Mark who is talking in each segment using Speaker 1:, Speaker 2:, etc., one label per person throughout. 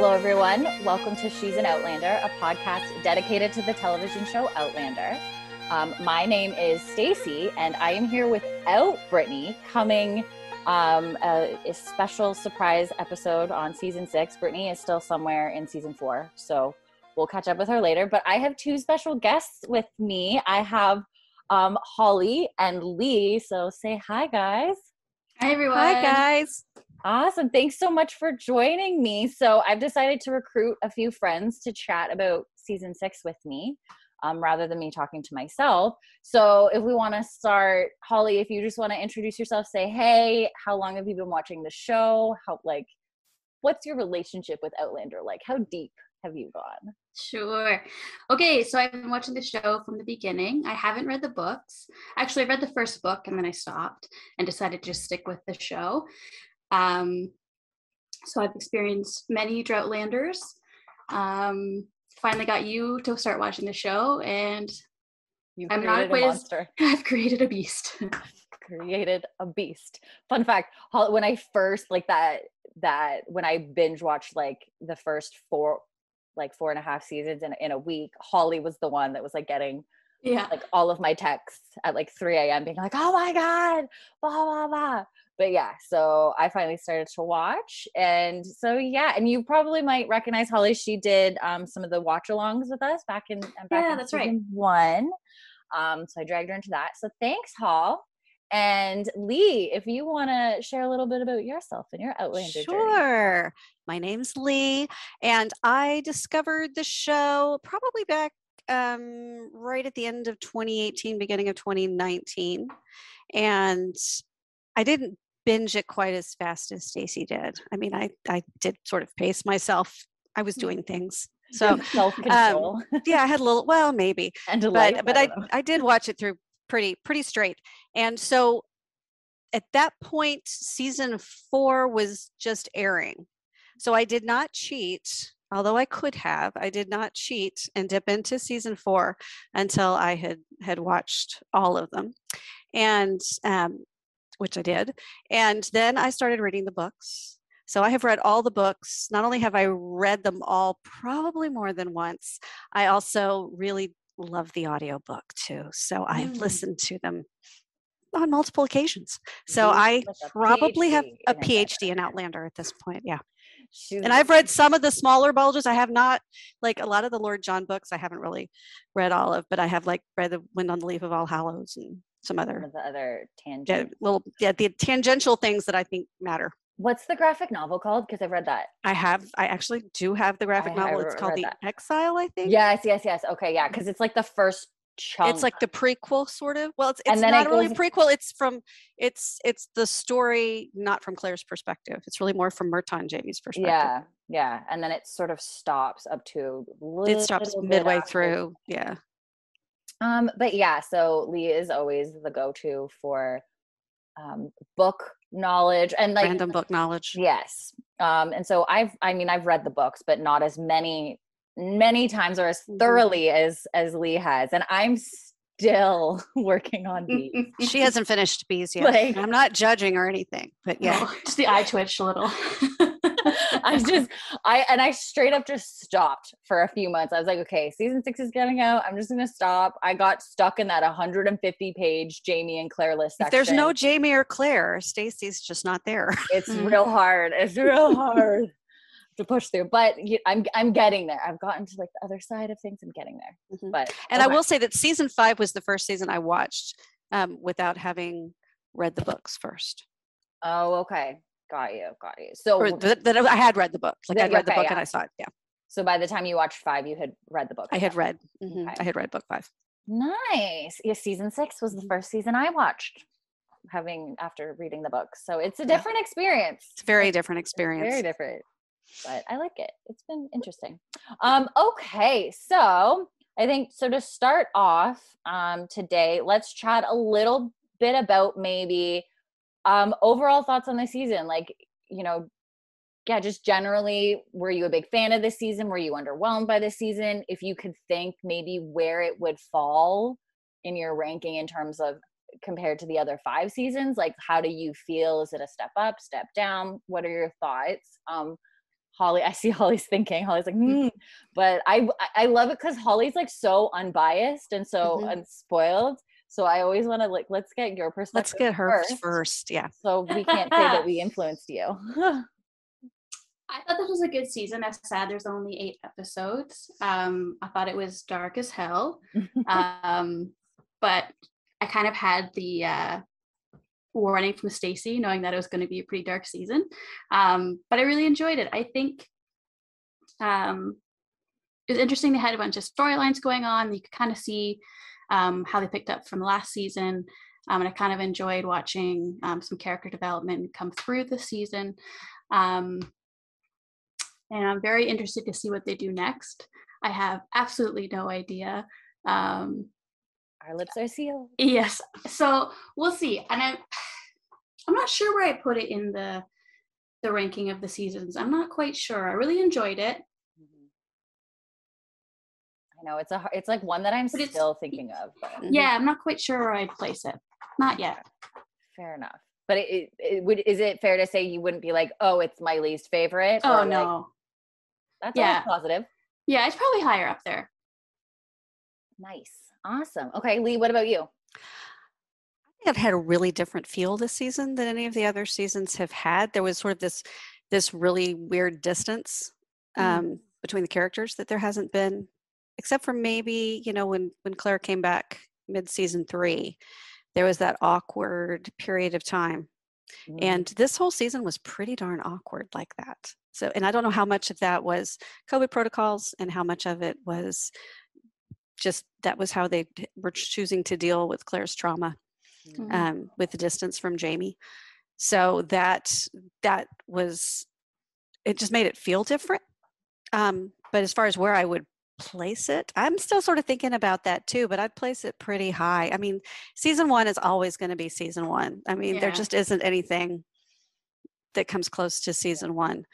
Speaker 1: Hello, everyone. Welcome to She's an Outlander, a podcast dedicated to the television show Outlander. Um, my name is Stacy, and I am here without Brittany coming um, a, a, special surprise episode on season six. Brittany is still somewhere in season four, so we'll catch up with her later. But I have two special guests with me. I have um, Holly and Lee. So say hi, guys.
Speaker 2: Hi, everyone.
Speaker 3: Hi, guys.
Speaker 1: Awesome. Thanks so much for joining me. So, I've decided to recruit a few friends to chat about season six with me um, rather than me talking to myself. So, if we want to start, Holly, if you just want to introduce yourself, say, hey, how long have you been watching the show? How, like, what's your relationship with Outlander? Like, how deep have you gone?
Speaker 2: Sure. Okay, so I've been watching the show from the beginning. I haven't read the books. Actually, I read the first book and then I stopped and decided to just stick with the show. Um, so I've experienced many Droughtlanders. Um, finally got you to start watching the show, and
Speaker 1: You've I'm not quite as
Speaker 2: I've created a beast.
Speaker 1: created a beast. Fun fact: when I first like that that when I binge watched like the first four like four and a half seasons in in a week, Holly was the one that was like getting
Speaker 2: yeah
Speaker 1: like all of my texts at like 3 a.m. being like, oh my god, blah blah blah but yeah, so I finally started to watch. And so yeah, and you probably might recognize Holly. She did um, some of the watch alongs with us back in back
Speaker 2: yeah,
Speaker 1: in
Speaker 2: that's right.
Speaker 1: one. Um, so I dragged her into that. So thanks, Hall. And Lee, if you want to share a little bit about yourself and your Outlander
Speaker 3: sure.
Speaker 1: Journey.
Speaker 3: My name's Lee, and I discovered the show probably back um, right at the end of 2018, beginning of 2019. And I didn't binge it quite as fast as Stacy did. I mean, I I did sort of pace myself. I was doing things. So
Speaker 1: self control.
Speaker 3: Um, yeah, I had a little. Well, maybe.
Speaker 1: And
Speaker 3: but but I I, I did watch it through pretty pretty straight. And so at that point, season four was just airing. So I did not cheat, although I could have. I did not cheat and dip into season four until I had had watched all of them. And um, which I did. And then I started reading the books. So I have read all the books. Not only have I read them all probably more than once, I also really love the audiobook too. So I've mm. listened to them on multiple occasions. So I probably PhD have a PhD in Outlander at this point. Yeah. And I've read some of the smaller bulges. I have not, like a lot of the Lord John books, I haven't really read all of, but I have like read the Wind on the Leaf of All Hallows and some other
Speaker 1: some of the other tangent
Speaker 3: yeah, little yeah the tangential things that I think matter.
Speaker 1: What's the graphic novel called? Because I've read that.
Speaker 3: I have. I actually do have the graphic I, novel. I it's called The that. Exile, I think.
Speaker 1: Yes, yes, yes. Okay, yeah, because it's like the first chunk.
Speaker 3: It's like the prequel, sort of. Well, it's, it's not it really a prequel. It's from it's it's the story not from Claire's perspective. It's really more from Murtagh and Jamie's perspective.
Speaker 1: Yeah, yeah, and then it sort of stops up to.
Speaker 3: It stops midway through. Yeah.
Speaker 1: Um, but yeah, so Lee is always the go-to for um, book knowledge and like
Speaker 3: random book knowledge.
Speaker 1: Yes. Um, and so I've, I mean, I've read the books, but not as many, many times or as mm-hmm. thoroughly as as Lee has, and I'm still working on bees.
Speaker 3: she hasn't finished bees yet. Like, I'm not judging or anything, but yeah,
Speaker 2: just the eye twitched a little.
Speaker 1: I just I and I straight up just stopped for a few months. I was like, okay, season six is getting out. I'm just gonna stop. I got stuck in that 150 page Jamie and Claire list. Section.
Speaker 3: If there's no Jamie or Claire, Stacy's just not there.
Speaker 1: It's real hard. It's real hard to push through. But I'm I'm getting there. I've gotten to like the other side of things. I'm getting there. Mm-hmm. But
Speaker 3: and okay. I will say that season five was the first season I watched um, without having read the books first.
Speaker 1: Oh, okay. Got you. Got you. So
Speaker 3: that, that I had read the book. Like I'd read okay, the book yeah. and I saw it. Yeah.
Speaker 1: So by the time you watched five, you had read the book.
Speaker 3: I had read. Mm-hmm. Okay. I had read book five.
Speaker 1: Nice. Yeah, season six was the mm-hmm. first season I watched, having after reading the book. So it's a different yeah. experience.
Speaker 3: It's very different experience.
Speaker 1: It's Very different. But I like it. It's been interesting. Um, okay, so I think so to start off um, today, let's chat a little bit about maybe um, overall thoughts on the season, like you know, yeah, just generally, were you a big fan of this season? Were you underwhelmed by this season? If you could think maybe where it would fall in your ranking in terms of compared to the other five seasons, like how do you feel? Is it a step up, step down? What are your thoughts? Um, Holly, I see Holly's thinking. Holly's like, hmm. But I I love it because Holly's like so unbiased and so
Speaker 3: Mhm.
Speaker 1: unspoiled. So I always want to like, let's get your perspective.
Speaker 3: Let's get her
Speaker 1: first,
Speaker 3: first. Yeah.
Speaker 1: So we can't say that we influenced you.
Speaker 2: I thought this was a good season. As sad there's only eight episodes. Um, I thought it was dark as hell. um, but I kind of had the uh, warning from Stacy, knowing that it was going to be a pretty dark season. Um, but I really enjoyed it. I think um, it was interesting. They had a bunch of storylines going on. You could kind of see um, how they picked up from last season. Um, and I kind of enjoyed watching um, some character development come through the season. Um, and I'm very interested to see what they do next. I have absolutely no idea. Um,
Speaker 1: Our lips are sealed.
Speaker 2: yes, so we'll see. And I'm I'm not sure where I put it in the the ranking of the seasons. I'm not quite sure. I really enjoyed it.
Speaker 1: I know it's a har- it's like one that I'm
Speaker 2: But
Speaker 1: still thinking of, but
Speaker 3: Mhm.
Speaker 2: Yeah, I'm not quite sure where I'd place it. Not yet.
Speaker 1: fair enough. But it, it, it would is it fair to say you wouldn't be like, oh, it's my least favorite?
Speaker 2: Oh
Speaker 1: or, like,
Speaker 2: no.
Speaker 1: that's
Speaker 2: Yeah.
Speaker 1: always positive.
Speaker 2: Yeah, it's probably higher up there.
Speaker 1: Nice, awesome. Okay, Lee, what about you?
Speaker 3: I think I've had a really different feel this season than any of the other seasons have had. There was sort of this this really weird distance
Speaker 2: Mm.
Speaker 3: um, between the characters that there hasn't been, except for maybe you know when when Claire came back mid season three, there was that awkward period of time,
Speaker 1: Mhm.
Speaker 3: and this whole season was pretty darn awkward like that. So, and I don't know how much of that was COVID protocols and how much of it was just that was how they were choosing to deal with Claire's trauma
Speaker 1: Mhm.
Speaker 2: Mhm.
Speaker 3: um, with the distance from Jamie. So that that was it just made it feel different. Um, but as far as where I would place it, I'm still sort of thinking about that too. But I'd place it pretty high. I mean, season one is always going to be season one. I mean, there just isn't anything that comes close to season one.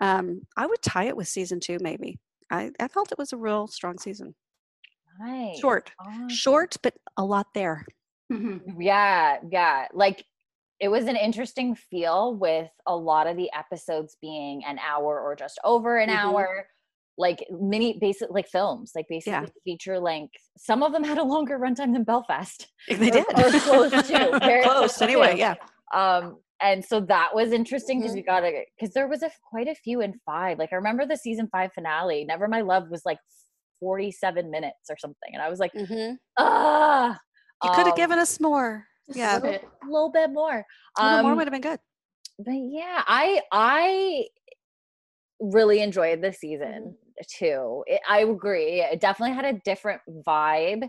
Speaker 3: Um, I would tie it with season two, maybe. I, I felt it was a real strong season.
Speaker 1: nice.
Speaker 3: Short,
Speaker 1: Awesome.
Speaker 3: short, but a lot there.
Speaker 2: Mhm.
Speaker 1: Yeah, yeah. Like it was an interesting feel with a lot of the episodes being an hour or just over an
Speaker 3: Mhm.
Speaker 1: hour. Like mini basic like films, like basically
Speaker 3: Yeah.
Speaker 1: feature length. Some of them had a longer runtime than Belfast.
Speaker 3: They
Speaker 1: Or-
Speaker 3: did.
Speaker 1: or close to, very
Speaker 3: close.
Speaker 1: close
Speaker 3: Anyway,
Speaker 1: to.
Speaker 3: yeah.
Speaker 1: Um and so that was interesting because
Speaker 3: Mhm.
Speaker 1: we got a because there was a quite a few in five. Like I remember the season five finale, Never My Love was like 47 minutes or something. And I was like,
Speaker 3: mm-hmm.
Speaker 1: ah
Speaker 3: You could have
Speaker 1: um,
Speaker 3: given us more. Yeah.
Speaker 2: a
Speaker 1: a little bit more.
Speaker 3: A little more
Speaker 1: Um,
Speaker 3: would have been good.
Speaker 1: but yeah, I I really enjoyed the season too. It, I agree. It definitely had a different vibe,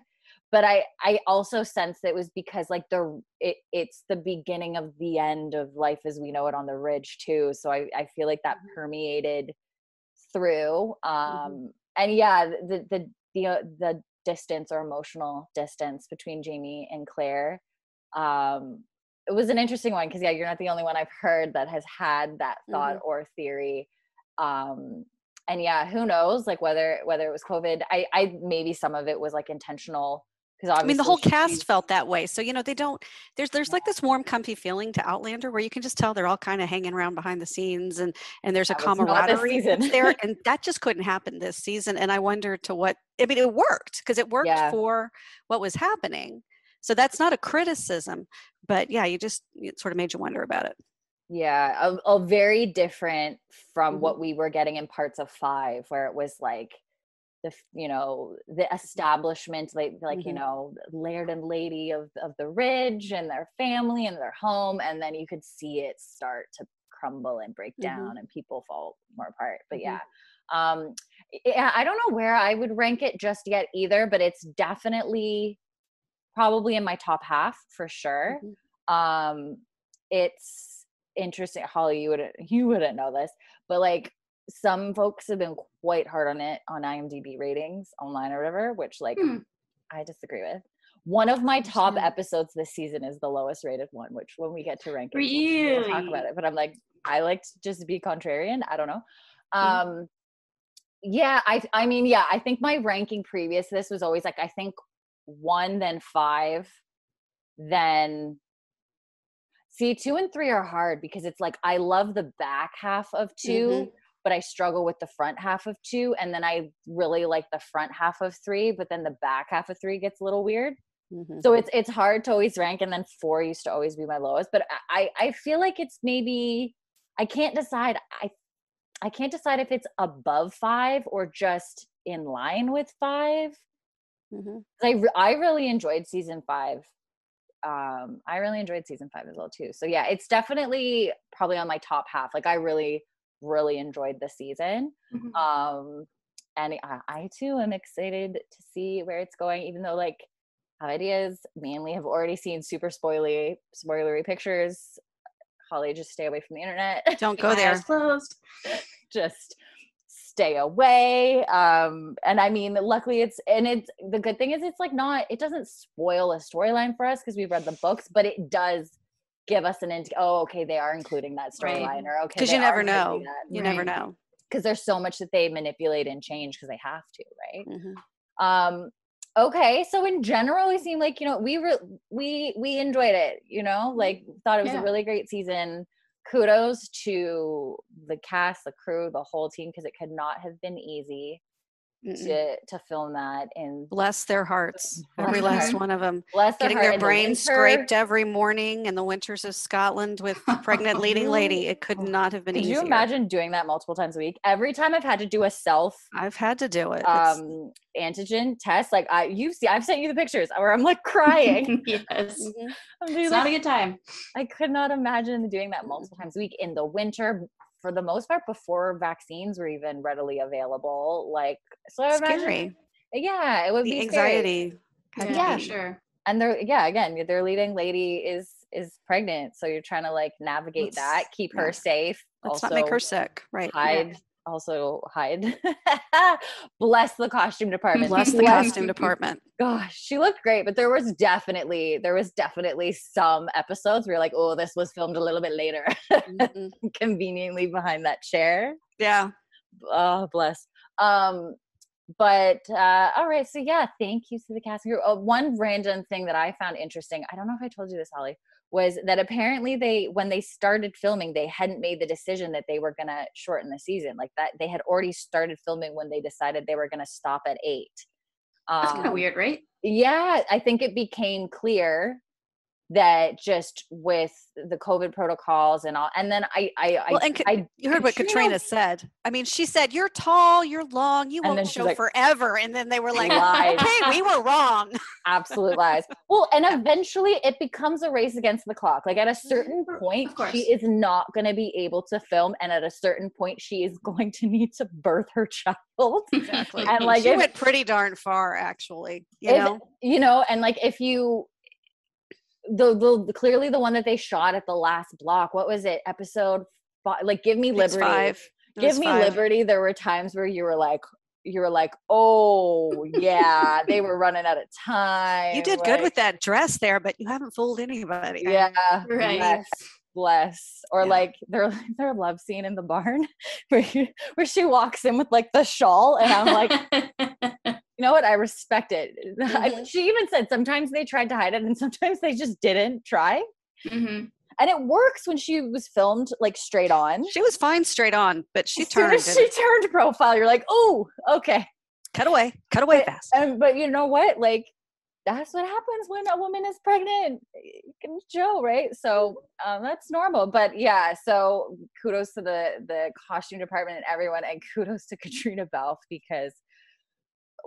Speaker 1: but I I also sense that it was because like the it, it's the beginning of the end of life as we know it on the ridge too. So I I feel like that
Speaker 2: Mhm.
Speaker 1: permeated through. Um and yeah, the the the the distance or emotional distance between Jamie and Claire um it was an interesting one because yeah you're not the only one i've heard that has had that thought or theory um and yeah who knows like whether whether it was covid i i maybe some of it was like intentional because
Speaker 3: I mean, the whole cast felt that way. So you know, they don't. There's there's like this warm, comfy feeling to Outlander where you can just tell they're all kind of hanging around behind the scenes, and and there's a
Speaker 1: That this
Speaker 3: camaraderie there, and that just couldn't happen this season. And I wonder to what. I mean, it worked because it worked
Speaker 1: Yeah.
Speaker 3: for what was happening. So that's not a criticism, but yeah, you just it sort of made you wonder about it.
Speaker 1: Yeah a, a very different from
Speaker 3: Mhm.
Speaker 1: what we were getting in parts of five where it was like the you know the establishment like like you
Speaker 3: Mhm.
Speaker 1: know laird and lady of of the ridge and their family and their home and then you could see it start to crumble and break
Speaker 3: Mhm.
Speaker 1: down and people fall more apart but
Speaker 3: Mhm.
Speaker 1: yeah um yeah i don't know where i would rank it just yet either but it's definitely probably in my top half for sure
Speaker 3: Mhm.
Speaker 1: um it's interesting holly you wouldn't you wouldn't know this but like some folks have been quite hard on it on imdb ratings online or whatever which like
Speaker 2: Hmm.
Speaker 1: i disagree with one of my top episodes this season is the lowest rated one which when we get to ranking we'll talk about it but i'm like i like to just be contrarian i don't know
Speaker 2: Mhm.
Speaker 1: um yeah i i mean yeah i think my ranking previous to this was always like i think one then five then see two and three are hard because it's like i love the back half of 2
Speaker 3: Mhm.
Speaker 1: but I struggle with the front half of two. And then I really like the front half of three, but then the back half of three gets a little weird.
Speaker 3: Mhm.
Speaker 1: So it's it's hard to always rank, and then four used to always be my lowest. But I I feel like it's maybe I can't decide. I I can't decide if it's above five or just in line with five.
Speaker 3: Mhm.
Speaker 1: 'Cause I re- I really enjoyed season five. Um, I really enjoyed season five as well too. So yeah, it's definitely probably on my top half. Like I really really enjoyed the season.
Speaker 2: Mhm.
Speaker 1: Um, and I, I too am excited to see where it's going, even though like have ideas mainly have already seen super spoilery spoilery pictures. Holly, just stay away from the internet.
Speaker 3: Don't go there.
Speaker 2: closed.
Speaker 1: just stay away. Um, and I mean, luckily it's and it's the good thing is it's like not it doesn't spoil a storyline for us because we've read the books, but it does give us an int oh okay they are including that
Speaker 2: Right.
Speaker 1: storyline or okay
Speaker 3: Because you never know. You never know.
Speaker 1: because there's so much that they manipulate and change because they have to, right?
Speaker 3: Mhm.
Speaker 1: Um, okay, so in general, we seem like you know we we we enjoyed it. You know, like thought it was
Speaker 2: Yeah.
Speaker 1: a really great season. Kudos to the cast, the crew, the whole team because it could not have been easy
Speaker 3: Mm-mm.
Speaker 1: to to film that and
Speaker 3: Bless their hearts,
Speaker 1: Bless
Speaker 3: every last
Speaker 1: hearts.
Speaker 3: one of them.
Speaker 1: bless
Speaker 3: Getting
Speaker 1: heart
Speaker 3: their
Speaker 1: in the
Speaker 3: brains scraped every morning in the winters of Scotland with a pregnant leading lady. It could not have been
Speaker 1: Could
Speaker 3: easier.
Speaker 1: you imagine doing that multiple times a week? Every time I've had to do a self
Speaker 3: I've had to do it. It's-
Speaker 1: um antigen test, like I you see, I've sent you the pictures where I'm like crying.
Speaker 2: yes.
Speaker 3: Mhm.
Speaker 1: I'm doing
Speaker 2: It's
Speaker 1: like
Speaker 2: not a good time.
Speaker 1: I could not imagine doing that multiple times a week in the winter. For the most part, before vaccines were even readily available, like so, I imagine,
Speaker 3: scary.
Speaker 1: yeah, it would
Speaker 3: The
Speaker 1: be
Speaker 3: anxiety. had
Speaker 2: Yeah,
Speaker 1: Yeah.
Speaker 2: sure.
Speaker 1: And they're yeah, again, their leading lady is is pregnant, so you're trying to like navigate
Speaker 3: Let's-
Speaker 1: that, keep her safe,
Speaker 3: Let's
Speaker 1: also
Speaker 3: not make her sick. Right.
Speaker 1: hide, also hide. Bless the costume department.
Speaker 3: Bless the
Speaker 1: Bless
Speaker 3: costume department.
Speaker 1: gosh, she looked great, but there was definitely there was definitely some episodes where you're like, oh, this was filmed a little bit later,
Speaker 3: Mhm.
Speaker 1: conveniently behind that chair.
Speaker 3: Yeah.
Speaker 1: Oh, bless. Um, but uh, all right, so yeah, thank you to the casting crew. Uh, one random thing that I found interesting, I don't know if I told you this, Holly, was that apparently they when they started filming, they hadn't made the decision that they were gonna shorten the season. Like that, they had already started filming when they decided they were gonna stop at eight.
Speaker 2: um, That's kind of weird, right?
Speaker 1: yeah i think it became clear that just with the covid protocols and all and then i i
Speaker 3: Well,
Speaker 1: I,
Speaker 3: and
Speaker 1: I
Speaker 3: You heard what
Speaker 1: Caitriona-
Speaker 3: Caitriona said. I mean, she said, "You're tall, you're long, you won't show
Speaker 1: like,
Speaker 3: forever." And then they were like,
Speaker 1: Lied.
Speaker 3: "Okay, we were wrong."
Speaker 1: absolute lies well and eventually it becomes a race against the clock like at a certain
Speaker 2: mm-hmm.
Speaker 1: point she is not going to be able to film and at a certain point she is going to need to birth her child
Speaker 3: Exactly.
Speaker 1: And, like,
Speaker 3: she
Speaker 1: if-
Speaker 3: went pretty darn far, actually. You
Speaker 1: If-
Speaker 3: know,
Speaker 1: you know and like if you the, the the- clearly the one that they shot at the last block what was it episode five like give me liberty
Speaker 3: five.
Speaker 1: Give me
Speaker 3: five.
Speaker 1: liberty there were times where you were like you were like oh yeah they were running out of time
Speaker 3: You did good with that dress there, but you haven't fooled anybody.
Speaker 1: yeah
Speaker 2: Right.
Speaker 1: bless, bless or
Speaker 3: Yeah.
Speaker 1: like their their love scene in the barn where you, where she walks in with like the shawl and i'm like you know what i respect it
Speaker 3: Mhm.
Speaker 1: she even said sometimes they tried to hide it and sometimes they just didn't try
Speaker 2: Mhm.
Speaker 1: and it works when she was filmed like straight on
Speaker 3: She was fine straight on, but she
Speaker 1: as soon
Speaker 3: turned.
Speaker 1: as
Speaker 3: and
Speaker 1: she turned profile you're like oh okay
Speaker 3: cut away, cut away
Speaker 1: But-
Speaker 3: fast.
Speaker 1: Um, but you know what? Like that's what happens when a woman is pregnant. You can show, right? So um, that's normal. But yeah, so kudos to the the costume department and everyone, and kudos to Caitriona Balfe because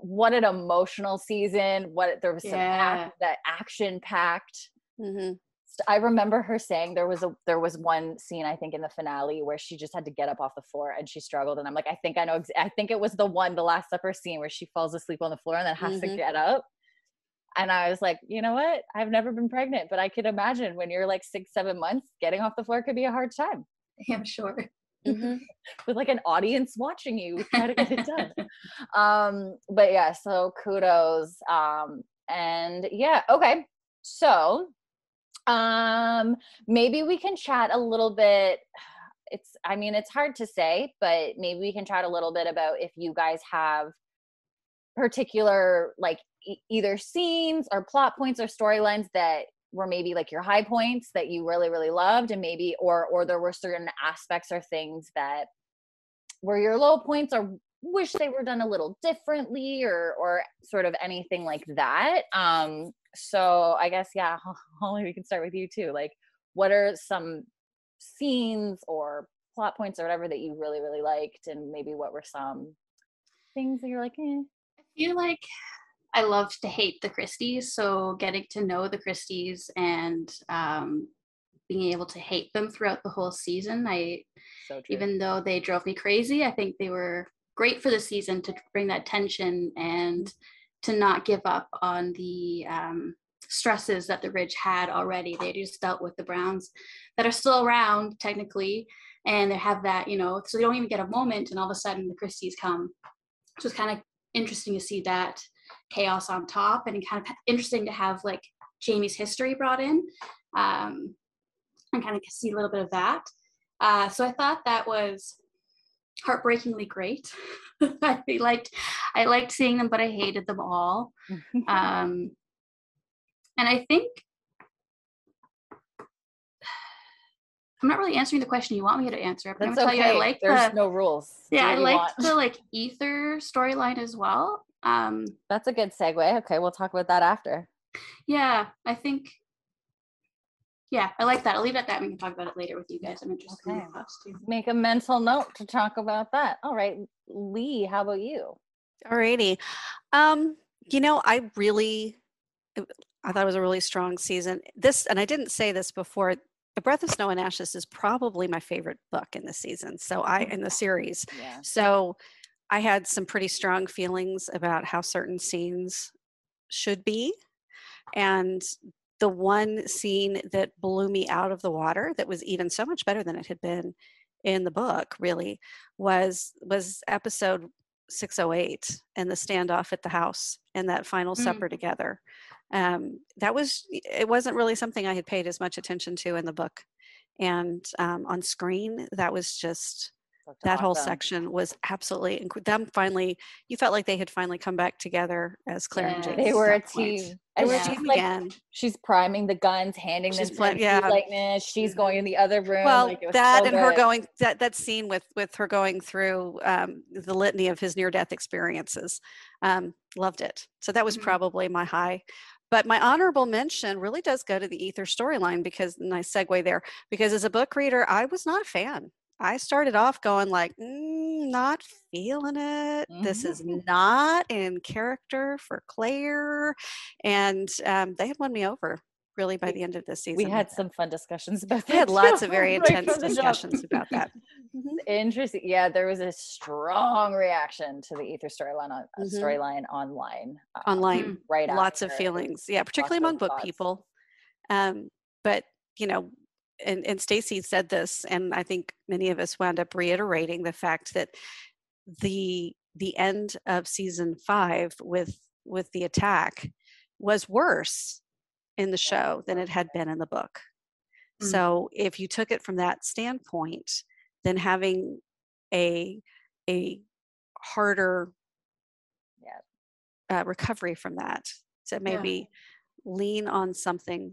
Speaker 1: what an emotional season. What there was some
Speaker 2: Yeah.
Speaker 1: act, that action packed.
Speaker 3: hmm
Speaker 1: I remember her saying there was a there was one scene I think in the finale where she just had to get up off the floor and she struggled and I'm like I think I know ex- I think it was the one the last supper scene where she falls asleep on the floor and then has to
Speaker 3: Mhm.
Speaker 1: get up and I was like you know what I've never been pregnant but I could imagine when you're like six seven months getting off the floor could be a hard time
Speaker 2: I'm sure.
Speaker 3: Hmm
Speaker 1: with like an audience watching you try to get it done. Um but yeah so kudos um and yeah okay so um maybe we can chat a little bit it's i mean it's hard to say but maybe we can chat a little bit about if you guys have particular like e- either scenes or plot points or storylines that were maybe like your high points that you really really loved and maybe or or there were certain aspects or things that were your low points or wish they were done a little differently or or sort of anything like that um so i guess yeah holly we can start with you too like what are some scenes or plot points or whatever that you really really liked and maybe what were some things that you're like eh.
Speaker 2: I feel like I love to hate the Christies, so getting to know the Christies and um, being able to hate them throughout the whole season. I,
Speaker 1: so
Speaker 2: even though they drove me crazy, I think they were great for the season to bring that tension and to not give up on the um, stresses that the Ridge had already. They just dealt with the Browns that are still around technically, and they have that, you know, so they don't even get a moment, and all of a sudden the Christies come. So it's kind of interesting to see that chaos on top, and kind of interesting to have like Jamie's history brought in, um, and kind of see a little bit of that. Uh, so I thought that was heartbreakingly great. I liked I liked seeing them, but I hated them all. Um, and I think I'm not really answering the question you want me to answer. But
Speaker 1: I'm
Speaker 2: gonna
Speaker 1: okay.
Speaker 2: tell you I like
Speaker 1: There's
Speaker 2: the
Speaker 1: no rules. Do
Speaker 2: yeah, I
Speaker 1: you
Speaker 2: liked the like ether storyline as well. Um,
Speaker 1: That's a good segue. Okay, we'll talk about that after.
Speaker 2: yeah, I think yeah, I like that. I'll leave it at that. We can talk about it later with you guys. I'm interested in your thoughts too.
Speaker 1: Make a mental note to talk about that. All right, Lee, how about you?
Speaker 3: Alrighty. Um, you know, I really I thought it was a really strong season. This and I didn't say this before. A Breath of Snow and Ashes is probably my favorite book in the season. So I in the series.
Speaker 1: Yeah.
Speaker 3: So I had some pretty strong feelings about how certain scenes should be. And the one scene that blew me out of the water that was even so much better than it had been in the book really was was episode 608 and the standoff at the house and that final
Speaker 2: Mm.
Speaker 3: supper together um, that was it wasn't really something i had paid as much attention to in the book and um, on screen that was just
Speaker 1: Looked
Speaker 3: that whole section was absolutely inc- them finally you felt like they had finally come back together as claire and
Speaker 2: Yeah.
Speaker 3: James
Speaker 1: They were a
Speaker 3: that point.
Speaker 1: team.
Speaker 3: They
Speaker 1: And
Speaker 3: were a
Speaker 2: Yeah.
Speaker 1: she's
Speaker 3: team
Speaker 1: like,
Speaker 3: again
Speaker 1: she's priming the guns, handing
Speaker 3: She's
Speaker 1: them
Speaker 3: pla-
Speaker 1: to him.
Speaker 3: yeah.
Speaker 1: He's like, nah, she's going in the other room.
Speaker 3: well
Speaker 1: like,
Speaker 3: that
Speaker 1: so
Speaker 3: and her going that that scene with with her going through um, the litany of his near death experiences um, loved it so that was
Speaker 2: Mhm.
Speaker 3: probably my high but my honorable mention really does go to the ether storyline because nice segue there because as a book reader i was not a fan i started off going like mm, not feeling it this is not in character for claire and um, they had won me over really by
Speaker 1: We-
Speaker 3: the end of this season
Speaker 1: We had some fun discussions about that.
Speaker 3: we had lots of very intense
Speaker 1: the jump.
Speaker 3: discussions about that Mhm.
Speaker 1: Interesting. Yeah, there was a strong reaction to the Ether storyline on uh,
Speaker 3: Mhm.
Speaker 1: storyline online. um,
Speaker 3: online
Speaker 1: right
Speaker 3: lots of feelings yeah particularly among book
Speaker 1: thoughts.
Speaker 3: people um, but you know and, and stacy said this and i think many of us wound up reiterating the fact that the the end of season five with with the attack was worse in the show than it had been in the book
Speaker 2: Mm.
Speaker 3: so if you took it from that standpoint then having a a harder uh, recovery from that to maybe lean on something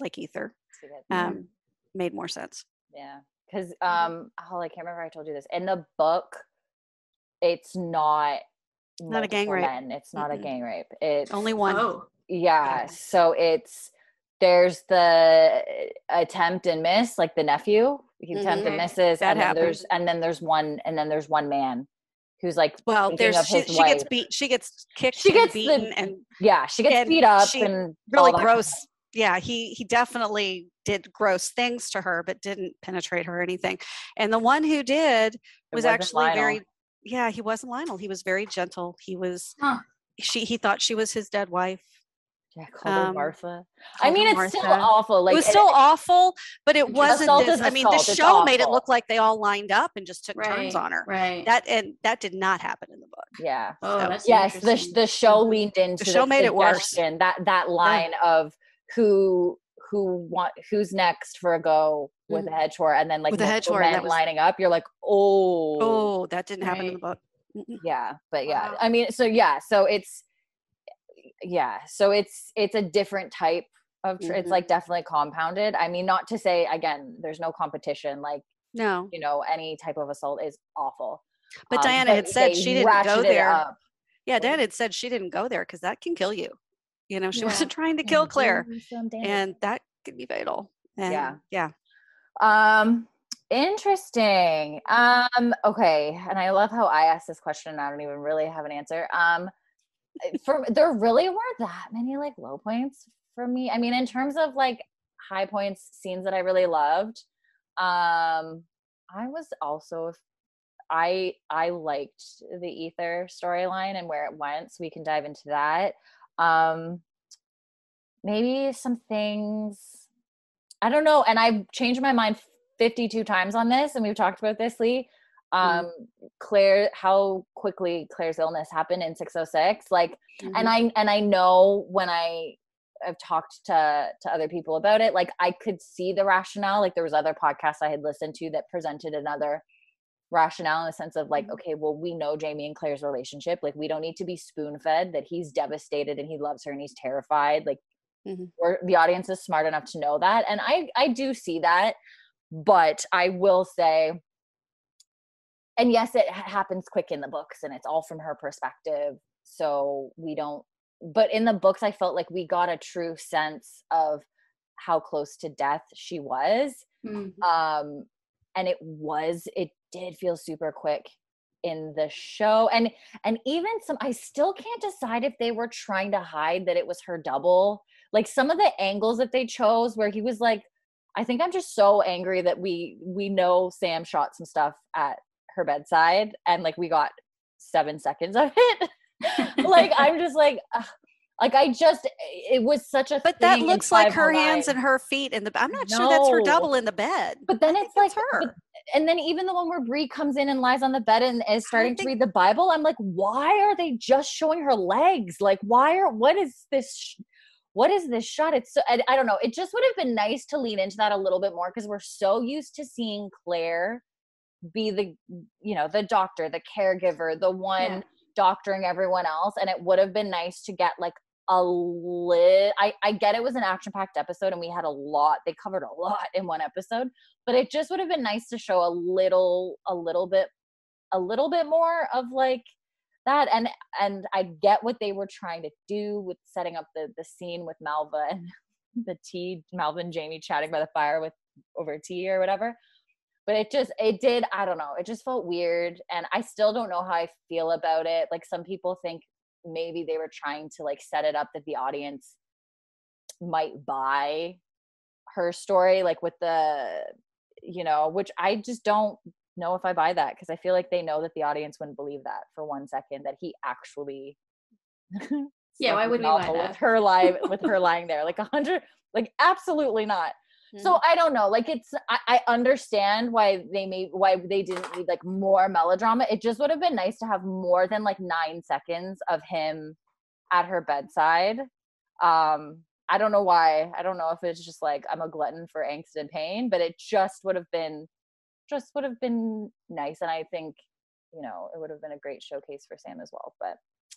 Speaker 3: like ether. Um, made more sense
Speaker 1: Yeah, because um, oh, I can't remember. if I told you this in the book. It's not
Speaker 3: Not a gang
Speaker 1: multiple
Speaker 3: rape.
Speaker 1: men. It's not a
Speaker 3: Mm-mm.
Speaker 1: gang rape. It's
Speaker 3: only one
Speaker 2: Oh,
Speaker 1: Yeah,
Speaker 2: Okay.
Speaker 1: so it's there's the attempt and miss, like the nephew. He attempt and misses,
Speaker 3: That
Speaker 1: and then
Speaker 3: happens.
Speaker 1: there's and then there's one and then there's one man who's like
Speaker 3: well there's
Speaker 1: of
Speaker 3: she,
Speaker 1: his
Speaker 3: she gets beat she gets kicked
Speaker 1: She
Speaker 3: and
Speaker 1: gets the-
Speaker 3: beaten and
Speaker 1: yeah, she gets
Speaker 3: and
Speaker 1: beat up
Speaker 3: she
Speaker 1: and
Speaker 3: really
Speaker 1: all that.
Speaker 3: gross yeah he he definitely did gross things to her but didn't penetrate her or anything and the one who did was actually
Speaker 1: Lionel.
Speaker 3: very yeah he wasn't lionel he was very gentle he was
Speaker 2: Huh.
Speaker 3: she he thought she was his dead wife
Speaker 1: Yeah, called her
Speaker 3: um,
Speaker 1: Martha. I mean,
Speaker 3: her
Speaker 1: it's still awful. Like
Speaker 3: it was still awful but it wasn't this i mean the show made it look like they all lined up and just took
Speaker 2: right.
Speaker 3: turns on her
Speaker 2: Right.
Speaker 3: that and that did not happen in the book
Speaker 1: yeah.
Speaker 2: oh,
Speaker 3: so-
Speaker 1: Yes, the the show leaned into the
Speaker 3: show made it worse.
Speaker 1: That that line of who who want who's next for a go with a hedge horror, and then like
Speaker 3: Mm-hmm. With a
Speaker 1: men
Speaker 3: was-
Speaker 1: lining up. You're like, oh,
Speaker 3: oh that didn't happen in the book
Speaker 1: yeah but yeah
Speaker 2: Wow.
Speaker 1: i mean so yeah so it's yeah so it's it's a different type of tr- it's
Speaker 3: Mhm.
Speaker 1: like definitely compounded i mean not to say again there's no competition like
Speaker 3: No.
Speaker 1: you know any type of assault is awful
Speaker 3: But
Speaker 1: Um,
Speaker 3: Diana had said she didn't go there.
Speaker 1: up.
Speaker 3: Yeah? Diana had said she didn't go there because that can kill you. You know, she
Speaker 2: Yeah.
Speaker 3: wasn't trying to
Speaker 1: Yeah,
Speaker 3: kill Claire, and that could be fatal. And
Speaker 1: Yeah.
Speaker 3: yeah.
Speaker 1: Um, interesting. Um, okay, and I love how I asked this question and I don't even really have an answer. Um, for there really weren't that many like low points for me. I mean, in terms of like high points, scenes that I really loved. Um, I was also I I liked the ether storyline and where it went, so we can dive into that. Um, maybe some things I don't know, and I've changed my mind 52 times on this, and we've talked about this, Lee. Um, Claire, how quickly Claire's illness happened in 606. Like,
Speaker 3: Mm-hmm.
Speaker 1: and I and I know when I have talked to to other people about it, like I could see the rationale. Like there was other podcasts I had listened to that presented another rationale in the sense of like,
Speaker 2: Mhm.
Speaker 1: okay, well, we know Jamie and Claire's relationship. Like we don't need to be spoon fed that he's devastated and he loves her and he's terrified. Like
Speaker 3: Mhm.
Speaker 1: we're the audience is smart enough to know that. And I I do see that, but I will say and yes, it ha- happens quick in the books and it's all from her perspective. So we don't, but in the books, I felt like we got a true sense of how close to death she was.
Speaker 2: Mhm.
Speaker 1: Um, and it was, it did feel super quick in the show. And, and even some, I still can't decide if they were trying to hide that it was her double. Like some of the angles that they chose where he was like, I think I'm just so angry that we we know Sam shot some stuff at her bedside and like we got seven seconds of it. like I'm just like. Like I just it was such a.
Speaker 3: But that looks like her hands and her feet in the. I'm not sure that's her double in the bed.
Speaker 1: But then it's
Speaker 3: think
Speaker 1: like,
Speaker 3: her.
Speaker 1: but- and then even the one where Bree comes in and lies on the bed and is starting to read the Bible, I'm like, why are they just showing her legs? Like, why are what is this? Sh- what is this shot? It's so I, I don't know. It just would have been nice to lean into that a little bit more because we're so used to seeing Claire be the you know the doctor, the caregiver, the one
Speaker 2: Yeah.
Speaker 1: doctoring everyone else, and it would have been nice to get like a lit. I I get it was an action packed episode and we had a lot. They covered a lot in one episode, but it just would have been nice to show a little a little bit a little bit more of like that and and I get what they were trying to do with setting up the the scene with Malva and the tea Malva and Jamie chatting by the fire with over tea or whatever but it just it did i don't know it just felt weird and i still don't know how i feel about it like some people think maybe they were trying to like set it up that the audience might buy her story like with the you know which i just don't know if i buy that because i feel like they know that the audience wouldn't believe that for one second that he actually
Speaker 2: Yeah, why would we
Speaker 1: with her live with her lying there like a hundred like absolutely not so I don't know. Like it's I, I understand why they made why they didn't need like more melodrama. It just would have been nice to have more than like nine seconds of him at her bedside. Um, I don't know why. I don't know if it's just like I'm a glutton for angst and pain, but it just would have been just would have been nice. And I think, you know, it would have been a great showcase for Sam as well. But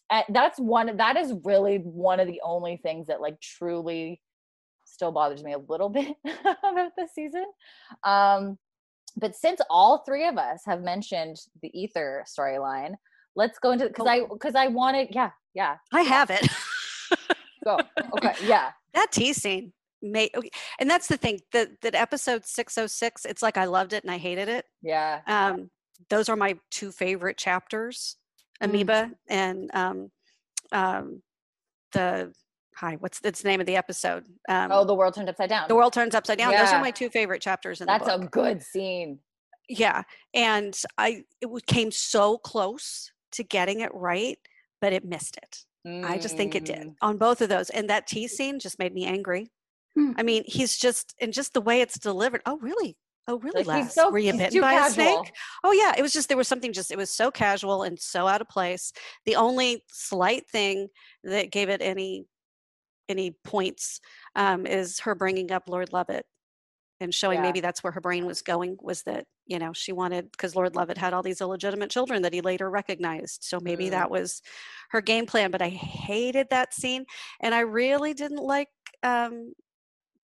Speaker 1: uh, that's one that is really one of the only things that like truly still bothers me a little bit about this season. Um, but since all three of us have mentioned the ether storyline, let's go into because I because I wanted yeah yeah
Speaker 3: I have it.
Speaker 1: go okay yeah
Speaker 3: that tea scene made, okay, and that's the thing that that episode 606. It's like I loved it and I hated it.
Speaker 1: yeah
Speaker 3: Um, those are my two favorite chapters,
Speaker 2: Mm.
Speaker 3: Amoeba and um, um, the hi. What's that's the name of the episode? Um,
Speaker 1: oh the world turned upside down
Speaker 3: the world turns upside down. Those are my two favorite chapters in
Speaker 1: that's
Speaker 3: the book.
Speaker 1: That's a good scene
Speaker 3: yeah and i it came so close to getting it right but it missed it i just think it did
Speaker 1: Mm,
Speaker 3: on both of those and that tea scene just made me angry
Speaker 2: Hmm.
Speaker 3: i mean he's just and just the way it's delivered oh really oh really
Speaker 1: like he's
Speaker 3: Les?
Speaker 1: so
Speaker 3: were you bitten
Speaker 1: too
Speaker 3: by a snake oh yeah it was just there was something just it was so casual and so out of place the only slight thing that gave it any any points um, is her bringing up lord Lovat and showing
Speaker 1: Yeah.
Speaker 3: maybe that's where her brain was going was that you know she wanted because lord Lovat had all these illegitimate children that he later recognized so maybe
Speaker 1: Mm.
Speaker 3: that was her game plan but i hated that scene and i really didn't like um,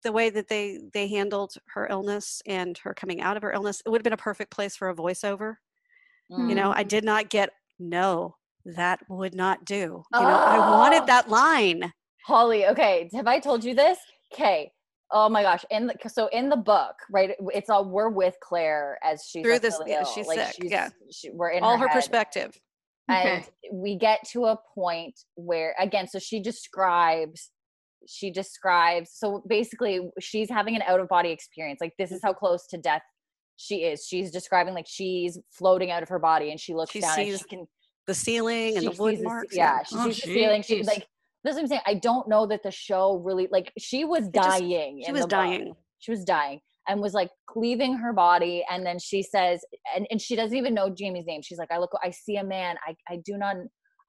Speaker 3: the way that they they handled her illness and her coming out of her illness it would have been a perfect place for a voiceover you know i
Speaker 2: Mm.
Speaker 3: did not get no that would not do you know i wanted
Speaker 1: Oh.
Speaker 3: that line
Speaker 1: Holly, okay, have I told you this? Okay. Oh my gosh. In the so in the book, right? It's all we're with Claire as she's
Speaker 3: Through this- yeah, she's
Speaker 1: like
Speaker 3: sick,
Speaker 1: She's,
Speaker 3: yeah.
Speaker 1: She, we're in
Speaker 3: all
Speaker 1: her,
Speaker 3: her perspective
Speaker 1: and
Speaker 2: Okay.
Speaker 1: we get to a point where again so she describes she describes so basically she's having an out of body experience like this is how close to death she is she's describing like she's floating out of her body and she looks
Speaker 3: She
Speaker 1: down and she can
Speaker 3: the ceiling and the wood
Speaker 1: sees the
Speaker 3: marks
Speaker 1: yeah she
Speaker 2: Oh,
Speaker 1: sees the ceiling she
Speaker 2: jeez.
Speaker 1: like that's what i'm saying i don't know that the show really like she was
Speaker 3: just-
Speaker 1: dying
Speaker 3: she was dying.
Speaker 1: She was dying and was like leaving her body and then she says and, and she doesn't even know jamie's name. She's like i look i see a man. I i do not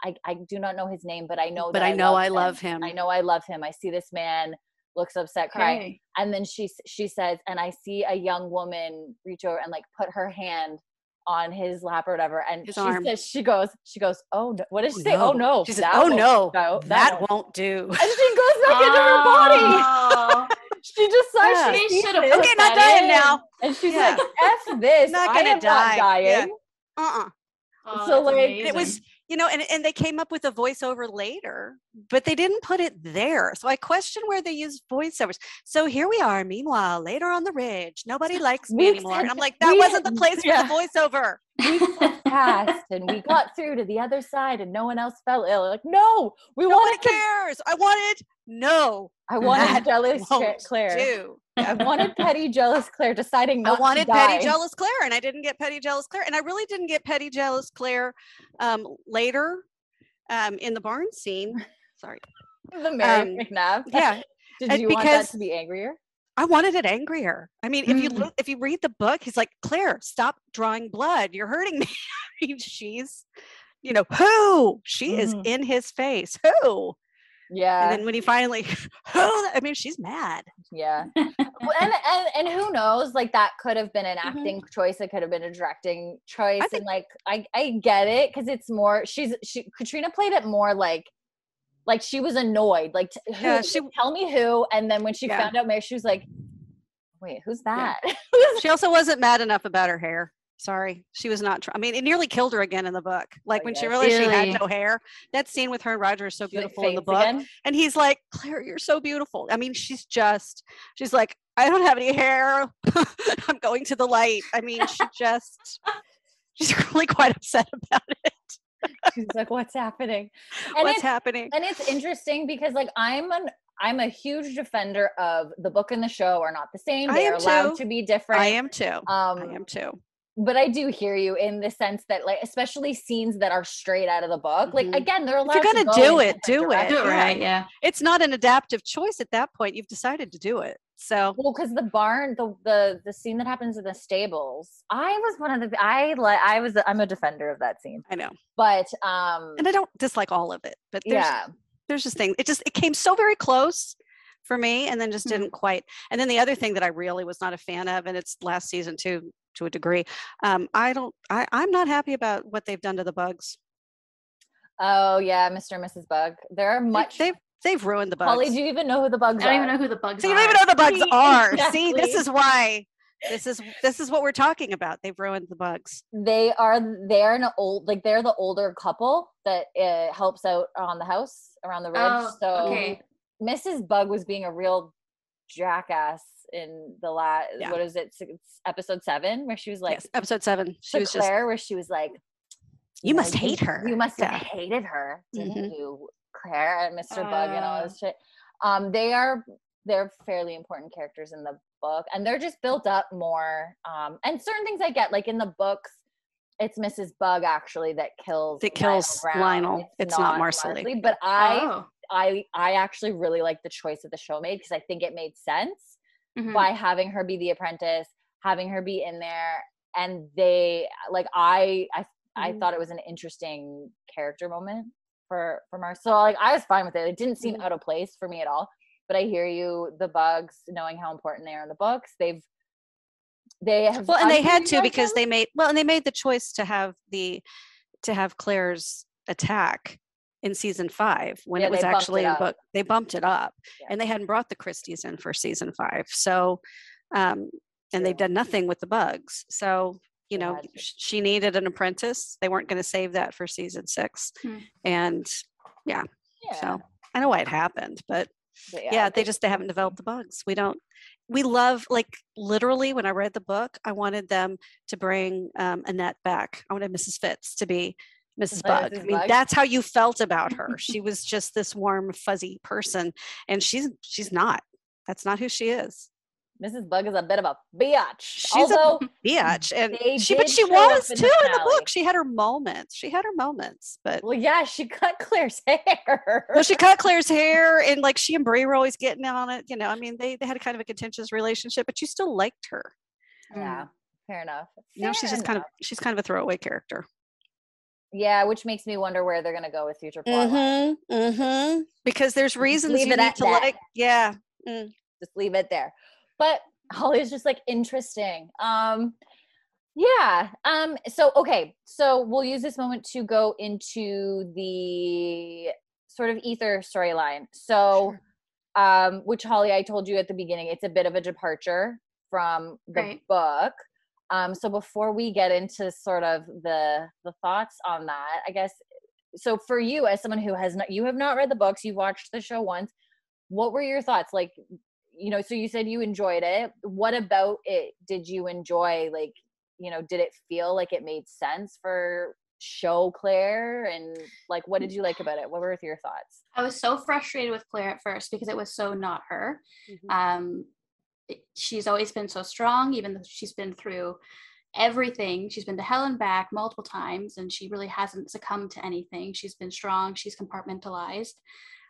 Speaker 1: i, I do not know his name but i know
Speaker 3: But
Speaker 1: that
Speaker 3: I know
Speaker 1: love
Speaker 3: I love him.
Speaker 1: i know i love him. I see this man looks upset crying
Speaker 2: Okay.
Speaker 1: and then she she says and i see a young woman reach over and like put her hand on his lap or whatever and
Speaker 3: His
Speaker 1: she
Speaker 3: arm.
Speaker 1: says she goes she goes oh no. what did oh, she
Speaker 3: Oh,
Speaker 1: say oh
Speaker 3: no.
Speaker 1: no
Speaker 3: she
Speaker 1: that
Speaker 3: oh no
Speaker 1: go.
Speaker 3: that
Speaker 1: won't."
Speaker 3: won't do
Speaker 1: and she goes back into her body
Speaker 2: Oh,
Speaker 1: she just saw
Speaker 3: Yeah.
Speaker 1: she it.
Speaker 2: put
Speaker 3: okay not
Speaker 2: that
Speaker 3: dying
Speaker 2: in.
Speaker 3: now
Speaker 1: And she's
Speaker 3: Yeah.
Speaker 1: like, F this.
Speaker 3: Not
Speaker 1: I
Speaker 3: gonna
Speaker 1: am
Speaker 3: die."
Speaker 1: not dying.
Speaker 3: Yeah. uh-uh
Speaker 2: oh,
Speaker 1: So, like,
Speaker 3: And it was
Speaker 2: amazing.
Speaker 3: You know and, and they came up with a voiceover later but they didn't put it there. So i question where they used voiceovers. So here we are meanwhile later on the ridge nobody likes me anymore.
Speaker 1: Said-
Speaker 3: and i'm like that wasn't the place for
Speaker 1: yeah.
Speaker 3: the voiceover.
Speaker 1: We passed and we got through to the other side and no one else fell ill. Like, no, we
Speaker 3: nobody
Speaker 1: wanted to,
Speaker 3: cares. I wanted no.
Speaker 1: I wanted to
Speaker 3: won't
Speaker 1: Claire.
Speaker 3: do
Speaker 1: I wanted petty jealous Claire deciding
Speaker 3: I wanted petty jealous Claire, and I didn't get petty jealous Claire, and I really didn't get petty jealous Claire um, later um, in the barn scene. Sorry,
Speaker 1: the Mary
Speaker 3: um,
Speaker 1: McNabb.
Speaker 3: yeah,
Speaker 1: Did you want that to be angrier?
Speaker 3: I wanted it angrier. I mean, if you
Speaker 2: Mm.
Speaker 3: look, if you read the book, he's like, Claire, stop drawing blood. You're hurting me. I mean, she's, you know, who she is
Speaker 1: Mhm.
Speaker 3: in his face. Who?
Speaker 1: Yeah.
Speaker 3: and then when he finally, who? I mean, she's mad.
Speaker 1: Yeah. Well, and, and and who knows? Like that could have been an
Speaker 3: Mhm.
Speaker 1: acting choice. It could have been a directing choice.
Speaker 3: think-
Speaker 1: and like I I get it because it's more. She's she Caitriona played it more like like she was annoyed. Like who,
Speaker 3: Yeah, she-
Speaker 1: tell me who. And then when she
Speaker 3: Yeah.
Speaker 1: found out Mary, she was like, wait, who's
Speaker 3: Yeah.
Speaker 1: that?
Speaker 3: She also wasn't mad enough about her hair. Sorry, she was not. Tr- I mean, it nearly killed her again in the book. Like when she realized she had no hair. That scene with her and Roger is so beautiful in the book.
Speaker 1: again.
Speaker 3: And he's like, Claire, you're so beautiful. I mean, she's just, she's like, I don't have any hair. I'm going to the light. I mean, she just, she's really quite upset about it.
Speaker 1: She's like, what's happening? And
Speaker 3: What's happening?
Speaker 1: and it's interesting because like I'm an I'm a huge defender of the book and the show are not the same. They're allowed
Speaker 3: too.
Speaker 1: to be different.
Speaker 3: I am too.
Speaker 1: Um,
Speaker 3: I am too.
Speaker 1: But I do hear you in the sense that, like, especially scenes that are straight out of the book. Like, again, they're allowed.
Speaker 3: you're gonna
Speaker 1: go
Speaker 3: do it, do it.
Speaker 2: Do it
Speaker 3: Yeah.
Speaker 2: right, yeah.
Speaker 3: It's not an adaptive choice at that point. You've decided to do it. So
Speaker 1: Well, because the barn, the the the scene that happens in the stables, I was one of the I like I was I'm a defender of that scene,
Speaker 3: I know.
Speaker 1: but um,
Speaker 3: And I don't dislike all of it, but there's
Speaker 1: yeah,
Speaker 3: there's just things. It just it came so very close for me, and then just
Speaker 2: Mhm.
Speaker 3: didn't quite. And then the other thing that I really was not a fan of, and it's last season too, to a degree. Um, I don't. I I'm not happy about what they've done to the bugs.
Speaker 1: oh yeah, Mr. and Mrs. Bug. There are
Speaker 3: They-
Speaker 1: much.
Speaker 3: They've they've ruined the bugs.
Speaker 1: Holly, do you even know who the bugs
Speaker 2: I don't
Speaker 1: are?
Speaker 2: even know who the bugs
Speaker 3: so you don't even know the bugs
Speaker 1: See,
Speaker 3: are. See, this is why. This is this is what we're talking about. They've ruined the bugs.
Speaker 1: They are they're an old like they're the older couple that uh, helps out on the house around the ridge.
Speaker 2: Oh,
Speaker 1: so
Speaker 2: okay.
Speaker 1: Mrs. Bug was being a real jackass in the last
Speaker 3: Yeah.
Speaker 1: what is it episode seven where she was like
Speaker 3: yes, episode seven. She
Speaker 1: to
Speaker 3: was just.
Speaker 1: Claire where she was like
Speaker 3: You
Speaker 1: know,
Speaker 3: must hate her."
Speaker 1: you must have
Speaker 3: Yeah.
Speaker 1: hated her didn't
Speaker 3: Mhm.
Speaker 1: you Claire and Mr. Bug and all
Speaker 2: Uh.
Speaker 1: this shit um they are they're fairly important characters in the book and they're just built up more um and certain things I get like in the books it's Mrs. Bug actually that kills
Speaker 3: That kills
Speaker 1: Brown.
Speaker 3: Lionel. It's not Marsali.
Speaker 1: but I
Speaker 2: Oh.
Speaker 1: I I actually really like the choice that the show made because I think it made sense
Speaker 2: Mhm.
Speaker 1: by having her be the apprentice, having her be in there, and they like I I I
Speaker 3: Mhm.
Speaker 1: thought it was an interesting character moment for for Mar. So like I was fine with it. It didn't seem
Speaker 3: Mhm.
Speaker 1: out of place for me at all. But I hear you. The bugs, knowing how important they are in the books, they've they have
Speaker 3: well and they had to because
Speaker 1: them.
Speaker 3: they made well and they made the choice to have the to have claire's attack in season five when
Speaker 1: Yeah,
Speaker 3: it was actually
Speaker 1: it
Speaker 3: in book. They bumped it up,
Speaker 1: Yeah.
Speaker 3: and they hadn't brought the Christies in for season five. So, um, and they've done nothing with the bugs. So, you know, she needed an apprentice. They weren't going to save that for season six,
Speaker 2: Hmm.
Speaker 3: and
Speaker 1: Yeah.
Speaker 3: so I know why it happened, but
Speaker 1: but
Speaker 3: yeah, they just they haven't developed the bugs. We don't. We love like literally when I read the book, I wanted them to bring um, Annette back. I wanted Mrs. Fitz to be Mrs. Bug. I mean,
Speaker 1: Bug.
Speaker 3: that's how you felt about her. she was just this warm, fuzzy person, and she's she's not. That's not who she is.
Speaker 1: Mrs. Bug is a bit of a biatch.
Speaker 3: She's a
Speaker 1: Although
Speaker 3: Biatch, and she but she was too in the book. She had her moments. She had her moments, but
Speaker 1: well, yeah, she cut Claire's hair.
Speaker 3: well, she cut Claire's hair, and like she and Bree were always getting on it. You know, I mean, they they had a kind of a contentious relationship, but you still liked her.
Speaker 1: yeah, mm. fair enough.
Speaker 3: You know, she's
Speaker 1: Fair
Speaker 3: just kind of she's kind of a throwaway character.
Speaker 1: Yeah, which makes me wonder where they're gonna go with future plot.
Speaker 3: Mm-hmm. Mm-hmm. Because there's reasons
Speaker 1: leave
Speaker 3: you
Speaker 1: it
Speaker 3: need
Speaker 1: at
Speaker 3: to let
Speaker 1: that.
Speaker 3: it. Yeah. Mm.
Speaker 1: Just leave it there. But Holly's just like interesting. Um, yeah. Um. So okay. So we'll use this moment to go into the sort of ether storyline. So. um, which Holly, I told you at the beginning, it's a bit of a departure from the
Speaker 2: Right.
Speaker 1: book. Um, so before we get into sort of the the thoughts on that, I guess. So for you, as someone who has not, you have not read the books, you've watched the show once. What were your thoughts? Like, you know, so you said you enjoyed it. What about it did you enjoy? Like, you know, did it feel like it made sense for show Claire? And like, what did you like about it? What were your thoughts?
Speaker 2: I was so frustrated with Claire at first because it was so not her.
Speaker 3: Mm-hmm.
Speaker 2: Um, she's always been so strong, even though she's been through everything. She's been to hell and back multiple times, and she really hasn't succumbed to anything. She's been strong. She's compartmentalized.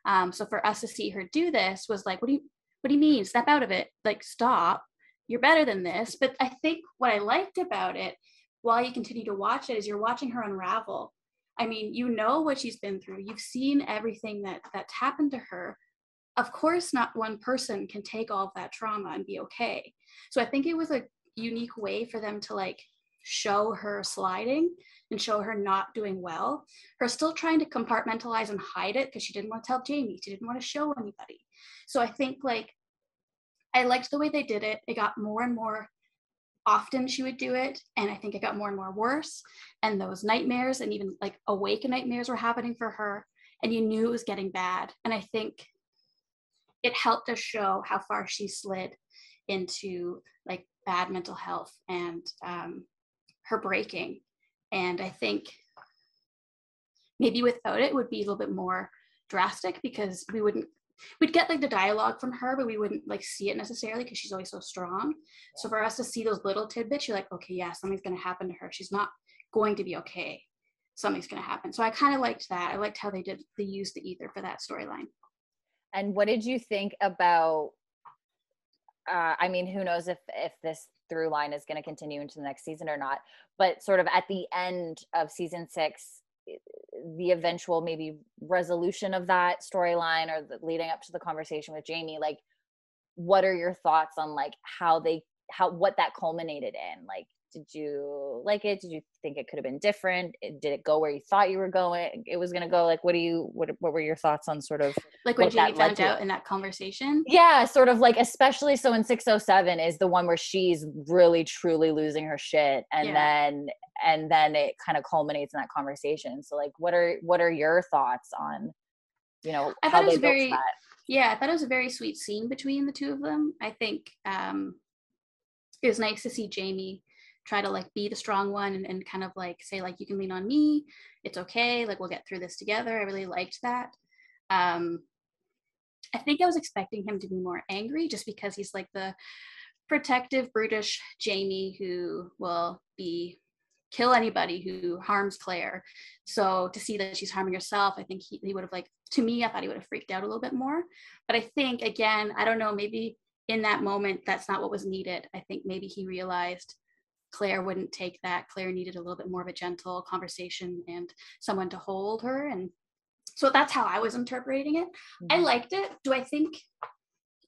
Speaker 2: Um, so for us to see her do this was like, what do you, what do you mean? Step out of it. Like, stop. You're better than this. But I think what I liked about it, while you continue to watch it, is you're watching her unravel. I mean, you know what she's been through. You've seen everything that that's happened to her. Of course, not one person can take all of that trauma and be okay. So I think it was a unique way for them to like show her sliding and show her not doing well. Her still trying to compartmentalize and hide it because she didn't want to tell Jamie. She didn't want to show anybody. So I think like I liked the way they did it. It got more and more often she would do it and i think it got more and more worse and those nightmares and even like awake nightmares were happening for her and you knew it was getting bad and i think it helped us show how far she slid into like bad mental health and um, her breaking. And i think maybe without it, would be a little bit more drastic because we wouldn't we'd get like the dialogue from her but we wouldn't like see it necessarily because she's always so strong. So for us to see those little tidbits you're like okay yeah something's going to happen to her. She's not going to be okay. Something's going to happen. So i kind of liked that. I liked how they did they used the ether for that storyline
Speaker 1: And what did you think about? Uh, I mean, who knows if if this through line is going to continue into the next season or not? But sort of at the end of season six, the eventual maybe resolution of that storyline or the leading up to the conversation with Jamie, like, what are your thoughts on like how they how what that culminated in? Like, did you like it? Did you think it could have been different? Did it go where you thought you were going? It was going to go. Like, what do you what what were your thoughts on sort of?
Speaker 2: like when
Speaker 1: What that
Speaker 2: jamie found out in that conversation
Speaker 1: Yeah, sort of like especially so in 607 is the one where she's really truly losing her shit and
Speaker 2: Yeah.
Speaker 1: then and then it kind of culminates in that conversation. So like what are what are your thoughts on you know
Speaker 2: I
Speaker 1: how
Speaker 2: thought it was very-
Speaker 1: that?
Speaker 2: yeah i thought it was a very sweet scene between the two of them i think um it was nice to see jamie try to like be the strong one and, and kind of like say like you can lean on me. It's okay. Like we'll get through this together. I really liked that. Um i think i was expecting him to be more angry just because he's like the protective brutish jamie who will be kill anybody who harms claire. So to see that she's harming herself i think he, he would have like to me i thought he would have freaked out a little bit more. But i think again i don't know maybe in that moment that's not what was needed. I think maybe he realized claire wouldn't take that claire needed a little bit more of a gentle conversation and someone to hold her and so that's how i was interpreting it i
Speaker 1: Mhm.
Speaker 2: liked it do i think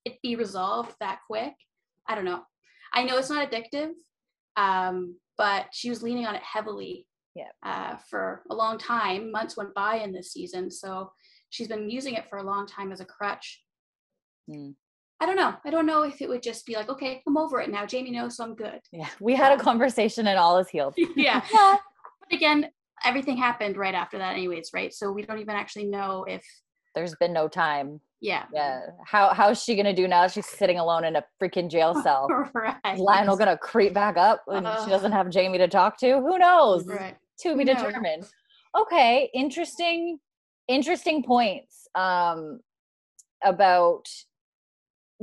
Speaker 2: it be resolved that quick i don't know i know it's not addictive um, but she was leaning on it heavily
Speaker 1: Yeah.
Speaker 2: Uh, for a long time, months went by in this season, so she's been using it for a long time as a crutch.
Speaker 1: Mm.
Speaker 2: I don't know. I don't know if it would just be like, okay, I'm over it now. Jamie knows, so I'm good.
Speaker 1: Yeah, we had a conversation and all is healed.
Speaker 2: yeah.
Speaker 1: Yeah.
Speaker 2: But again, everything happened right after that, anyways, right? So we don't even actually know if,
Speaker 1: There's been no time.
Speaker 2: yeah.
Speaker 1: Yeah. How how's she gonna do now? She's sitting alone in a freaking jail cell.
Speaker 2: right.
Speaker 1: Lionel gonna creep back up when
Speaker 2: Uh,
Speaker 1: she doesn't have Jamie to talk to? Who knows?
Speaker 2: Right.
Speaker 1: To be
Speaker 2: knows?
Speaker 1: determined. Okay, interesting, interesting points. Um about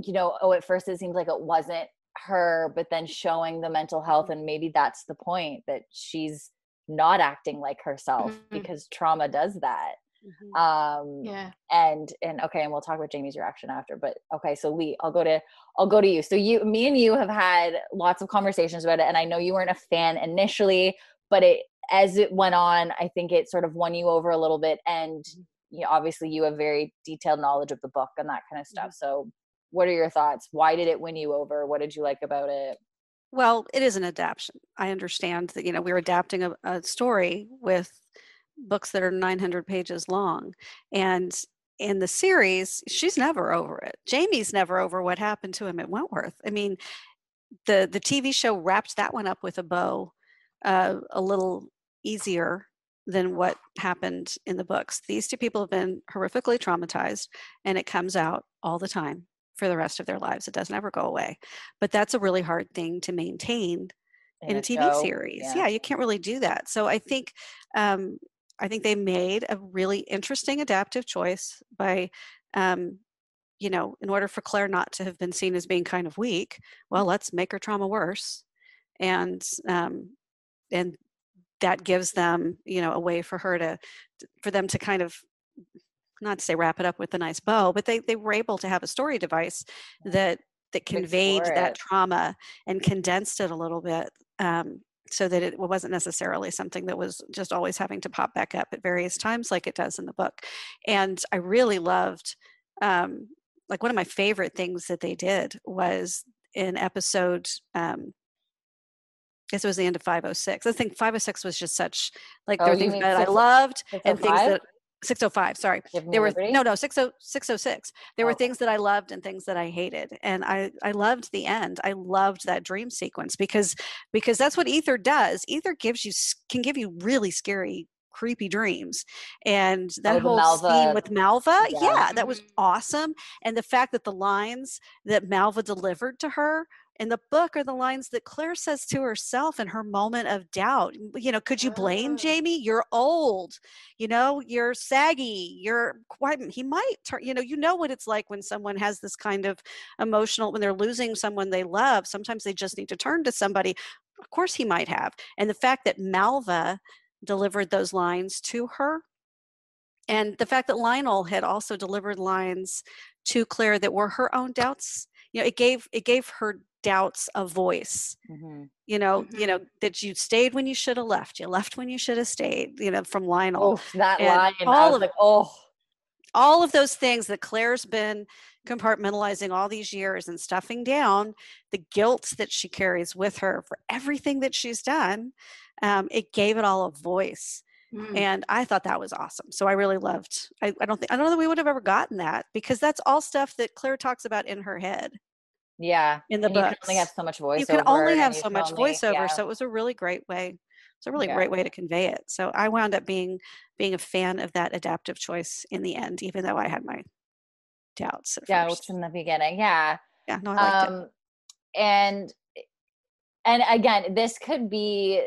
Speaker 1: you know, oh, at first it seems like it wasn't her, but then showing the mental health, and maybe that's the point that she's not acting like herself
Speaker 2: Mhm.
Speaker 1: because trauma does that.
Speaker 3: Mhm.
Speaker 1: Um
Speaker 2: Yeah.
Speaker 1: and and okay and we'll talk about jamie's reaction after but okay so lee i'll go to i'll go to you so you me and you have had lots of conversations about it and i know you weren't a fan initially but it as it went on i think it sort of won you over a little bit and you know, obviously you have very detailed knowledge of the book and that kind of stuff so what are your thoughts why did it win you over what did you like about it
Speaker 3: Well, it is an adaptation. I understand that, you know, we're adapting a, a story with books that are 900 pages long. And in the series, she's never over it. Jamie's never over what happened to him at Wentworth. I mean, the the TV show wrapped that one up with a bow uh, a little easier than what happened in the books. These two people have been horrifically traumatized, and it comes out all the time for the rest of their lives. It doesn't ever go away. But that's a really hard thing to maintain in a TV
Speaker 1: show?
Speaker 3: series.
Speaker 1: Yeah.
Speaker 3: Yeah. you can't really do that. So I think um, I think they made a really interesting adaptive choice by um, you know, in order for Claire not to have been seen as being kind of weak, well, let's make her trauma worse. And um, and that gives them, you know, a way for her to for them to kind of not to say wrap it up with a nice bow, but they they were able to have a story device that that conveyed that trauma and condensed it a little bit um, so that it wasn't necessarily something that was just always having to pop back up at various times like it does in the book and i really loved um, like one of my favorite things that they did was in episode um, I guess it was the end of 506. I think 506 was just such like
Speaker 1: Oh,
Speaker 3: there were things that I loved and things
Speaker 1: 605?
Speaker 3: that 605, sorry there were
Speaker 1: Liberty?
Speaker 3: no no 60, 606 there were things that i loved and things that i hated and i i loved the end i loved that dream sequence because because that's what ether does ether gives you can give you really scary creepy dreams and that
Speaker 1: Oh,
Speaker 3: whole
Speaker 1: Malva-
Speaker 3: scene with malva
Speaker 1: yeah.
Speaker 3: yeah. that was
Speaker 2: Mhm.
Speaker 3: awesome and the fact that the lines that malva delivered to her in the book are the lines that Claire says to herself in her moment of doubt. You know, could you blame
Speaker 2: Oh.
Speaker 3: Jamie? You're old you know you're saggy you're quite he might turn you know you know what it's like when someone has this kind of emotional when they're losing someone they love sometimes they just need to turn to somebody of course he might have and the fact that malva delivered those lines to her and the fact that lionel had also delivered lines to claire that were her own doubts you know it gave it gave her doubts a voice
Speaker 1: Mhm.
Speaker 3: you know you
Speaker 2: Mhm.
Speaker 3: know that you stayed when you should have left you left when you should have stayed you know from lionel
Speaker 1: Oof, that
Speaker 3: and
Speaker 1: line
Speaker 3: all of
Speaker 1: like oh
Speaker 3: all of those things that claire's been compartmentalizing all these years and stuffing down the guilt that she carries with her for everything that she's done um, it gave it all a voice
Speaker 2: Mm.
Speaker 3: and i thought that was awesome so i really loved I, I don't think i don't know that we would have ever gotten that because that's all stuff that claire talks about in her head
Speaker 1: yeah
Speaker 3: in the
Speaker 1: book, you can only have so much voiceover
Speaker 3: you can only have so much
Speaker 1: only-
Speaker 3: voiceover
Speaker 1: yeah.
Speaker 3: so it was a really great way it's a really
Speaker 1: Yeah.
Speaker 3: great way to convey it so i wound up being being a fan of that adaptive choice in the end even though i had my doubts
Speaker 1: doubts in the beginning yeah
Speaker 3: yeah no i liked it
Speaker 1: um and and again this could be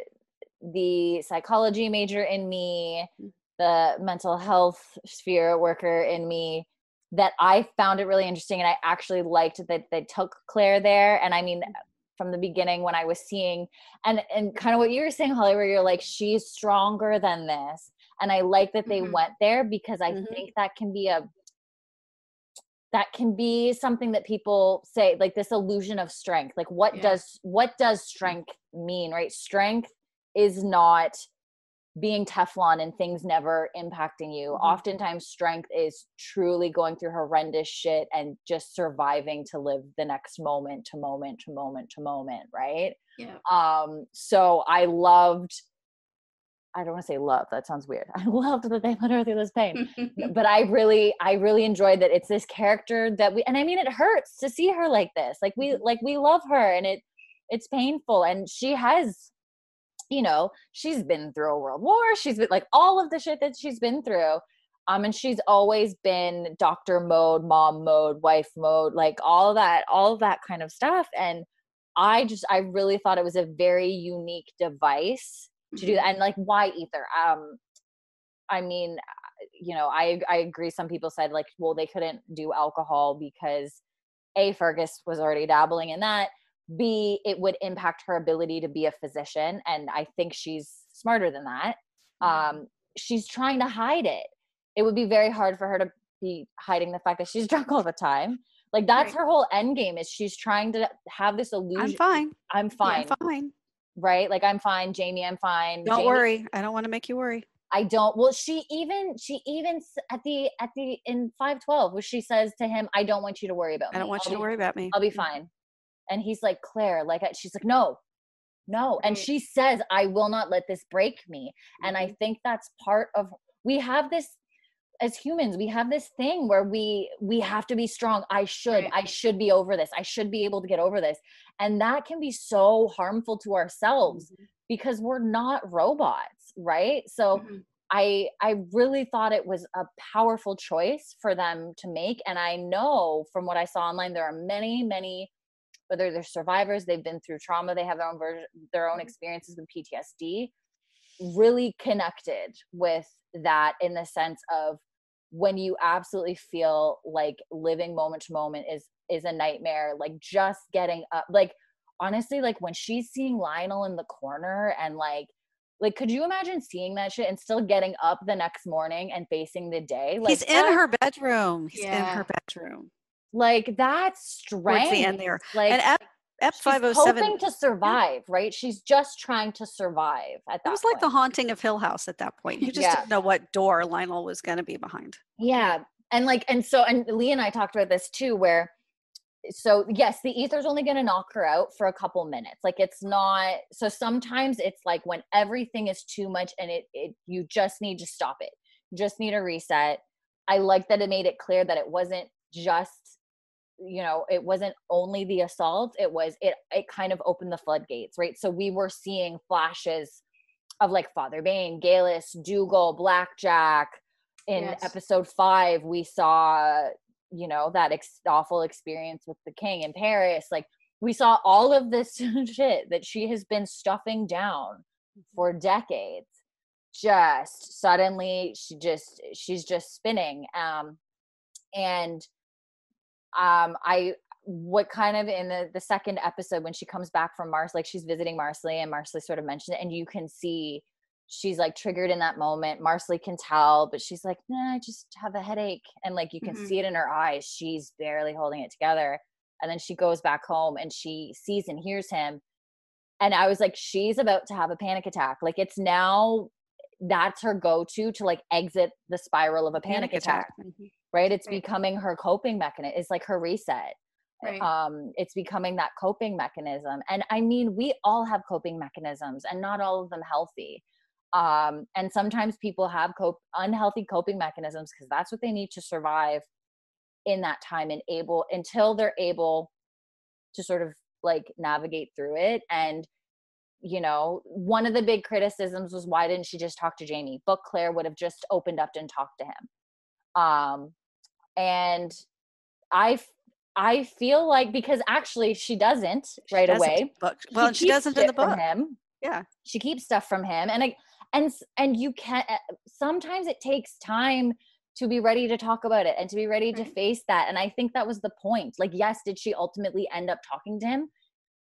Speaker 1: the psychology major in me
Speaker 3: Mm.
Speaker 1: the mental health sphere worker in me that i found it really interesting and i actually liked that they took claire there and i mean
Speaker 3: Mm.
Speaker 1: from the beginning when i was seeing and and kind of what you were saying holly where you're like she's stronger than this and i like that they
Speaker 2: Mhm.
Speaker 1: went there because i
Speaker 3: Mhm.
Speaker 1: think that can be a that can be something that people say like this illusion of strength like what
Speaker 2: Yeah.
Speaker 1: does what does strength mean right strength is not being teflon and things never impacting you
Speaker 3: Mhm.
Speaker 1: oftentimes strength is truly going through horrendous shit and just surviving to live the next moment to moment to moment to moment right
Speaker 2: yeah.
Speaker 1: um so i loved I don't want to say love. That sounds weird. I loved that they put her through this pain, but I really, I really enjoyed that it's this character that we, and I mean, it hurts to see her like this. Like we, like we love her, and it, it's painful, and she has, you know, she's been through a world war. She's been like all of the shit that she's been through. Um, and she's always been doctor mode, mom mode, wife mode, like all that, all of that kind of stuff. And I just, I really thought it was a very unique device to do that. And like, why ether? Um, I mean, you know, I I agree. Some people said like, well, they couldn't do alcohol because a Fergus was already dabbling in that. B, it would impact her ability to be a physician, and I think she's smarter than that. Um, she's trying to hide it. It would be very hard for her to be hiding the fact that she's drunk all the time. Like that's
Speaker 2: Right.
Speaker 1: her whole end game is she's trying to have this illusion.
Speaker 3: I'm fine.
Speaker 1: I'm fine.
Speaker 3: I'm fine.
Speaker 1: Right? Like I'm fine. Jamie, I'm fine.
Speaker 3: Don't
Speaker 1: Jamie,
Speaker 3: worry. I don't want to make you worry.
Speaker 1: I don't. Well, she even she even at the at the in five twelve, where she says to him, "I don't want you to worry about me.
Speaker 3: I don't want
Speaker 1: I'll
Speaker 3: you to worry about me.
Speaker 1: I'll be fine." And he's like, "Claire, like she's like, no, no," and she says, "I will not let this break me." And I
Speaker 2: Mhm.
Speaker 1: think that's part of we have this as humans we have this thing where we we have to be strong i should
Speaker 2: Right.
Speaker 1: i should be over this i should be able to get over this and that can be so harmful to ourselves
Speaker 2: Mhm.
Speaker 1: because we're not robots right so
Speaker 2: Mhm.
Speaker 1: I I really thought it was a powerful choice for them to make and I know from what I saw online there are many many whether they're survivors they've been through trauma they have their own version their own
Speaker 2: Mhm.
Speaker 1: experiences with PTSD really connected with that in the sense of when you absolutely feel like living moment to moment is is a nightmare like just getting up like honestly like when she's seeing Lionel in the corner and like like could you imagine seeing that shit and still getting up the next morning and facing the day like
Speaker 3: He's in
Speaker 1: that-
Speaker 3: her bedroom. He's in her bedroom.
Speaker 1: Like that's
Speaker 3: Towards
Speaker 1: strength
Speaker 3: the end there.
Speaker 1: like
Speaker 3: and Ep, Ep
Speaker 1: she's
Speaker 3: 507.
Speaker 1: hoping to survive right she's just trying to survive at that
Speaker 3: It was like the haunting of Hill House at that point. You just
Speaker 1: Yeah.
Speaker 3: didn't know what door Lionel was going to be behind.
Speaker 1: Yeah. And like, and so, and Lee and I talked about this too, where, so yes, the ether's only going to knock her out for a couple minutes. Like it's not, so sometimes it's like when everything is too much and it, it, you just need to stop it. You just need a reset. I like that it made it clear that it wasn't just, you know, it wasn't only the assault. It was, it, it kind of opened the floodgates, right? So we were seeing flashes of like Father Bain, Geillis, Dougal, Blackjack, in
Speaker 2: Yes.
Speaker 1: episode five we saw you know that ex- awful experience with the king in paris like we saw all of this shit that she has been stuffing down for decades just suddenly she just she's just spinning um and um i what kind of in the the second episode when she comes back from mars like she's visiting Marsali and Marsali sort of mentioned it and you can see she's like triggered in that moment. Marsali can tell but she's like nah i just have a headache. And like you can
Speaker 2: Mhm.
Speaker 1: see it in her eyes. She's barely holding it together. And then she goes back home and she sees and hears him. And i was like she's about to have a panic attack. Like it's now that's her go-to to like exit the spiral of a panic, attack,
Speaker 3: Mhm.
Speaker 1: Right it's
Speaker 2: Right.
Speaker 1: becoming her coping mechanism it's like her reset
Speaker 2: Right.
Speaker 1: um it's becoming that coping mechanism and i mean we all have coping mechanisms and not all of them healthy um and sometimes people have cope unhealthy coping mechanisms because that's what they need to survive in that time and able until they're able to sort of like navigate through it and you know one of the big criticisms was why didn't she just talk to jamie but claire would have just opened up and talked to him um and I I feel like because actually she doesn't
Speaker 3: She
Speaker 1: right
Speaker 3: doesn't
Speaker 1: away.
Speaker 3: book. Well, and she doesn't in the book.
Speaker 1: him.
Speaker 3: Yeah.
Speaker 1: she keeps stuff from him. And I, and and you can uh, sometimes it takes time to be ready to talk about it and to be ready to face that. And i think that was the point. Like yes did she ultimately end up talking to him?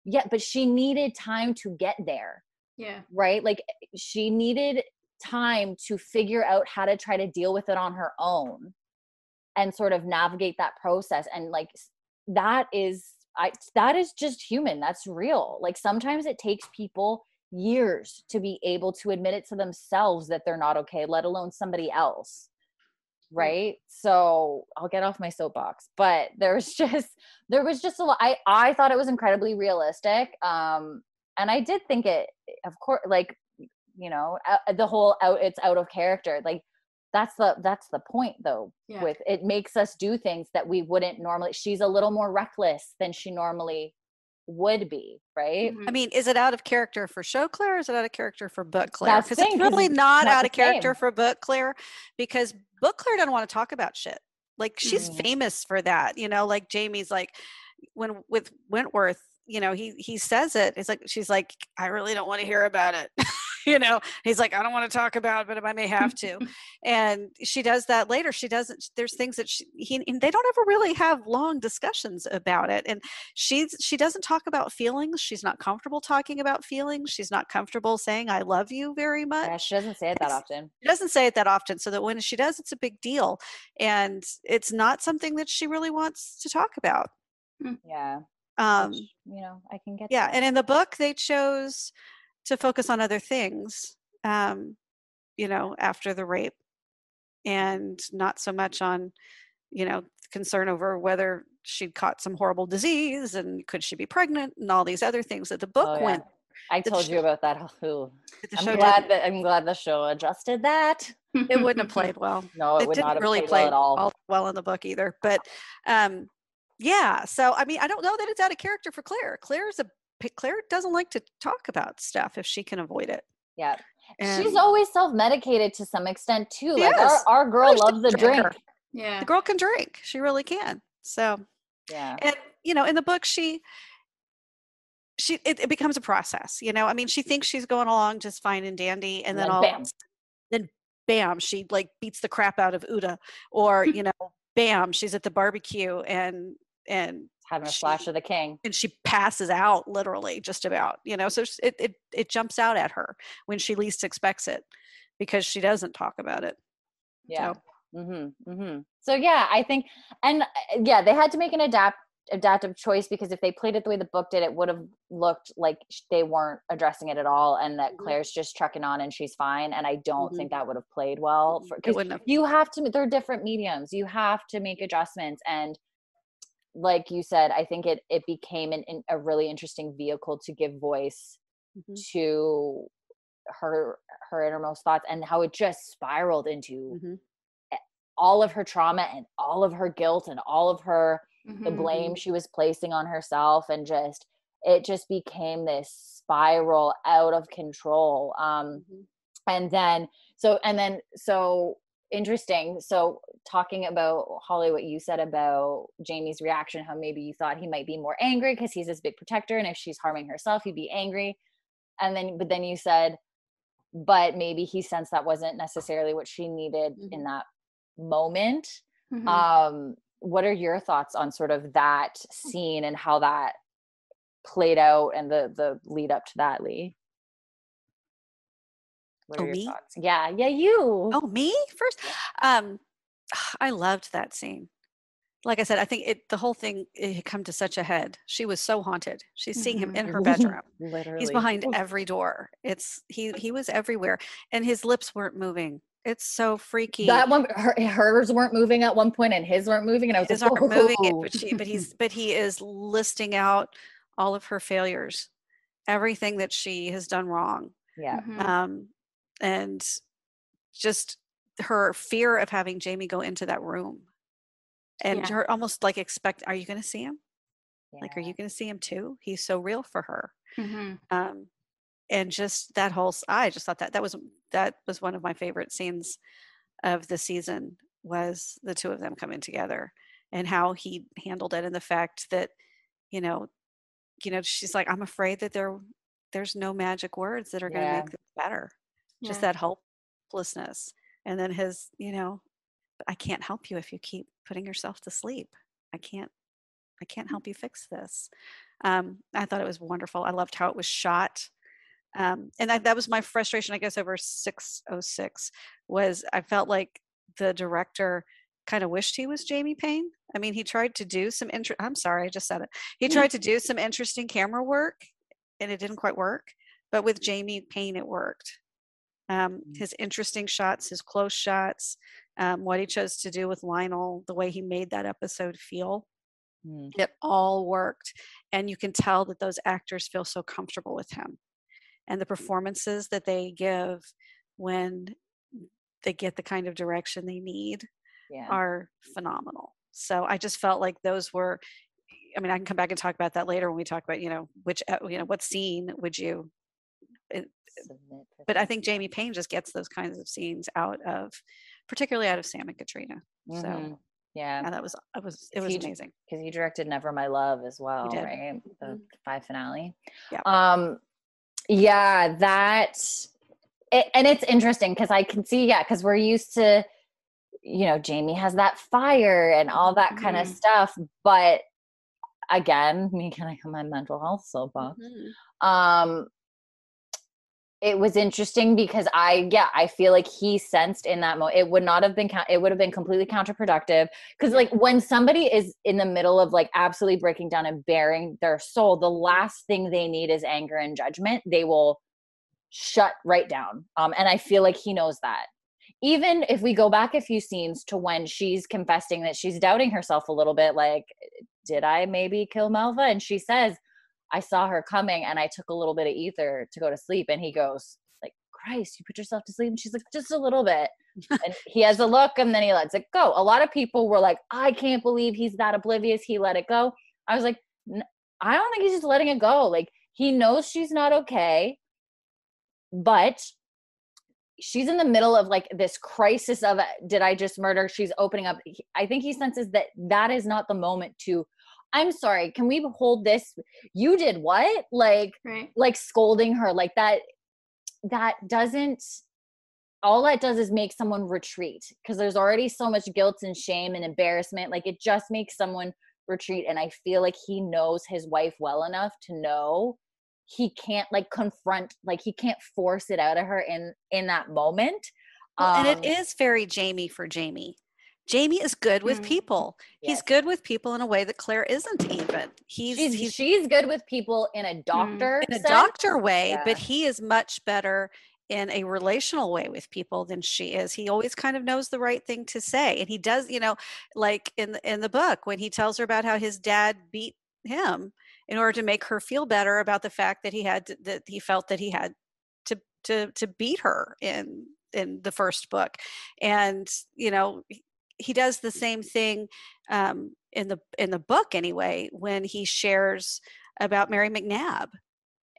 Speaker 1: Yeah but she needed time to get there.
Speaker 2: Yeah.
Speaker 1: right? Like she needed time to figure out how to try to deal with it on her own and sort of navigate that process and like that is i that is just human that's real. Like sometimes it takes people years to be able to admit it to themselves that they're not okay let alone somebody else right? So i'll get off my soapbox but there was just there was just a lot i i thought it was incredibly realistic um and i did think it of course like you know the whole out it's out of character like that's the that's the point though
Speaker 2: Yeah.
Speaker 1: with it makes us do things that we wouldn't normally she's a little more reckless than she normally would be right
Speaker 2: Mhm.
Speaker 3: I mean, is it out of character for show Claire or is it out of character for book Claire? Because it's
Speaker 1: thing, 'cause
Speaker 3: really not
Speaker 1: not
Speaker 3: out of character
Speaker 1: same.
Speaker 3: for book Claire because book Claire doesn't want to talk about shit. Like she's
Speaker 1: Mhm.
Speaker 3: famous for that, you know, like Jamie's like when with Wentworth, you know, he he says it. It's like she's like, I really don't want to hear about it. you know, he's like, I don't want to talk about it, but I may have to. and she does that later. She doesn't. There's things that she he and they don't ever really have long discussions about it. And she's she doesn't talk about feelings. She's not comfortable talking about feelings. She's not comfortable saying I love you very much.
Speaker 1: yeah, she doesn't say it that often
Speaker 3: She doesn't say it that often, so that when she does, it's a big deal, and it's not something that she really wants to talk about.
Speaker 1: yeah
Speaker 3: Um,
Speaker 1: which, you know i can get
Speaker 3: yeah,
Speaker 1: that.
Speaker 3: and in the book, they chose to focus on other things, um, you know, after the rape, and not so much on, you know, concern over whether she'd caught some horrible disease and could she be pregnant and all these other things that the book
Speaker 1: Oh, yeah.
Speaker 3: went.
Speaker 1: i told you about that Ooh. i'm glad that i'm glad the show adjusted that
Speaker 3: it wouldn't have played well.
Speaker 1: no it,
Speaker 3: it
Speaker 1: would
Speaker 3: didn't
Speaker 1: not have
Speaker 3: really
Speaker 1: played
Speaker 3: play
Speaker 1: well at all,
Speaker 3: well in the book either. But um, yeah, so I mean, I don't know that it's out of character for Claire. Claire's a Claire doesn't like to talk about stuff if she can avoid it.
Speaker 1: yeah she's always self-medicated to some extent too like
Speaker 3: Yes.
Speaker 1: our, our girl
Speaker 3: oh, she's
Speaker 1: loves the drink
Speaker 3: drinker.
Speaker 2: yeah.
Speaker 3: the girl can drink. She really can. So
Speaker 1: yeah
Speaker 3: and you know, in the book, she she it, it becomes a process. You know, I mean, she mm-hmm. thinks she's going along just fine and dandy, and,
Speaker 1: And
Speaker 3: then
Speaker 1: then
Speaker 3: all
Speaker 1: bam.
Speaker 3: then bam, she like beats the crap out of Uda, or you know, bam, she's at the barbecue and and
Speaker 1: having a flash of the king
Speaker 3: and she passes out literally just about you know so it, it it jumps out at her when she least expects it because she doesn't talk about it
Speaker 1: yeah
Speaker 3: so
Speaker 1: mm-hmm, mm-hmm. so yeah i think and uh, yeah they had to make an adapt adaptive choice because if they played it the way the book did it would have looked like they weren't addressing it at all and that
Speaker 3: Mhm.
Speaker 1: claire's just trucking on and she's fine and i don't
Speaker 3: Mhm.
Speaker 1: think that would have played well
Speaker 3: Mhm.
Speaker 1: for
Speaker 3: It
Speaker 1: because
Speaker 3: wouldn't have.
Speaker 1: you have to they're different mediums you have to make adjustments and like you said i think it it became an, an, a really interesting vehicle to give voice
Speaker 3: Mhm.
Speaker 1: to her her innermost thoughts and how it just spiraled into
Speaker 3: Mhm.
Speaker 1: all of her trauma and all of her guilt and all of her the
Speaker 2: Mhm.
Speaker 1: blame she was placing on herself and just it just became this spiral out of control um
Speaker 3: Mhm.
Speaker 1: and then so and then so interesting. So talking about holly what you said about jamie's reaction how maybe you thought he might be more angry because he's this big protector and if she's harming herself he'd be angry. And then but then you said but maybe he sensed that wasn't necessarily what she needed in that moment.
Speaker 2: Mhm.
Speaker 1: um what are your thoughts on sort of that scene and how that played out and the the lead up to that lee what are
Speaker 3: Oh,
Speaker 1: your
Speaker 3: me?
Speaker 1: thoughts? Yeah yeah you.
Speaker 3: Oh me? First um i loved that scene. Like i said i think it the whole thing it had come to such a head. She was so haunted. She's seeing him
Speaker 2: Mhm.
Speaker 3: in her bedroom.
Speaker 1: Literally.
Speaker 3: he's behind every door. It's he he was everywhere and his lips weren't moving. It's so freaky.
Speaker 1: That one her, hers weren't moving at one point and his weren't moving and i was
Speaker 3: his
Speaker 1: like
Speaker 3: aren't moving it but she but he's but he is listing out all of her failures. Everything that she has done wrong.
Speaker 1: Yeah.
Speaker 2: Mhm.
Speaker 3: um and just her fear of having jamie go into that room and
Speaker 2: Yeah.
Speaker 3: her almost like expect are you going to see him like are you going to see him too he's so real for her
Speaker 2: Mhm.
Speaker 3: um and just that whole i just thought that that was that was one of my favorite scenes of the season was the two of them coming together and how he handled it and the fact that you know you know she's like i'm afraid that there there's no magic words that are going to
Speaker 1: Yeah.
Speaker 3: make this better just
Speaker 2: Yeah.
Speaker 3: that hopelessness and then his you know i can't help you if you keep putting yourself to sleep. I can't i can't help you fix this. Um, i thought it was wonderful. I loved how it was shot. Um, and that, that was my frustration i guess over 606 was i felt like the director kind of wished he was jamie payne. I mean he tried to do some inter- i'm sorry i just said it. He tried to do some interesting camera work and it didn't quite work but with jamie payne it worked um,
Speaker 1: Mm.
Speaker 3: his interesting shots his close shots um, what he chose to do with lionel the way he made that episode feel
Speaker 1: Mm.
Speaker 3: it all worked and you can tell that those actors feel so comfortable with him and the performances that they give when they get the kind of direction they need
Speaker 1: Yeah.
Speaker 3: are phenomenal. So I just felt like those were I mean I can come back and talk about that later when we talk about, you know, which uh, you know, what scene would you
Speaker 1: For
Speaker 3: but I think Jamie Payne just gets those kinds of scenes out of particularly out of Sam and Caitriona. So
Speaker 1: Mhm. Yeah.
Speaker 3: yeah, that was it was it was
Speaker 1: he
Speaker 3: amazing.
Speaker 1: because you directed Never My Love as well, right? The
Speaker 2: Mhm.
Speaker 1: five finale.
Speaker 3: Yeah.
Speaker 1: Um, yeah, that, it, and it's interesting because I can see, yeah, because we're used to, you know, Jamie has that fire and all that kind of
Speaker 2: Mhm.
Speaker 1: stuff, but again, me kind of come my mental health soapbox?
Speaker 3: Mhm.
Speaker 1: um it was interesting because i yeah i feel like he sensed in that moment it would not have been it would have been completely counterproductive because like when somebody is in the middle of like absolutely breaking down and bearing their soul the last thing they need is anger and judgment they will shut right down um and i feel like he knows that. Even if we go back a few scenes to when she's confessing that she's doubting herself a little bit like did i maybe kill Malva and she says I saw her coming and I took a little bit of ether to go to sleep. And he goes, like, Christ, you put yourself to sleep. And she's like, just a little bit. and he has a look and then he lets it go. A lot of people were like, I can't believe he's that oblivious. He let it go. I was like, "N- I don't think he's just letting it go. Like, he knows she's not okay, but she's in the middle of like this crisis of did I just murder? She's opening up. I think he senses that that is not the moment to. I'm sorry. Can we hold this? You did what? Like,
Speaker 2: Right.
Speaker 1: like scolding her like that that doesn't all that does is make someone retreat because there's already so much guilt and shame and embarrassment like it just makes someone retreat and i feel like he knows his wife well enough to know he can't like confront like he can't force it out of her in in that moment
Speaker 3: Well, and it
Speaker 1: Um,
Speaker 3: very Jamie for Jamie. Jamie is good with
Speaker 2: Mm.
Speaker 3: people.
Speaker 1: Yes.
Speaker 3: He's good with people in a way that Claire isn't even. He's
Speaker 1: she's
Speaker 3: he's
Speaker 1: she's good with people in a doctor
Speaker 3: in a
Speaker 1: sense.
Speaker 3: doctor way,
Speaker 1: Yeah.
Speaker 3: but he is much better in a relational way with people than she is. He always kind of knows the right thing to say. And he does, you know, like in the in the book when he tells her about how his dad beat him in order to make her feel better about the fact that he had to, that he felt that he had to to to beat her in in the first book. And, you know, he- does the same thing um, in the in the book anyway when he shares about Mary MacNab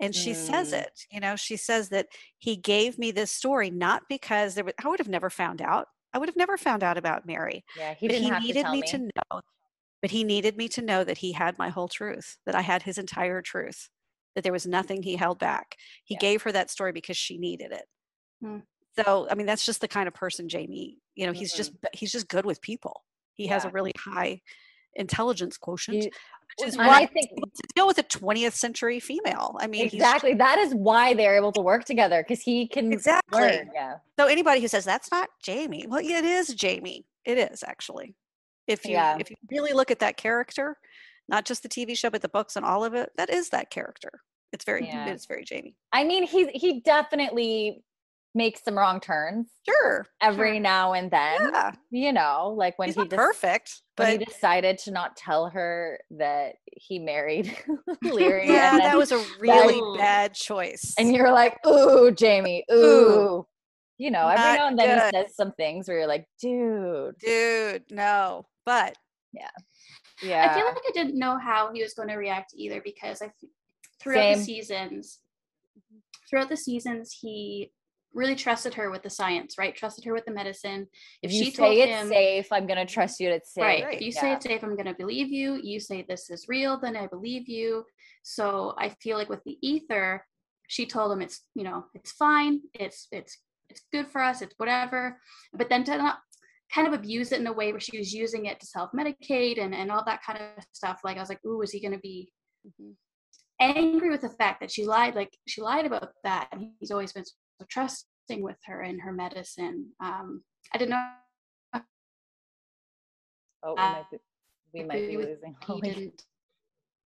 Speaker 3: and she says
Speaker 1: Mm.
Speaker 3: it you know she says that he gave me this story not because there was, i would have never found out i would have never found out about mary
Speaker 1: yeah he
Speaker 3: but
Speaker 1: didn't
Speaker 3: he
Speaker 1: to
Speaker 3: needed
Speaker 1: tell
Speaker 3: me
Speaker 1: me,
Speaker 3: to know but he needed me to know that he had my whole truth that i had his entire truth that there was nothing he held back he
Speaker 1: Yeah.
Speaker 3: gave her that story because she needed it
Speaker 2: Hmm.
Speaker 3: So i mean that's just the kind of person jamie you know he's
Speaker 1: Mhm.
Speaker 3: just he's just good with people he has a really high intelligence quotient
Speaker 1: You-
Speaker 3: which is why
Speaker 1: i think
Speaker 3: to deal with a 20th century female i mean
Speaker 1: exactly that is why they're able to work together because he can
Speaker 3: Exactly.
Speaker 1: learn, yeah
Speaker 3: So anybody who says that's not Jamie, well, yeah, it is Jamie. It is actually. If you
Speaker 1: Yeah.
Speaker 3: if you really look at that character, not just the TV show, but the books and all of it, that is that character. It's very
Speaker 1: Yeah.
Speaker 3: it's very Jamie.
Speaker 1: I mean, he he definitely makes some wrong turns
Speaker 3: Sure.
Speaker 1: every now and then.
Speaker 3: Yeah.
Speaker 1: You know, like when
Speaker 3: He's
Speaker 1: he
Speaker 3: not
Speaker 1: dec-
Speaker 3: perfect,
Speaker 1: when
Speaker 3: but
Speaker 1: he decided to not tell her that he married Laoghaire.
Speaker 3: yeah, that was a really
Speaker 2: Ooh.
Speaker 3: bad choice.
Speaker 1: and you're like, ooh, Jamie, ooh.
Speaker 3: Ooh.
Speaker 1: You know, every
Speaker 3: Not
Speaker 1: now and then
Speaker 3: good.
Speaker 1: he says some things where you're like, dude,
Speaker 3: dude, no. But
Speaker 1: yeah. Yeah.
Speaker 2: I feel like I didn't know how he was going to react either because I f- throughout
Speaker 1: Same.
Speaker 2: the seasons, throughout the seasons, he really trusted her with the science, right? Trusted her with the medicine.
Speaker 1: if you
Speaker 2: she
Speaker 1: say
Speaker 2: told
Speaker 1: it's
Speaker 2: him,
Speaker 1: safe, I'm gonna trust you. It's safe.
Speaker 2: right?
Speaker 3: Right,
Speaker 2: If you say it's safe, I'm going to believe you. You say this is real, then I believe you. So I feel like with the ether, she told him it's you know it's fine, it's it's it's good for us, it's whatever. But then to not kind of abuse it in a way where she was using it to self medicate and and all that kind of stuff. Like I was like, ooh, is he going to be
Speaker 3: Mhm.
Speaker 2: angry with the fact that she lied like she lied about that and he's always been so trusting with her and her medicine um i didn't know
Speaker 1: Oh, we
Speaker 2: Uh,
Speaker 1: might be, we might be losing.
Speaker 2: he didn't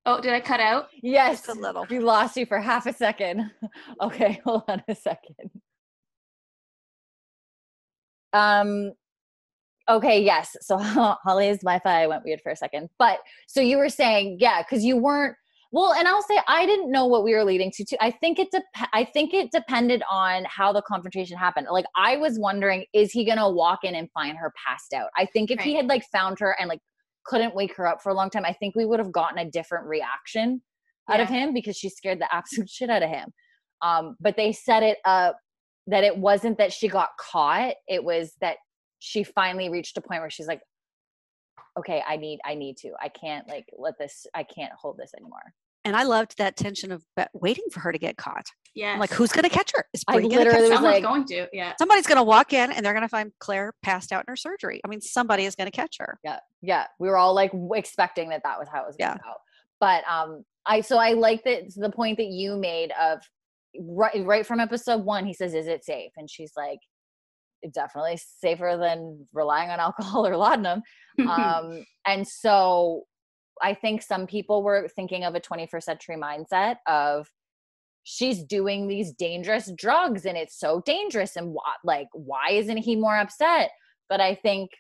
Speaker 2: oh did i cut out
Speaker 1: Yes,
Speaker 3: Just a little.
Speaker 1: We lost you for half a second. Okay, hold on a second. Um. Okay. Yes. So Holly's Wi-Fi went weird for a second, but so you were saying, yeah, because you weren't Well, and I'll say I didn't know what we were leading to. Too. I think it dep- I think it depended on how the confrontation happened. Like I was wondering, is he gonna walk in and find her passed out? I think if right. he had like found her and like couldn't wake her up for a long time, I think we would have gotten a different reaction yeah. out of him because she scared the absolute shit out of him. Um, but they set it up that it wasn't that she got caught; it was that she finally reached a point where she's like, okay, I need, I need to. I can't like let this. I can't hold this anymore.
Speaker 3: And I loved that tension of waiting for her to get caught.
Speaker 2: Yeah.
Speaker 3: Like, who's going to catch her?
Speaker 1: Is I literally was
Speaker 2: like, going to. Yeah.
Speaker 3: Somebody's going to walk in and they're going to find Claire passed out in her surgery. I mean, somebody is going to catch her.
Speaker 1: Yeah. Yeah. We were all like expecting that that was how it was going to yeah. go. But um, I so I like that the point that you made of right right from episode one. He says, "Is it safe?" And she's like, definitely safer than relying on alcohol or laudanum. um, and so I think some people were thinking of a 21st century mindset of she's doing these dangerous drugs and it's so dangerous and what like why isn't he more upset? But I think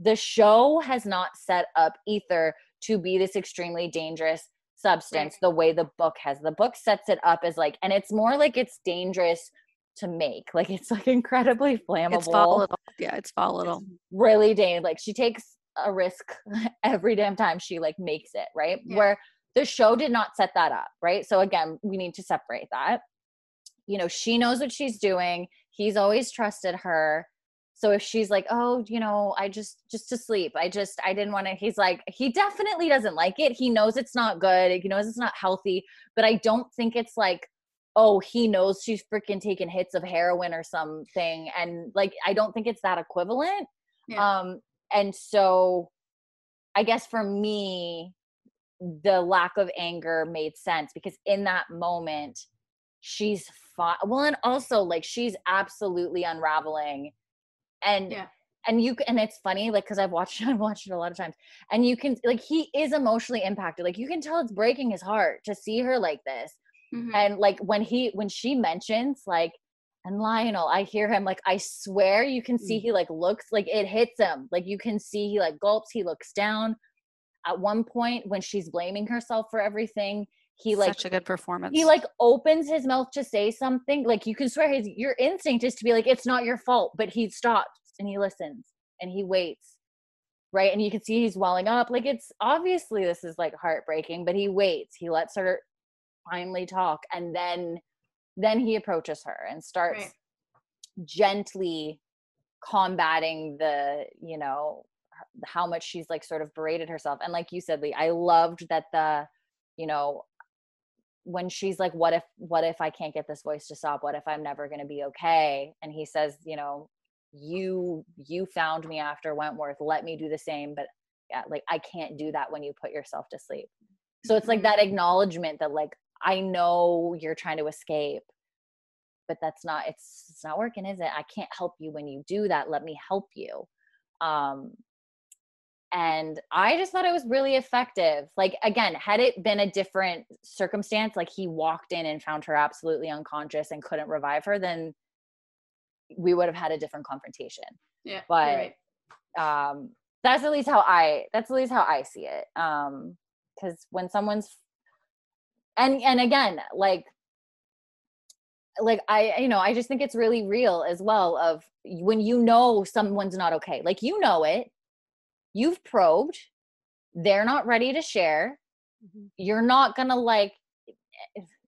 Speaker 1: the show has not set up ether to be this extremely dangerous substance the way the book has. The book sets it up as like and it's more like it's dangerous to make. Like it's like incredibly flammable.
Speaker 3: It's volatile. Yeah, it's volatile. It's
Speaker 1: really dangerous. Like she takes a risk every damn time she like makes it, right? Yeah. Where the show did not set that up, right? So again, we need to separate that. You know, she knows what she's doing. He's always trusted her. So if she's like, "Oh, you know, I just just to sleep. I just I didn't want to." He's like, he definitely doesn't like it. He knows it's not good. He knows it's not healthy, but I don't think it's like oh he knows she's freaking taking hits of heroin or something and like i don't think it's that equivalent yeah. um and so i guess for me the lack of anger made sense because in that moment she's fine well and also like she's absolutely unraveling. And yeah. and you and it's funny like because i've watched it, i've watched it a lot of times. And you can like he is emotionally impacted. Like you can tell it's breaking his heart to see her like this. Mm-hmm. And like when he when she mentions like and Lionel, I hear him like I swear you can see mm. he like looks like it hits him. Like you can see he like gulps, he looks down. At one point when she's blaming herself for everything, he like
Speaker 3: such a good performance.
Speaker 1: He like opens his mouth to say something. Like you can swear his your instinct is to be like, it's not your fault, but he stops and he listens and he waits. Right. And you can see he's welling up. Like it's obviously this is like heartbreaking, but he waits. He lets her finally talk and then then he approaches her and starts right. gently combating the you know how much she's like sort of berated herself. And like you said lee i loved that the you know when she's like what if what if i can't get this voice to stop? What if i'm never going to be okay? And he says you know you you found me after wentworth. Let me do the same. But yeah like i can't do that when you put yourself to sleep. So it's like mm-hmm. that acknowledgement that like I know you're trying to escape, but that's not it's it's not working, is it? I can't help you when you do that. Let me help you. Um and I just thought it was really effective. Like again, had it been a different circumstance, like he walked in and found her absolutely unconscious and couldn't revive her, then we would have had a different confrontation.
Speaker 2: Yeah.
Speaker 1: But right. um that's at least how I that's at least how I see it. Um because when someone's and and again like like i you know i just think it's really real as well of when you know someone's not okay like you know it you've probed they're not ready to share mm-hmm. you're not gonna like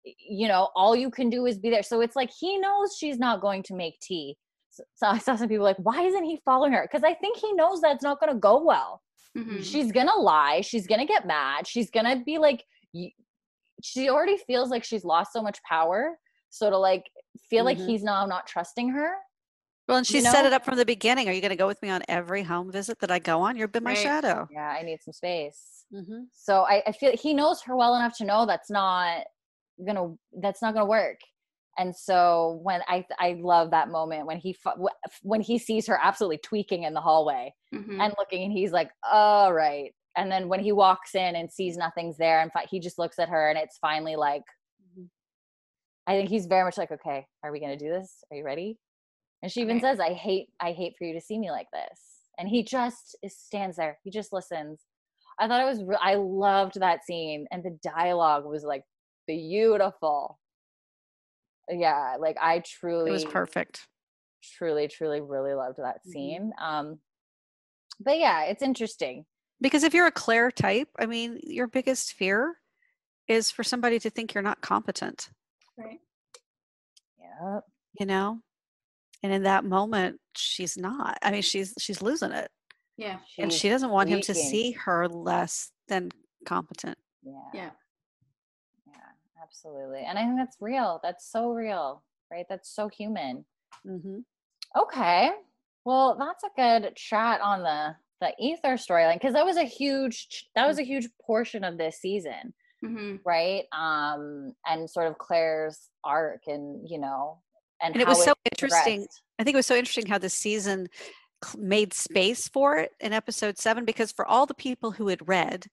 Speaker 1: you know all you can do is be there so it's like he knows she's not going to make tea so, so i saw some people like why isn't he following her because i think he knows that's not going to go well mm-hmm. she's gonna lie she's gonna get mad she's gonna be like she already feels like she's lost so much power. So to like feel mm-hmm. like he's now not trusting her.
Speaker 3: Well, and she you know? set it up from the beginning. Are you going to go with me on every home visit that I go on? You've been my right. shadow.
Speaker 1: Yeah, I need some space. Mm-hmm. So I, I feel he knows her well enough to know that's not gonna that's not gonna work. And so when I I love that moment when he when he sees her absolutely tweaking in the hallway mm-hmm. and looking, and he's like, "All right, and then when he walks in and sees nothing's there and he just looks at her and it's finally like mm-hmm. i think he's very much like okay are we going to do this are you ready and she even okay. says i hate i hate for you to see me like this and he just is, stands there he just listens I thought it was. Re- I loved that scene, and the dialogue was like beautiful. Yeah, like I truly
Speaker 3: It was perfect.
Speaker 1: truly, truly, really loved that
Speaker 3: Mhm.
Speaker 1: scene. Um, but yeah, it's interesting.
Speaker 3: Because if you're a Claire type, I mean, your biggest fear is for somebody to think you're not competent,
Speaker 2: Right.
Speaker 1: Yeah,
Speaker 3: you know? And in that moment, she's not. I mean, she's she's losing it.
Speaker 2: Yeah.
Speaker 3: and she doesn't want him to see her less than competent.
Speaker 1: Yeah,
Speaker 2: Yeah.
Speaker 1: yeah, absolutely. And I think that's real. That's so real, right? That's so human.
Speaker 3: Mm-hmm.
Speaker 1: Okay. Well, that's a good chat on the the ether storyline because that was a huge that was a huge portion of this season,
Speaker 2: hmm
Speaker 1: right? Um, and sort of Claire's arc, and you know, and,
Speaker 3: And it was so interesting. I think it was so interesting how this season made space for it in episode seven because for all the people who had read,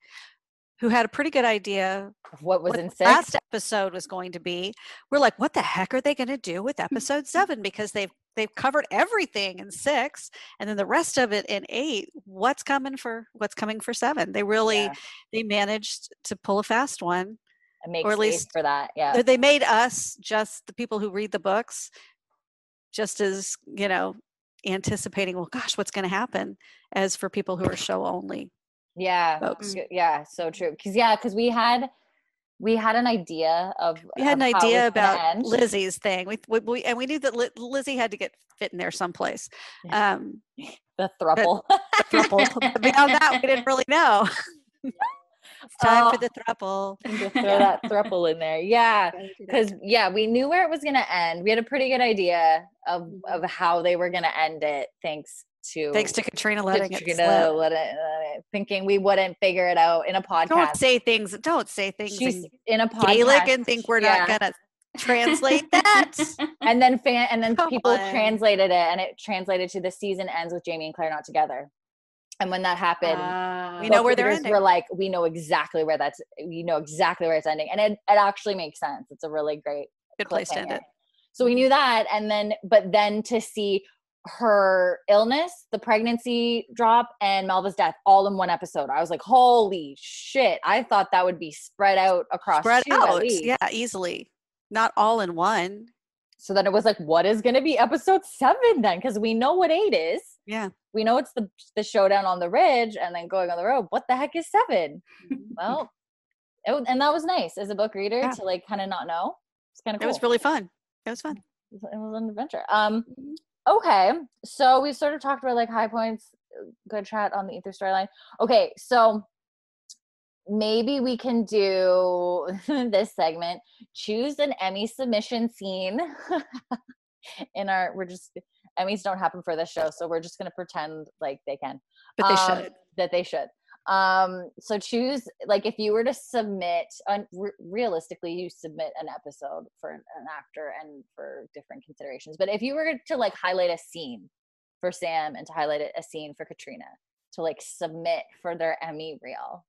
Speaker 3: who had a pretty good idea
Speaker 1: of What was
Speaker 3: what
Speaker 1: in
Speaker 3: the last episode was going to be, we're like, what the heck are they going to do with episode seven? Because they've they've covered everything in six, and then the rest of it in eight. What's coming for what's coming for seven? They really
Speaker 1: Yeah,
Speaker 3: they managed to pull a fast one. or at least
Speaker 1: for that. Yeah.
Speaker 3: They- They made us just the people who read the books, just as you know, anticipating. Well, gosh, what's going to happen? As for people who are show only
Speaker 1: Yeah.
Speaker 3: folks.
Speaker 1: Yeah, so true. Because yeah, because we had we had an idea of
Speaker 3: we had
Speaker 1: of
Speaker 3: an idea about. Lizzie's thing. We, we, we and we knew that Lizzie had to get fit in there someplace. Um,
Speaker 1: the thruple.
Speaker 3: throuple. But Beyond that, we didn't really know. it's time for
Speaker 1: Oh.
Speaker 3: the throuple.
Speaker 1: Just throw that thruple in there. Yeah. Because yeah, we knew where it was gonna end. We had a pretty good idea of of how they were gonna end it, thanks to.
Speaker 3: Thanks to Caitriona
Speaker 1: to
Speaker 3: letting it slip.
Speaker 1: let it- let it- thinking we wouldn't figure it out in a podcast.
Speaker 3: Don't say things. Don't say things
Speaker 1: She's
Speaker 3: in
Speaker 1: in a podcast
Speaker 3: Gaelic and think we're
Speaker 1: yeah.
Speaker 3: not gonna translate that.
Speaker 1: and then fan and then
Speaker 3: Come
Speaker 1: people
Speaker 3: on.
Speaker 1: translated it and it translated to the season ends with Jamie and Claire not together. And when that happened,
Speaker 2: Uh,
Speaker 3: We know where they're ending.
Speaker 1: We're like, we know exactly where that's we know exactly where it's ending. And it, it actually makes sense. It's a really great
Speaker 3: Good place to end it.
Speaker 1: So we knew that. And then but then to see her illness, the pregnancy drop, and Malva's death all in one episode. I was like, holy shit. I thought that would be spread out across
Speaker 3: Spread out. Yeah, easily. Not all in one.
Speaker 1: So then it was like, what is going to be episode seven then? Because we know what eight is.
Speaker 3: Yeah.
Speaker 1: We know it's the the showdown on the ridge and then going on the road. What the heck is seven? Well, it, and that was nice as a book reader
Speaker 3: Yeah.
Speaker 1: to like kind of not know. It's kind of
Speaker 3: It was really fun. It was fun.
Speaker 1: it was, an adventure. Um,
Speaker 2: Mhm.
Speaker 1: Okay, so we sort of talked about like high points, good chat on the ether storyline. Okay, so maybe we can do this segment. Choose an Emmy submission scene in our. We're just Emmys don't happen for this show, so we're just gonna pretend like they can
Speaker 3: But they
Speaker 1: um,
Speaker 3: should.
Speaker 1: that they should um so choose like if you were to submit un- re- realistically you submit an episode for an, an actor and for different considerations but if you were to like highlight a scene for sam and to highlight a a scene for Caitriona to like submit for their emmy reel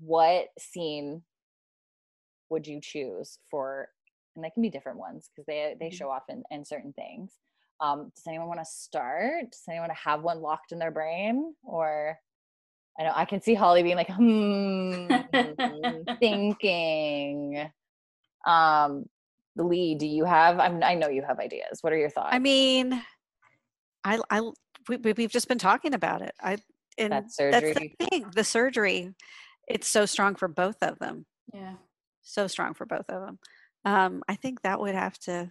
Speaker 1: what scene would you choose for and they can be different ones because they they
Speaker 2: Mhm.
Speaker 1: show off in, in certain things um does anyone want to start does anyone have one locked in their brain or i know i can see holly being like hmm thinking um lee do you have I'm, i know you have ideas what are your thoughts
Speaker 3: I mean, I, I, we, we- we've just been talking about it. I, and
Speaker 1: that
Speaker 3: that's the thing. The surgery, it's so strong for both of them.
Speaker 2: yeah.
Speaker 3: So strong for both of them. Um, I think that would have to.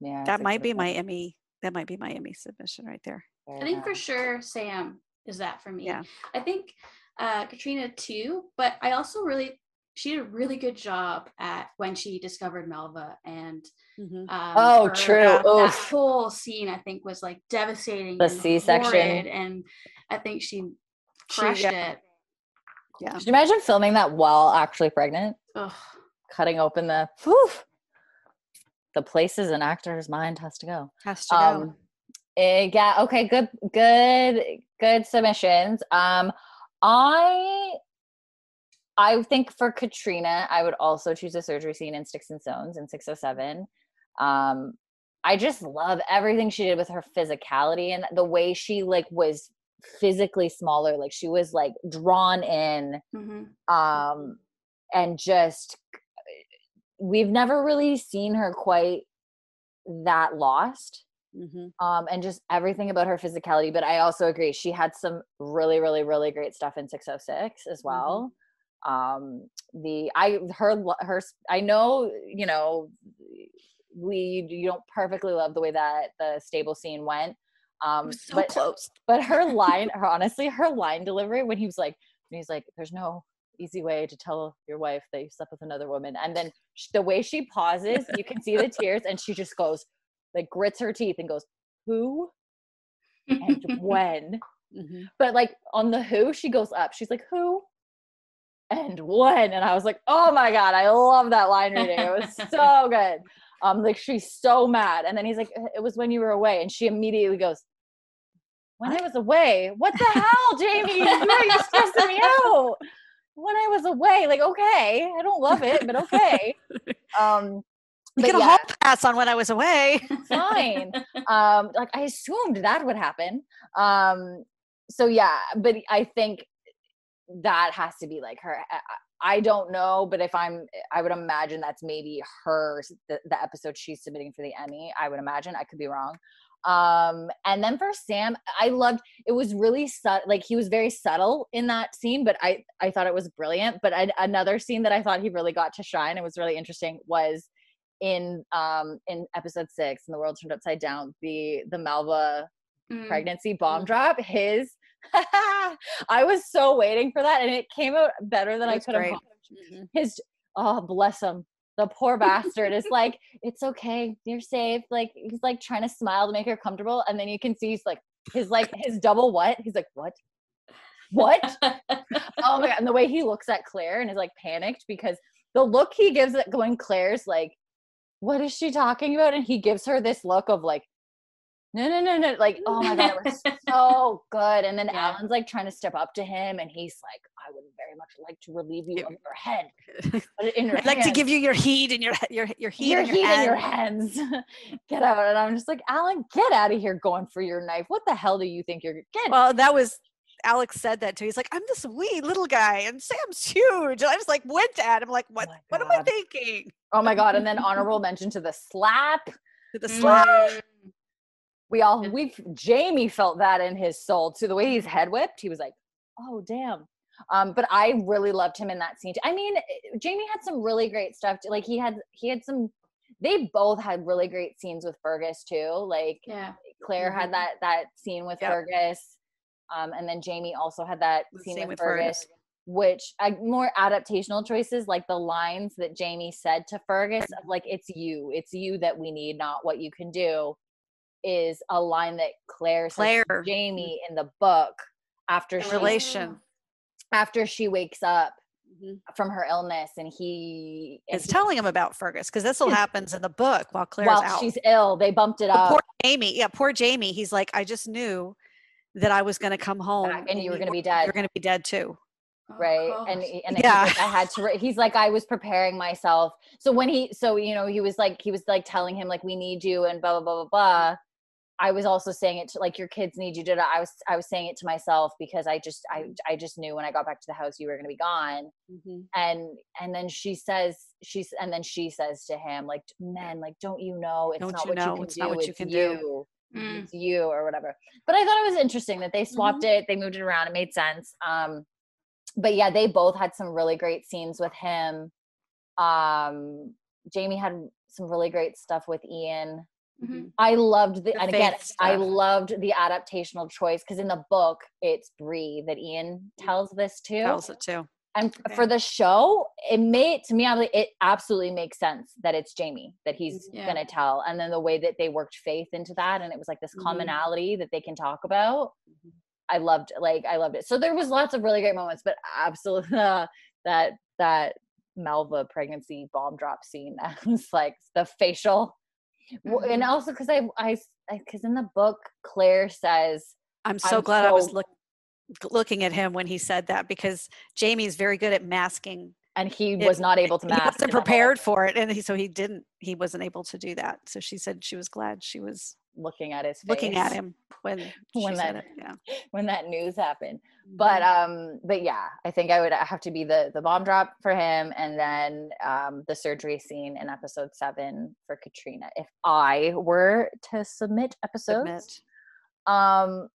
Speaker 1: yeah
Speaker 3: That might
Speaker 1: good
Speaker 3: be my. Emmy. That might be my Emmy submission right there.
Speaker 2: I think for sure Sam is that for me.
Speaker 3: Yeah.
Speaker 2: I think uh, Caitriona too, but I also really she did a really good job at when she discovered Malva and
Speaker 3: Mhm.
Speaker 2: um,
Speaker 1: Oh,
Speaker 2: her,
Speaker 1: true.
Speaker 2: uh, that whole scene I think was like devastating.
Speaker 1: The C-section.
Speaker 2: and I think she
Speaker 3: She- yeah.
Speaker 2: it.
Speaker 3: Yeah.
Speaker 1: Could you imagine filming that while actually pregnant
Speaker 2: Ugh.
Speaker 1: cutting open the whew, the places an actor's mind has to go
Speaker 3: Has to go.
Speaker 1: um eh, yeah okay good good good submissions. Um i i think for Caitriona i would also choose a surgery scene in sticks and stones in 607 um i just love everything she did with her physicality and the way she like was physically smaller like she was like drawn in
Speaker 2: Mhm.
Speaker 1: um and just we've never really seen her quite that lost
Speaker 3: Mhm.
Speaker 1: um and just everything about her physicality but i also agree she had some really really really great stuff in 606 as well um the i her her I know you know we you don't perfectly love the way that the stable scene went um
Speaker 3: so
Speaker 1: but
Speaker 3: close.
Speaker 1: but her line her honestly her line delivery when he was like when he's like there's no easy way to tell your wife that you slept with another woman and then the way she pauses you can see the tears and she just goes like grits her teeth and goes who and when?
Speaker 3: Mhm.
Speaker 1: but like on the who she goes up. She's like who and when? And i was like oh my god i love that line reading. It was so good. Um like she's so mad. And then he's like it was when you were away. And she immediately goes when i was away? What the hell jamie? You are stressing me out? When i was away like okay i don't love it but okay. Um
Speaker 3: You
Speaker 1: but
Speaker 3: get a
Speaker 1: yeah
Speaker 3: hall pass on when I was away.
Speaker 1: fine. um, like I assumed that would happen. Um, so yeah, but I think that has to be like her. I- I don't know, but if I'm, I would imagine that's maybe her the, the episode she's submitting for the Emmy. I would imagine. I could be wrong. Um, and then for Sam, I loved. It was really subtle. Like he was very subtle in that scene, but I I thought it was brilliant. But I, another scene that I thought he really got to shine and was really interesting was in um in episode six and the world turned upside down the the malva
Speaker 2: Mm.
Speaker 1: pregnancy bomb
Speaker 3: Mm.
Speaker 1: drop his i was so waiting for that and it came out better than i could have
Speaker 3: great.
Speaker 1: hoped.
Speaker 3: Mhm.
Speaker 1: his oh bless him the poor bastard is like it's okay you're safe like he's like trying to smile to make her comfortable and then you can see he's like his like his double what he's like what what oh my god and the way he looks at claire and is like panicked because the look he gives it when claire's like what is she talking about? And he gives her this look of like no no no no like oh my god it was so good. And then
Speaker 2: Yeah.
Speaker 1: alan's like trying to step up to him and he's like i would very much like to relieve you of your head your
Speaker 3: I'd like to give you your heat and your your your heat
Speaker 1: your
Speaker 3: in your
Speaker 1: heat your hands. Get out. And i'm just like alan get out of here going for your knife. What the hell do you think you're get
Speaker 3: Well, that was Alex said that too. He's like, I'm this wee little guy, and Sam's huge. And I was like, went at him, like, what?
Speaker 1: Oh
Speaker 3: what am I thinking?
Speaker 1: oh my god and then honorable mention to the slap
Speaker 3: To the slap.
Speaker 2: Mm.
Speaker 1: we all we've, jamie felt that in his soul too the way he's head whipped he was like oh damn um but i really loved him in that scene too. i mean eh, jamie had some really great stuff too. like he had he had some they both had really great scenes with fergus too like
Speaker 2: Yeah.
Speaker 1: claire
Speaker 3: Mhm.
Speaker 1: had that that scene with
Speaker 3: Yep.
Speaker 1: fergus um and then jamie also had that
Speaker 3: The
Speaker 1: scene,
Speaker 3: scene
Speaker 1: with,
Speaker 3: with
Speaker 1: fergus, which I, more adaptational choices like the lines that jamie said to fergus of like it's you it's you that we need not what you can do is a line that claire, says to
Speaker 3: Claire.
Speaker 1: jamie in the book after she
Speaker 3: relation.
Speaker 1: after she wakes up
Speaker 3: Mhm.
Speaker 1: from her illness and he
Speaker 3: Is telling him about Fergus because this all happens in the book while Claire's
Speaker 1: while
Speaker 3: out.
Speaker 1: she's ill they bumped it
Speaker 3: But
Speaker 1: up
Speaker 3: poor Jamie, yeah, poor Jamie. He's like, I just knew that I was going to come home
Speaker 1: and you were gonna be dead.
Speaker 3: You're going to be dead too.
Speaker 2: Oh,
Speaker 1: right and and
Speaker 3: Yeah.
Speaker 1: he's like, i had to re- he's like i was preparing myself so when he so you know he was like he was like telling him like we need you and blah blah blah blah blah i was also saying it to like your kids need you to i was i was saying it to myself because i just i i just knew when i got back to the house you were going to be gone mm-hmm. and and then she says she's and then she says to him like men like don't you know it's
Speaker 3: Don't
Speaker 1: not
Speaker 3: you
Speaker 1: what
Speaker 3: know?
Speaker 1: you can
Speaker 3: It's
Speaker 1: do
Speaker 3: not what you
Speaker 1: it's
Speaker 3: can do."
Speaker 1: You
Speaker 2: Mm.
Speaker 1: it's you or whatever but i thought it was interesting that they swapped it they moved it around it made sense um but yeah they both had some really great scenes with him um jamie had some really great stuff with ian
Speaker 2: Mhm.
Speaker 1: i loved the,
Speaker 3: The
Speaker 1: and again
Speaker 3: faith
Speaker 1: i loved the adaptational choice because in the book it's Bree that ian tells this to
Speaker 3: Tells it too.
Speaker 1: And
Speaker 2: Okay.
Speaker 1: for the show, it made to me, I'm like, it absolutely makes sense that it's Jamie that he's
Speaker 2: Yeah.
Speaker 1: gonna tell, and then the way that they worked Faith into that, and it was like this
Speaker 3: Mhm.
Speaker 1: commonality that they can talk about.
Speaker 3: Mhm.
Speaker 1: I loved, like, I loved it. So there was lots of really great moments, but absolutely that that Malva pregnancy bomb drop scene, I was like the facial, W- and also because I I because in the book Claire says
Speaker 3: I'm so
Speaker 1: I'm
Speaker 3: glad I was
Speaker 1: so-
Speaker 3: look, looking at him when he said that because Jamie's very good at masking.
Speaker 1: and he
Speaker 3: It-
Speaker 1: was not able to mask.
Speaker 3: He wasn't
Speaker 1: in the whole-
Speaker 3: prepared for it, and he, so he didn't. He wasn't able to do that. So she said she was glad she was
Speaker 1: looking at his face
Speaker 3: looking at him when
Speaker 1: When that-
Speaker 3: it. Yeah.
Speaker 1: when that news happened. But um, but yeah, I think I would have to be the the bomb drop for him, and then um, the surgery scene in episode seven for Caitriona. If I were to submit episodes,
Speaker 3: Submit.
Speaker 1: um,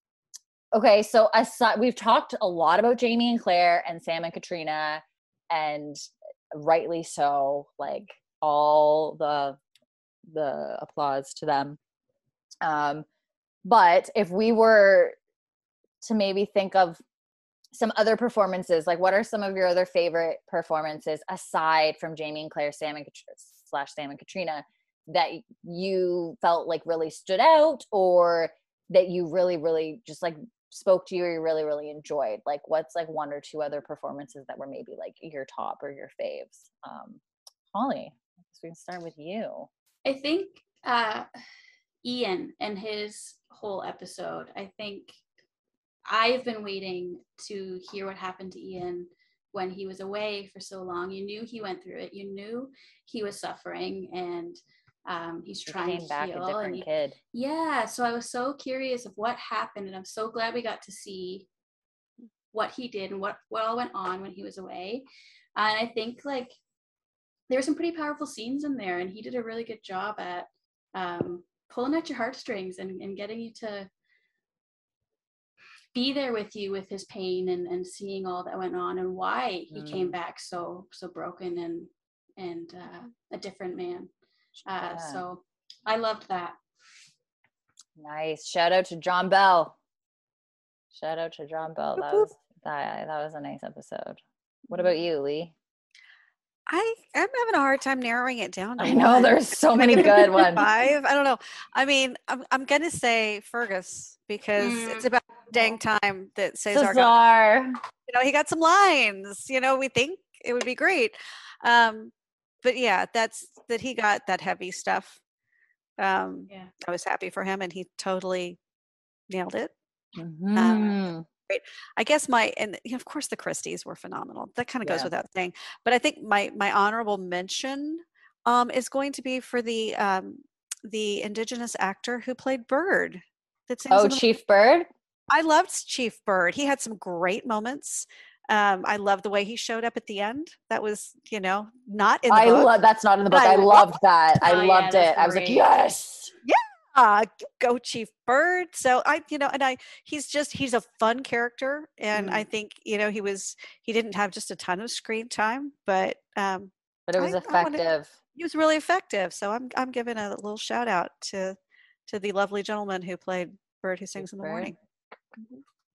Speaker 1: okay, so aside, we've talked a lot about Jamie and Claire and Sam and Caitriona, and rightly so. Like all the the applause to them. Um, but if we were to maybe think of some other performances, like what are some of your other favorite performances aside from Jamie and Claire, Sam and Kat- slash Sam and Caitriona that you felt like really stood out or that you really, really just like spoke to you or you really, really enjoyed? Like what's like one or two other performances that were maybe like your top or your faves? Um, Holly, I we can start with you.
Speaker 2: I think uh, Ian and his whole episode, I think I've been waiting to hear what happened to Ian when he was away for so long. You knew he went through it. You knew he was suffering and um, he's
Speaker 1: He
Speaker 2: trying
Speaker 1: came
Speaker 2: to heal.
Speaker 1: a different
Speaker 2: and he-
Speaker 1: kid.
Speaker 2: yeah, so I was so curious of what happened, and I'm so glad we got to see what he did and what what all went on when he was away. And I think like there were some pretty powerful scenes in there, and he did a really good job at um, pulling at your heartstrings and, and getting you to be there with you with his pain and, and seeing all that went on and why he came
Speaker 1: Mm.
Speaker 2: back so so broken and and uh, a different man. Uh,
Speaker 1: Yeah.
Speaker 2: So I loved that.
Speaker 1: Nice. Shout out to John Bell. Shout out to John Bell.
Speaker 3: Boop,
Speaker 1: That was that, that was a nice episode. What about you, Lee?
Speaker 3: I I'm having a hard time narrowing it down. To
Speaker 1: I know
Speaker 3: one.
Speaker 1: there's so many good ones.
Speaker 3: Five. I don't know. I mean, I'm I'm gonna say Fergus because it's
Speaker 2: Mm.
Speaker 3: about dang time that Cesar got
Speaker 1: Cesar.
Speaker 3: you know, he got some lines. You know, we think it would be great. Um, but yeah, that's that he got that heavy stuff. Um,
Speaker 2: Yeah.
Speaker 3: I was happy for him, and he totally nailed it.
Speaker 1: Mhm.
Speaker 3: I guess my and of course the Christies were phenomenal. That kind of goes
Speaker 1: Yeah.
Speaker 3: without saying. But I think my my honorable mention um, is going to be for the um, the indigenous actor who played Bird. That sings
Speaker 1: oh,
Speaker 3: in the
Speaker 1: Chief Bird.
Speaker 3: I loved Chief Bird. He had some great moments. Um, I love the way he showed up at the end. That was, you know, not in the
Speaker 1: I
Speaker 3: book.
Speaker 1: love that's not in the book.
Speaker 3: I
Speaker 1: I, loved that. I
Speaker 2: Oh,
Speaker 1: loved
Speaker 2: that's
Speaker 1: it. I was like,
Speaker 2: great.
Speaker 1: yes.
Speaker 3: uh, go Chief Bird. So I, you know, and I, he's just, he's a fun character. And
Speaker 1: Mm.
Speaker 3: I think, you know, he was, he didn't have just a ton of screen time, but um,
Speaker 1: But it was
Speaker 3: I- I wanna-
Speaker 1: effective.
Speaker 3: he was really effective. So I'm, I'm giving a little shout out to, to the lovely gentleman who played Bird Who Sings in the
Speaker 1: Bird.
Speaker 3: Morning.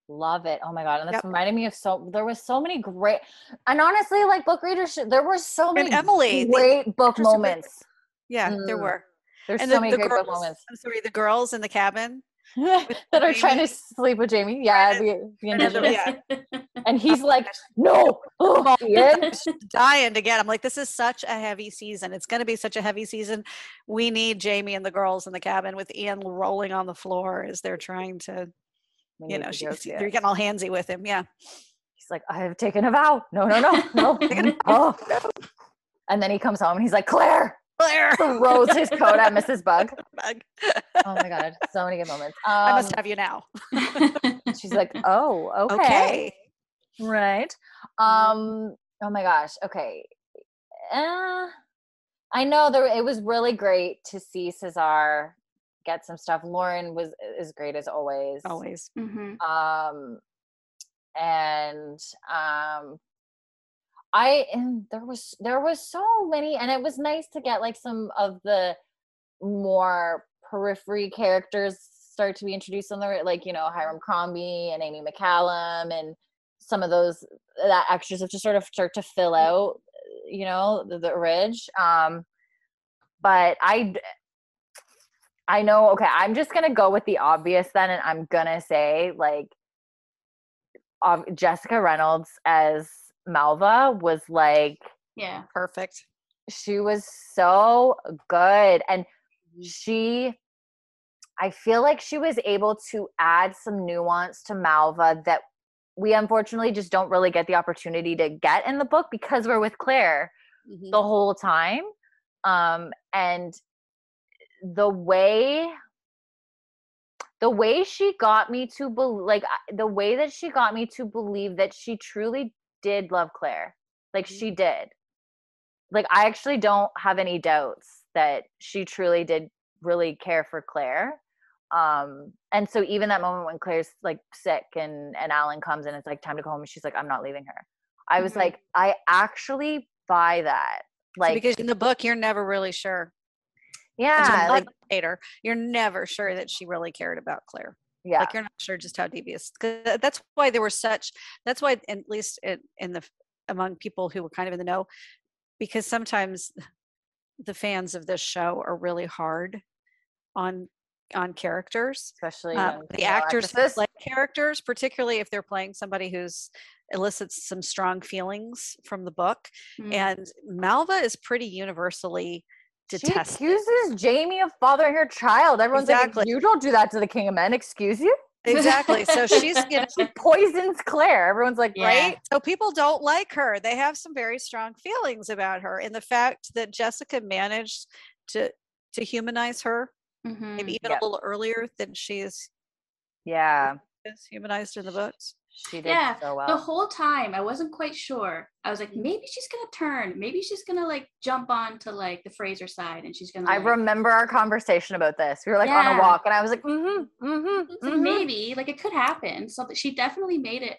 Speaker 1: Love it. Oh my god. And that's
Speaker 3: Yep.
Speaker 1: reminding me of so there was so many great and honestly, like book readers there were so many
Speaker 3: Emily, the
Speaker 1: great book
Speaker 3: who played-
Speaker 1: moments.
Speaker 3: Yeah, there
Speaker 1: Mm.
Speaker 3: were.
Speaker 1: There's
Speaker 3: and
Speaker 1: so
Speaker 3: the,
Speaker 1: many
Speaker 3: the
Speaker 1: great
Speaker 3: girls,
Speaker 1: book moments.
Speaker 3: I'm sorry, the girls in the cabin.
Speaker 1: that are trying to sleep with Jamie. Yeah, the, the
Speaker 3: trying to-
Speaker 1: indigenous.
Speaker 3: yeah.
Speaker 1: And he's like, no, oh,
Speaker 3: dying to get. I'm like, this is such a heavy season. It's going to be such a heavy season. We need Jamie and the girls in the cabin with Ian rolling on the floor as they're trying to,
Speaker 1: We
Speaker 3: you know, she, they're getting all handsy with him. Yeah.
Speaker 1: He's like, I have taken a vow. No, no, no, no. Oh. And then he comes home and he's like, Claire,
Speaker 3: Claire.
Speaker 1: throws his coat at Mrs. Bug.
Speaker 3: Bug.
Speaker 1: Oh my God. So many good moments. Um,
Speaker 3: I must have you now.
Speaker 1: she's like, oh, okay.
Speaker 3: Okay.
Speaker 1: Right. Um, oh my gosh. Okay. Uh, I know there it was really great to see Cesar get some stuff. Lauren was is great as always.
Speaker 3: Always.
Speaker 2: hmm
Speaker 1: um and um i and there was there was so many and it was nice to get like some of the more periphery characters start to be introduced on the like you know hiram crombie and amy mccallum and some of those that extras have to sort of start to fill out you know the, the ridge um but i i know okay i'm just gonna go with the obvious then and i'm gonna say like um, jessica reynolds as malva was like
Speaker 2: Yeah.
Speaker 3: Perfect.
Speaker 1: she was so good and
Speaker 3: Mhm.
Speaker 1: she i feel like she was able to add some nuance to malva that we unfortunately just don't really get the opportunity to get in the book because we're with claire
Speaker 3: Mhm.
Speaker 1: the whole time um and the way the way she got me to believe like the way that she got me to believe that she truly did love claire like
Speaker 3: Mhm.
Speaker 1: she did like i actually don't have any doubts that she truly did really care for claire um and so even that moment when claire's like sick and and alan comes and it's like time to go home and she's like i'm not leaving her i was
Speaker 2: Mhm.
Speaker 1: like i actually buy that
Speaker 3: So
Speaker 1: like
Speaker 3: because in the book, you're never really sure.
Speaker 1: Yeah like
Speaker 3: hater, you're never sure that she really cared about Claire.
Speaker 1: yeah
Speaker 3: Like you're not sure just how devious. that's why there were such. That's why, at least in, in the among people who were kind of in the know, because sometimes the fans of this show are really hard on on characters.
Speaker 1: especially when
Speaker 3: the actors who play characters, particularly if they're playing somebody who's elicits some strong feelings from the book.
Speaker 2: Mm.
Speaker 3: And Malva is pretty universally
Speaker 1: She
Speaker 3: detested.
Speaker 1: accuses Jamie of fathering her child. Everyone's
Speaker 3: Exactly.
Speaker 1: like, "You don't do that to the king of men." Excuse you?
Speaker 3: Exactly. So she's, you know,
Speaker 1: She poisons Claire. Everyone's like,
Speaker 2: Yeah.
Speaker 1: "Right?"
Speaker 3: so people don't like her. They have some very strong feelings about her. And the fact that Jessica managed to to humanize her,
Speaker 2: Mhm.
Speaker 3: maybe even
Speaker 1: Yep.
Speaker 3: a little earlier than she is,
Speaker 1: Yeah,
Speaker 3: is humanized in the books.
Speaker 1: She did
Speaker 2: Yeah,
Speaker 1: so well.
Speaker 2: the whole time I wasn't quite sure. I was like,
Speaker 3: Mhm.
Speaker 2: maybe she's gonna turn. Maybe she's gonna like jump on to like the Fraser side, and she's gonna.
Speaker 1: I
Speaker 2: like,
Speaker 1: remember our conversation about this. We were like on a walk, and I was like, "Mm-hmm, mm-hmm,
Speaker 2: like,
Speaker 1: mm-hmm."
Speaker 2: maybe like it could happen. So she definitely made it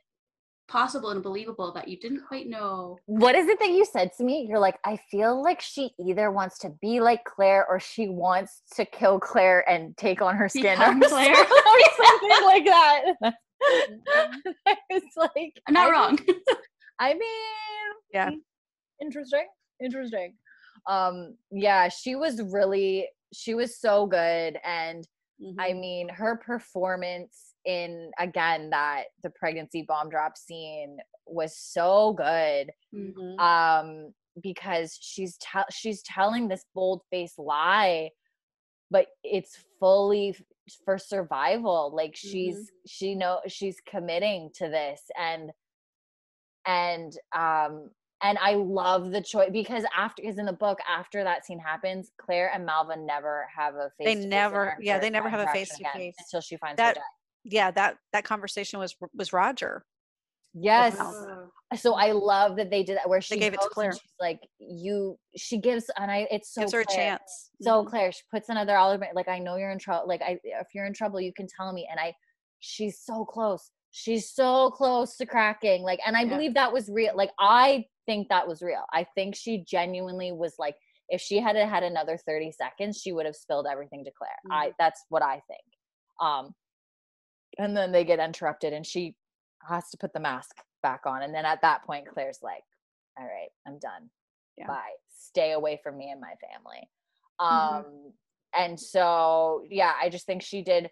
Speaker 2: possible and believable that you didn't quite know.
Speaker 1: What is it that you said to me? You're like, I feel like she either wants to be like Claire or she wants to kill Claire and take on her skin
Speaker 2: Become
Speaker 1: or
Speaker 2: Claire.
Speaker 1: something like that. I was like,
Speaker 2: I'm not
Speaker 1: I
Speaker 2: wrong.
Speaker 1: I mean,
Speaker 3: Yeah.
Speaker 1: mm, interesting, interesting. Um, yeah, she was really, she was so good, and I
Speaker 3: Mhm.
Speaker 1: mean, her performance in again that the pregnancy bomb drop scene was so good.
Speaker 2: Mm.
Speaker 3: Mhm.
Speaker 1: Um, because she's tell she's telling this bold faced lie, but it's fully for survival. Like she's she know she's committing to this and and um and I love the choice because after because in the book after that scene happens, Claire and Malva never have a face.
Speaker 3: They never- yeah, they never have a face-to-face.
Speaker 1: until she finds
Speaker 3: That-. Yeah, that that conversation was was Roger.
Speaker 1: Yes. So I love that they did that where she
Speaker 3: gave it to Claire.
Speaker 1: She's like, you. She gives, and I. It's so
Speaker 3: Gives her a chance.
Speaker 1: So
Speaker 3: Mhm.
Speaker 1: Claire, she puts another olive. Like I know you're in trouble. Like I, if you're in trouble, you can tell me. And I, she's so close. She's so close to cracking. Like, and I
Speaker 2: Yeah.
Speaker 1: believe that was real. Like I think that was real. I think she genuinely was like, if she had had another 30 seconds, she would have spilled everything to Claire. I. That's what I think. Um, and then they get interrupted, and she has to put the mask back on. And then at that point, Claire's like, "All right, I'm done.
Speaker 3: Yeah.
Speaker 1: Bye. Stay away from me and my family."
Speaker 2: Mhm.
Speaker 1: Um, and so yeah, I just think she did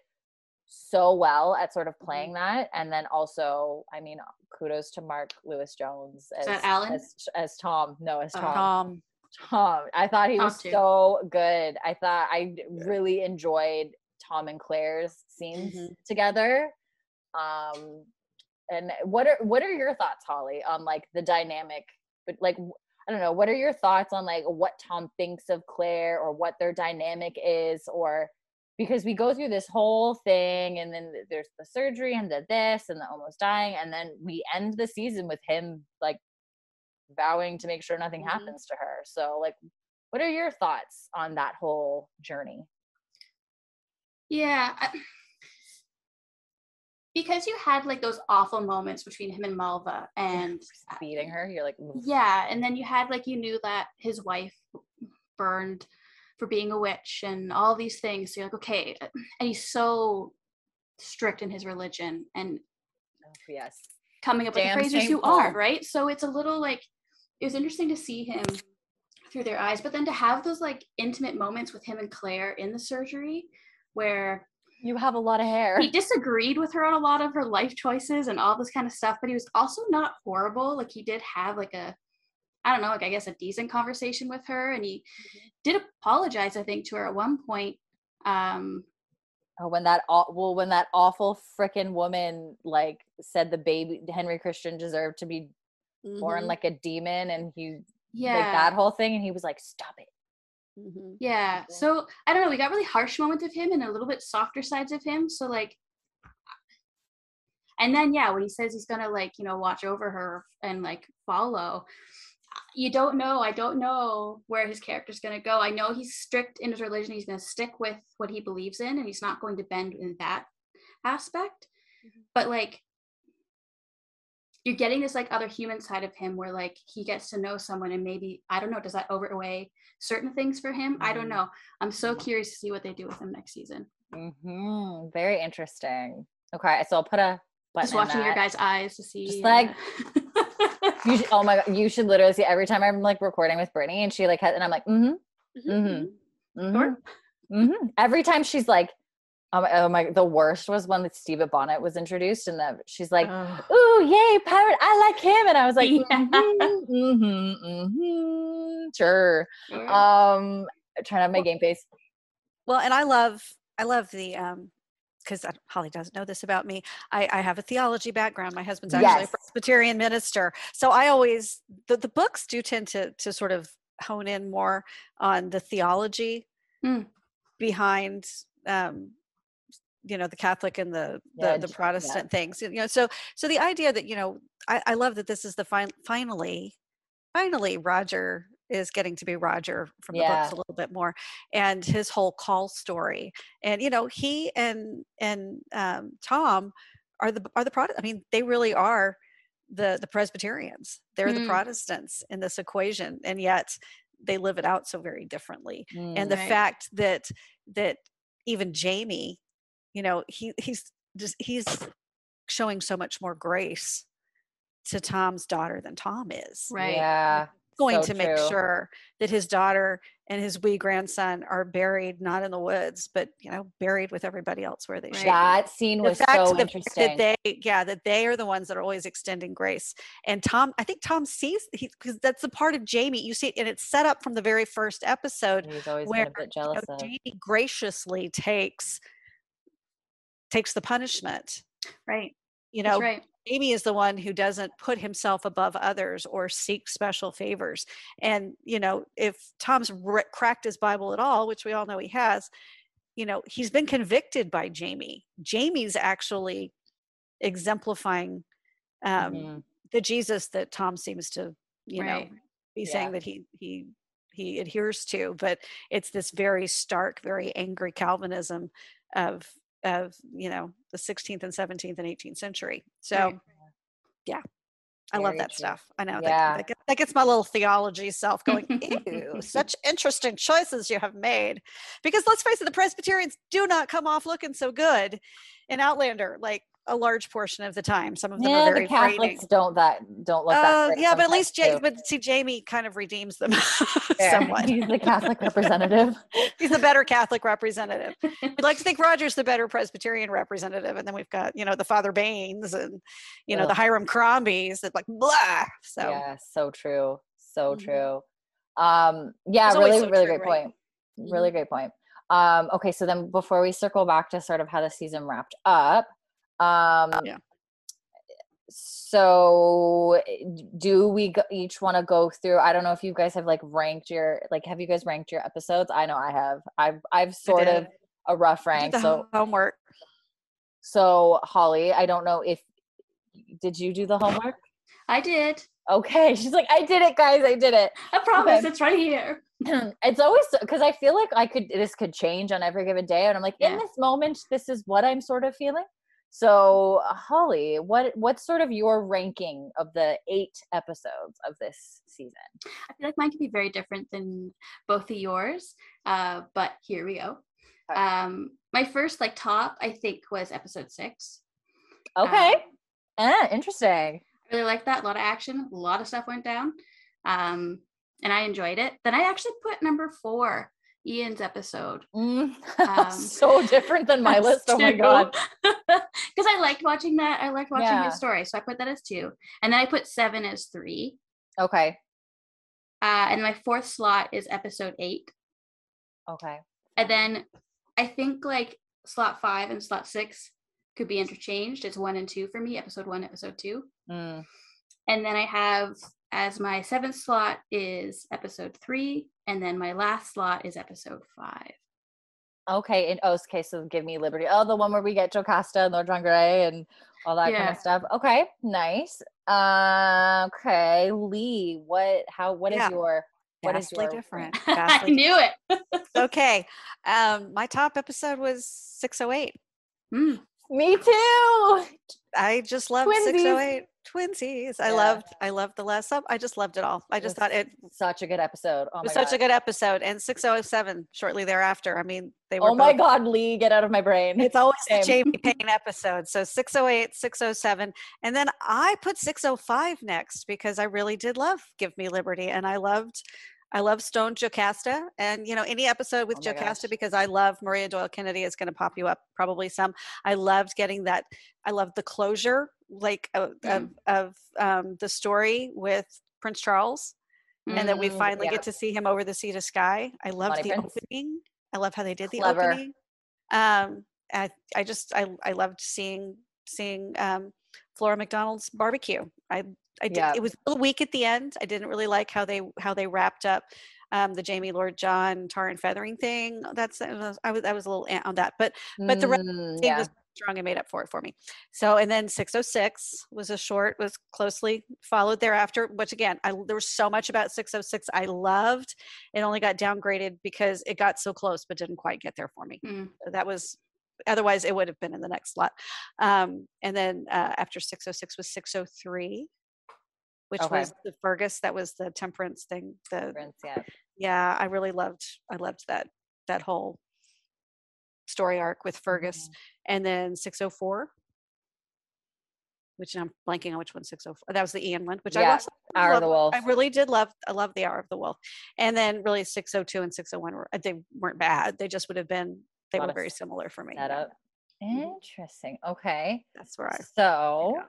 Speaker 1: so well at sort of playing that, and then also, I mean, kudos to Mark Lewis Jones as
Speaker 2: Alan?
Speaker 1: as, as Tom. No, as
Speaker 2: Oh.
Speaker 1: Tom.
Speaker 3: Tom.
Speaker 1: Tom. I thought he
Speaker 2: Tom
Speaker 1: was
Speaker 2: too.
Speaker 1: so good. I thought I really enjoyed Tom and Claire's scenes
Speaker 3: Mhm.
Speaker 1: together. Um, and what are what are your thoughts, Holly, on like the dynamic? But like, i don't know. What are your thoughts on like what Tom thinks of Claire or what their dynamic is, or because we go through this whole thing and then there's the surgery and the this and the almost dying and then we end the season with him like vowing to make sure nothing
Speaker 3: Mhm.
Speaker 1: happens to her so like what are your thoughts on that whole journey
Speaker 2: Yeah. I, because you had like those awful moments between him and Malva and
Speaker 1: beating her you're like "Oof."
Speaker 2: yeah, and then you had like you knew that his wife burned for being a witch and all these things. So you're like, okay, and he's so strict in his religion and
Speaker 1: Oh, yes
Speaker 2: coming up with the
Speaker 1: Damn
Speaker 2: phrases you are, right? So it's a little like it was interesting to see him through their eyes, but then to have those like intimate moments with him and Claire in the surgery where
Speaker 1: you have a lot of hair
Speaker 2: he disagreed with her on a lot of her life choices and all this kind of stuff, but he was also not horrible. Like he did have like a, I don't know, like I guess a decent conversation with her, and he did apologize, I think, to her at one point. Um,
Speaker 1: oh, when that well when that awful frickin' woman like said the baby henry christian deserved to be born
Speaker 3: Mhm.
Speaker 1: like a demon and he
Speaker 2: yeah,
Speaker 1: like that whole thing and he was like stop it
Speaker 3: Mhm.
Speaker 2: Yeah. So I don't know. We got really harsh moments of him and a little bit softer sides of him. So like, and then yeah, when he says he's gonna like you know watch over her and like follow, you don't know. I don't know where his character's gonna go. I know he's strict in his religion. He's gonna stick with what he believes in, and he's not going to bend in that aspect.
Speaker 3: Mhm.
Speaker 2: But like. You're getting this like other human side of him where like he gets to know someone and maybe I don't know does that overweigh certain things for him I don't
Speaker 1: Mhm.
Speaker 2: know I'm so curious to see what they do with him next season.
Speaker 1: Mm-hmm. Very interesting. Okay, so I'll put a button
Speaker 2: Just
Speaker 1: in
Speaker 2: watching your guys' eyes to see.
Speaker 1: Just like- You should, oh my god, you should literally see every time I'm like recording with Brittany and she like has, and I'm like, mm-hmm,
Speaker 3: Mhm.
Speaker 1: mm-hmm,
Speaker 2: Sure.
Speaker 1: mm-hmm. Every time she's like, oh my, oh my, the worst was when Steve Bonnet was introduced and that she's like,
Speaker 2: Ugh.
Speaker 1: ooh, yay, pirate, I like him. And I was like,
Speaker 2: Yeah.
Speaker 1: mm-hmm, mm-hmm, mm-hmm, sure.
Speaker 2: Sure.
Speaker 1: Um, trying to have my
Speaker 3: Well-
Speaker 1: game face.
Speaker 3: Well, and I love I love the um because Holly doesn't know this about me. I, I have a theology background. My husband's actually
Speaker 1: Yes.
Speaker 3: a Presbyterian minister, so I always the, the books do tend to to sort of hone in more on the theology
Speaker 2: Mm.
Speaker 3: behind um, you know the Catholic and the the, the
Speaker 1: j- yeah.
Speaker 3: Protestant things. You know, so so the idea that you know I, I love that this is the fin- finally finally Roger is getting to be Roger from the
Speaker 1: Yeah.
Speaker 3: books a little bit more and his whole call story and you know he and and um, Tom are the are the product I mean they really are the the Presbyterians they're the
Speaker 2: Mm.
Speaker 3: Protestants in this equation and yet they live it out so very differently and the
Speaker 2: Right.
Speaker 3: fact that that even Jamie you know he he's just he's showing so much more grace to Tom's daughter than Tom is
Speaker 2: right.
Speaker 1: Yeah.
Speaker 3: going
Speaker 1: so
Speaker 3: to make
Speaker 1: true.
Speaker 3: sure that his daughter and his wee grandson are buried not in the woods but you know buried with everybody else where they should be.
Speaker 1: That scene
Speaker 3: the
Speaker 1: was
Speaker 3: fact,
Speaker 1: so
Speaker 3: the
Speaker 1: interesting.
Speaker 3: that they yeah that they are the ones that are always extending grace and tom i think tom sees he because that's the part of jamie you see it and it's set up from the very first episode
Speaker 1: He's always
Speaker 3: where,
Speaker 1: been a bit
Speaker 3: you know,
Speaker 1: of.
Speaker 3: jamie graciously takes takes the punishment
Speaker 2: Right.
Speaker 3: you know
Speaker 2: right.
Speaker 3: Jamie is the one who doesn't put himself above others or seek special favors. And, you know, if Tom's r- cracked his Bible at all, which we all know he has, you know, he's been convicted by Jamie. Jamie's actually exemplifying um,
Speaker 1: Mhm.
Speaker 3: the Jesus that Tom seems to, you
Speaker 2: Right.
Speaker 3: know, be
Speaker 1: Yeah.
Speaker 3: saying that he, he, he adheres to, but it's this very stark, very angry Calvinism of, of, you know, the 16th and 17th and 18th century. So,
Speaker 2: Right.
Speaker 3: I love that
Speaker 1: true.
Speaker 3: stuff. I know
Speaker 1: Yeah.
Speaker 3: that, that, that gets my little theology self going, ew, such interesting choices you have made. Because let's face it, the Presbyterians do not come off looking so good in Outlander, like a large portion of the time. Some of them
Speaker 1: Yeah,
Speaker 3: are
Speaker 1: the
Speaker 3: very
Speaker 1: Catholics
Speaker 3: frightening.
Speaker 1: don't that don't look that
Speaker 3: Uh,
Speaker 1: great
Speaker 3: yeah, but at least ja- but see, Jamie kind of redeems them somewhat.
Speaker 1: He's the Catholic representative.
Speaker 3: He's the better Catholic representative. We'd like to think Roger's the better Presbyterian representative, and then we've got you know the Father Bains and you know the Hiram Crombies that like blah. So
Speaker 1: Yeah, so true. So
Speaker 3: Mhm.
Speaker 1: true. Um, yeah, really,
Speaker 3: so
Speaker 1: really
Speaker 3: true,
Speaker 1: great
Speaker 3: right?
Speaker 1: point. Really great point. Um, okay, so then before we circle back to sort of how the season wrapped up, um,
Speaker 3: Yeah.
Speaker 1: So, eh, do we go, each want to go through? I don't know if you guys have like ranked your like. Have you guys ranked your episodes? I know I have. I've I've sort of a rough rank. So
Speaker 3: homework.
Speaker 1: so Holly, I don't know if did you do the homework?
Speaker 2: I did.
Speaker 1: Okay, she's like, I did it, guys. I did it.
Speaker 2: I promise
Speaker 1: Okay.
Speaker 2: it's right here.
Speaker 1: it's always because I feel like I could this could change on every given day, and I'm like, in this moment, this is what I'm sort of feeling. So, Holly, what what's sort of your ranking of the eight episodes of this season?
Speaker 2: I feel like mine could be very different than both of yours. Uh, but here we go.
Speaker 1: Okay.
Speaker 2: Um, my first like top, I think, was episode six.
Speaker 1: Okay,
Speaker 2: Um,
Speaker 1: ah, interesting.
Speaker 2: I really liked that. A lot of action, a lot of stuff went down. Um, and I enjoyed it. Then I actually put number four, Ian's episode.
Speaker 1: Mm,
Speaker 2: Um,
Speaker 1: so different than my list. Oh my god.
Speaker 2: Because I liked watching that. I liked watching
Speaker 1: Yeah.
Speaker 2: his story. So I put that as two. And then I put seven as three.
Speaker 1: Okay.
Speaker 2: Uh, and my fourth slot is episode eight.
Speaker 1: Okay.
Speaker 2: And then I think like slot five and slot six could be interchanged. It's one and two for me, episode one, episode two.
Speaker 1: Mm,
Speaker 2: And then I have as my seventh slot is episode three, and then my last slot is episode five.
Speaker 1: Okay, in oh, case so give me liberty. Oh, the one where we get Jocasta and Lord John Grey and all that kind of stuff. Okay, nice. Uh, okay, Lee, what? How? What is
Speaker 3: Yeah.
Speaker 1: your? What is
Speaker 3: Vastly
Speaker 1: your
Speaker 3: different.
Speaker 2: I
Speaker 3: Vastly
Speaker 2: knew it.
Speaker 3: okay. Um, my top episode was 608.
Speaker 2: Mm.
Speaker 1: Me too.
Speaker 3: I just
Speaker 1: love
Speaker 3: 608 twinsies. I
Speaker 1: Yeah.
Speaker 3: loved I loved the last sub. I just loved it all. I just
Speaker 1: was
Speaker 3: thought it
Speaker 1: Such a good episode. Oh
Speaker 3: was
Speaker 1: my
Speaker 3: such
Speaker 1: god.
Speaker 3: a good episode. And 607 shortly thereafter. I mean, they were
Speaker 1: Oh my
Speaker 3: both-
Speaker 1: god, Lee, get out of my brain.
Speaker 3: It's always the Jamie Payne episode. So 608, 607. And then I put 605 next because I really did love Give Me Liberty. And I loved I love Stone Jocasta. And you know, any episode with
Speaker 1: Oh
Speaker 3: Jocasta
Speaker 1: gosh.
Speaker 3: because I love Maria Doyle Kennedy is going to pop you up probably some. I loved getting that I loved the closure like of, of, of um, the story with Prince Charles and then we
Speaker 1: Mm,
Speaker 3: finally
Speaker 1: yeah.
Speaker 3: get to see him over the sea to Skye. I loved
Speaker 1: Money
Speaker 3: the
Speaker 1: Prince.
Speaker 3: opening. I love how they did the opening. Um, I I just I I loved seeing seeing um, Flora MacDonald's barbecue. I I did,
Speaker 1: Yeah.
Speaker 3: it was a little weak at the end. I didn't really like how they how they wrapped up um, the Jamie Lord John tar and feathering thing. That's I was I was, I was a little ant on that, but but the rest
Speaker 1: Mm, yeah.
Speaker 3: was strong and made up for it for me. So and then 606 was a short, was closely followed thereafter. Which again, I there was so much about 606 I loved. It only got downgraded because it got so close but didn't quite get there for me.
Speaker 2: Mm.
Speaker 3: That was otherwise it would have been in the next slot. Um, and then uh, after 606 was 603. Which
Speaker 1: Okay.
Speaker 3: was the Fergus, that was the temperance thing. The
Speaker 1: Prince, yeah.
Speaker 3: yeah, I really loved I loved that that whole story arc with Fergus.
Speaker 1: Mhm.
Speaker 3: And then 604, which I'm blanking on which one 604. That was the Ian one, which I
Speaker 1: Yeah,
Speaker 3: also
Speaker 1: Hour of the. Wolf.
Speaker 3: I really did love I love the Hour of the Wolf. And then really 602 and 601 were they weren't bad. They just would have been they were very similar for me.
Speaker 1: Set up.
Speaker 3: Mhm.
Speaker 1: Interesting. Okay.
Speaker 3: That's where I
Speaker 1: So,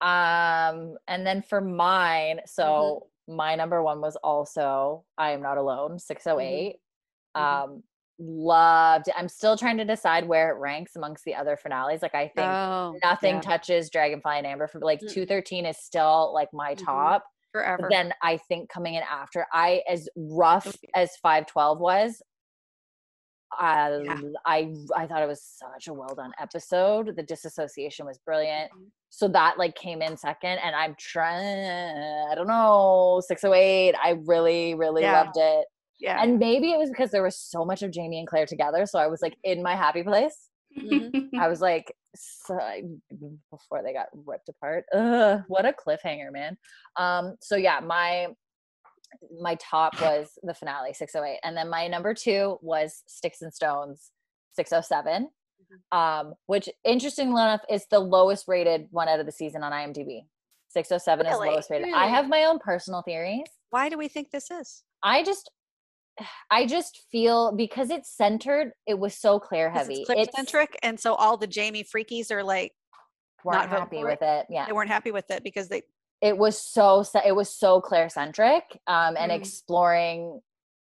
Speaker 1: um, and then for mine, so my number one was also I Am Not Alone, 608.
Speaker 3: Mhm.
Speaker 1: Um, loved it. I'm still trying to decide where it ranks amongst the other finales. Like I think
Speaker 3: oh,
Speaker 1: nothing
Speaker 3: yeah,
Speaker 1: touches Dragonfly in Amber for like
Speaker 3: Mm.
Speaker 1: 213 is still like my
Speaker 3: Mhm.
Speaker 1: top.
Speaker 3: forever.
Speaker 1: But then I think coming in after, I as rough as 512 was, I I I thought it was such a well done episode. The disassociation was brilliant.
Speaker 3: Mhm.
Speaker 1: So that like came in second, and I'm trying. I don't know 608. I really really
Speaker 3: Yeah.
Speaker 1: loved it,
Speaker 3: yeah.
Speaker 1: and maybe it was because there was so much of Jamie and Claire together. So I was like in my happy place.
Speaker 3: Mhm.
Speaker 1: I was like, so, before they got ripped apart. Ugh, what a cliffhanger, man. Um, so yeah, my my top was the finale 608 and then my number two was sticks and stones 607 um which interestingly enough is the lowest rated one out of the season on imdb 607 is the lowest rated. I have my own personal theories.
Speaker 3: Why do we think this is?
Speaker 1: i just i just feel because it's centered it was so clear
Speaker 3: 'Cause
Speaker 1: heavy.
Speaker 3: It's Claire centric, and so all the Jamie freakies are like
Speaker 1: weren't
Speaker 3: not
Speaker 1: happy with it yeah.
Speaker 3: they weren't happy with it because they
Speaker 1: it was so it was so claire centric um and
Speaker 2: Mm.
Speaker 1: exploring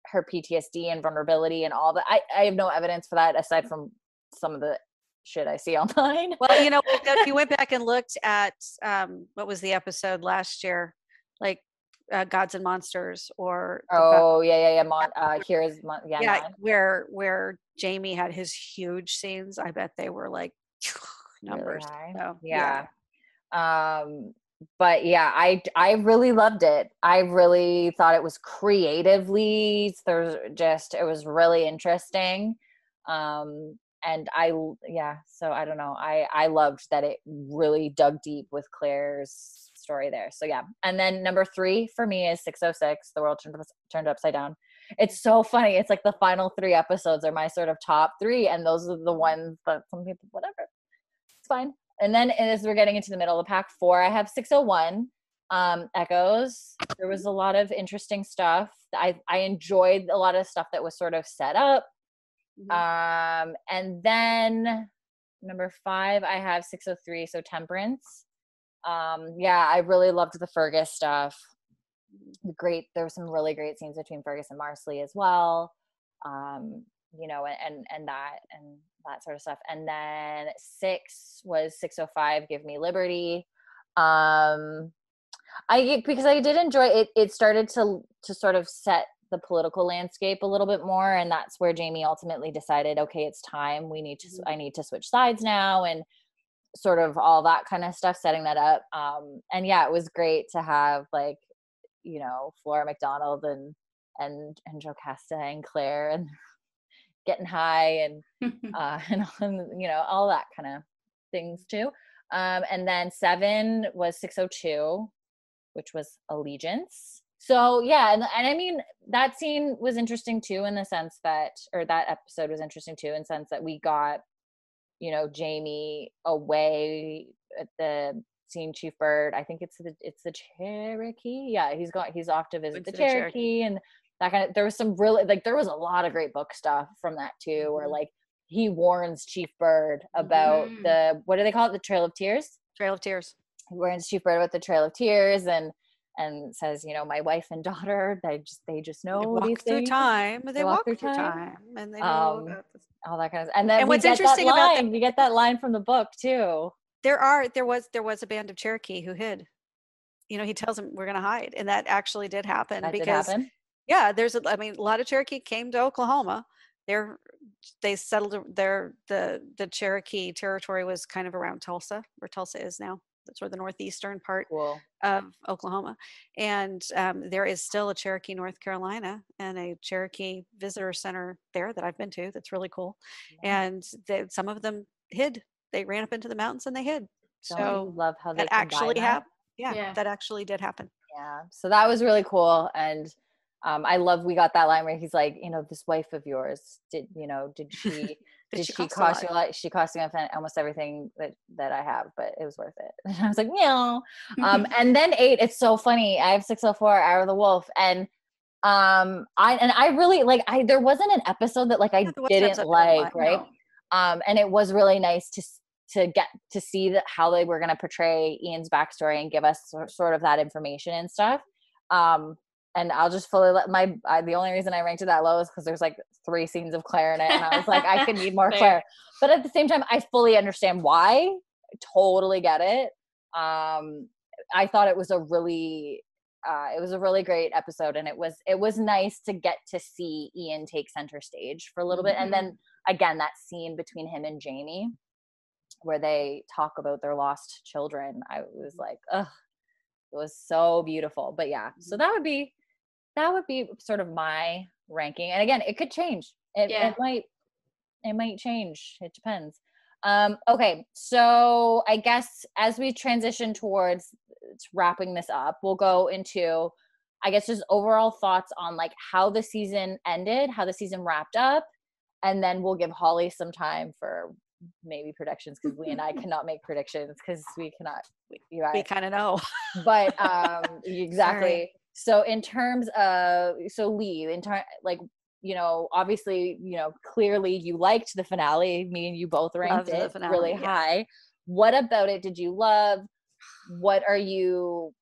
Speaker 1: her ptsd and vulnerability and all that I, I have no evidence for that aside from some of the shit i see online
Speaker 3: Well, you know, if you went back and looked at um, what was the episode last year, like uh, Gods and Monsters, or
Speaker 1: oh yeah yeah yeah Mon- uh here's Mon- yeah,
Speaker 3: yeah,
Speaker 1: Mon-
Speaker 3: where where Jamie had his huge scenes. I bet they were like numbers.
Speaker 1: high.
Speaker 3: So,
Speaker 1: yeah. um but yeah i i really loved it. I really thought it was creatively there's just it was really interesting um and I yeah so i don't know i i loved that it really dug deep with claire's story there so yeah. And then number three for me is 606 the world turned, turned upside down. It's so funny it's like the final three episodes are my sort of top three and those are the ones that some people whatever it's fine and then as we're getting into the middle of the pack four i have 601 um echoes. There was a lot of interesting stuff. I i enjoyed a lot of stuff that was sort of set up.
Speaker 3: Mhm.
Speaker 1: um and then number five i have 603 so temperance. Um yeah i really loved the fergus stuff. Great there were some really great scenes between fergus and Marsali as well. Um you know and and, and that and that sort of stuff and then six was 605 give me liberty um I because I did enjoy it. It started to to sort of set the political landscape a little bit more, and that's where Jamie ultimately decided, okay, it's time. We need to.
Speaker 2: Mhm.
Speaker 1: I need to switch sides now, and sort of all that kind of stuff, setting that up. Um, and yeah, it was great to have like you know Flora MacDonald and and and Jocasta and Claire and getting high and uh, and on, you know all that kind of things too. Um, and then seven was 602, which was allegiance. So yeah, and, and I mean that scene was interesting too in the sense that, or that episode was interesting too in the sense that we got, you know, Jamie away at the scene Chief Bird. I think it's the it's the Cherokee. Yeah, he's got he's off to visit the
Speaker 3: the Cherokee.
Speaker 1: Cherokee and that kind of. There was some really like there was a lot of great book stuff from that too, where
Speaker 3: Mhm.
Speaker 1: like he warns Chief Bird about
Speaker 2: Mhm.
Speaker 1: the what do they call it? The Trail of Tears.
Speaker 3: Trail of Tears.
Speaker 1: He warns Chief Bird about the Trail of Tears and and says, you know, my wife and daughter, they just they just know
Speaker 3: They walk through
Speaker 1: things,
Speaker 3: time. They, walk, through time.
Speaker 1: time.
Speaker 3: and they know
Speaker 1: Um, all that kind of. And then
Speaker 3: And what's interesting
Speaker 1: that
Speaker 3: about
Speaker 1: line. We get that line from the book too.
Speaker 3: there are there was there was a band of Cherokee who hid. You know, he tells them we're going to hide, and that actually did happen
Speaker 1: That did
Speaker 3: because
Speaker 1: happen.
Speaker 3: Yeah, there's a, I mean a lot of Cherokee came to Oklahoma. They're they settled a- their the the Cherokee territory was kind of around Tulsa, where Tulsa is now. That's where the northeastern part
Speaker 1: Cool.
Speaker 3: of Oklahoma, and um, there is still a Cherokee, North Carolina, and a Cherokee visitor center there that I've been to. That's really cool, and they, some of them hid. They ran up into the mountains and they hid.
Speaker 1: Don't
Speaker 3: So
Speaker 1: love how
Speaker 3: that actually happened. Yeah,
Speaker 2: Yeah.
Speaker 3: that actually did happen.
Speaker 1: Yeah. So that was really cool. And um, I love we got that line where he's like, you know, this wife of yours, did you know, did she did, she,
Speaker 3: cost
Speaker 1: cost you a lot? She cost me almost everything that that I have, but it was worth it. And I was like, yeah. Um, and then eight, it's so funny. I have 604 Hour of the Wolf. And um I and I really like I there wasn't an episode that like I
Speaker 3: Yeah, there wasn't an
Speaker 1: didn't
Speaker 3: episode I didn't
Speaker 1: like, right? um and it was really nice to to get to see that how they were going to portray ian's backstory and give us sort of that information and stuff um and i'll just fully let my I, the only reason i ranked it that low is because there's like three scenes of claire in it and i was like i could need more claire. But at the same time i fully understand why. Totally get it. Um i thought it was a really uh, it was a really great episode and it was it was nice to get to see ian take center stage for a little bit. And then again that scene between him and jamie where they talk about their lost children i was like ugh it was so beautiful. But yeah so that would be that would be sort of my ranking. And again it could change. It,
Speaker 2: Yeah.
Speaker 1: it might it might change. It depends. Um okay so i guess as we transition towards wrapping this up we'll go into i guess just overall thoughts on like how the season ended how the season wrapped up and then we'll give holly some time for maybe predictions because we and i cannot make predictions because we cannot you
Speaker 3: We kind of know.
Speaker 1: but um exactly so in terms of so lee in terms like you know obviously you know clearly you liked the finale me and you both ranked
Speaker 3: Loved
Speaker 1: it
Speaker 3: finale,
Speaker 1: really
Speaker 3: yes.
Speaker 1: high what about it did you love what are you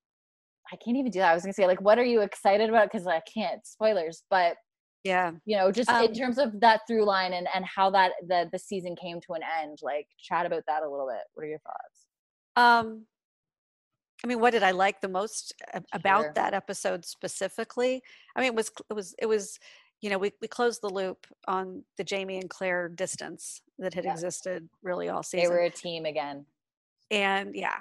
Speaker 1: i can't even do that i was gonna say like what are you excited about because i can't spoilers but
Speaker 3: Yeah.
Speaker 1: you know just
Speaker 3: Um,
Speaker 1: in terms of that through line and and how that the the season came to an end like chat about that a little bit what are your thoughts
Speaker 3: Um, I mean, what did I like the most about
Speaker 1: Sure.
Speaker 3: that episode specifically? I mean, it was it was it was you know we we closed the loop on the Jamie and Claire distance that had
Speaker 1: Yeah.
Speaker 3: existed really all season.
Speaker 1: they were a team again
Speaker 3: and yeah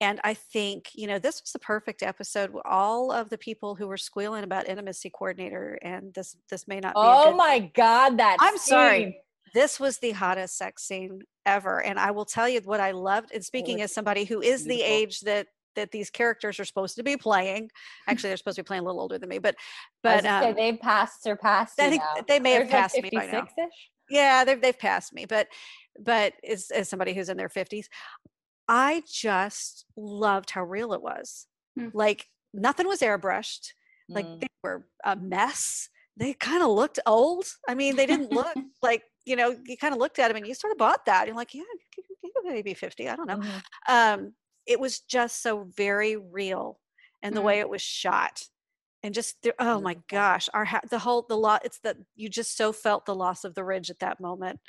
Speaker 3: and i think you know this was the perfect episode all of the people who were squealing about intimacy coordinator and this this may not be
Speaker 1: Oh my god, that
Speaker 3: i'm sorry this was the hottest sex scene ever and i will tell you what i loved and speaking as somebody who is the age that that these characters are supposed to be playing actually they're supposed to be playing a little older than me but but
Speaker 1: gonna say,
Speaker 3: um,
Speaker 1: they've passed surpassed
Speaker 3: I think
Speaker 1: now.
Speaker 3: they may have
Speaker 1: They're, like,
Speaker 3: passed me by now.
Speaker 1: 56-ish?
Speaker 3: yeah they've, they've passed me but but as, as somebody who's in their 50s i just loved how real it was
Speaker 2: Hmm.
Speaker 3: like nothing was airbrushed like
Speaker 1: Mm.
Speaker 3: they were a mess they kind of looked old i mean they didn't look like you know you kind of looked at them and you sort of bought that you're like yeah you could- you could maybe 50 i don't know
Speaker 1: Mhm.
Speaker 3: um it was just so very real and the
Speaker 2: Mm.
Speaker 3: way it was shot and just the, oh my gosh our the whole the lot it's that you just so felt the loss of the ridge at that moment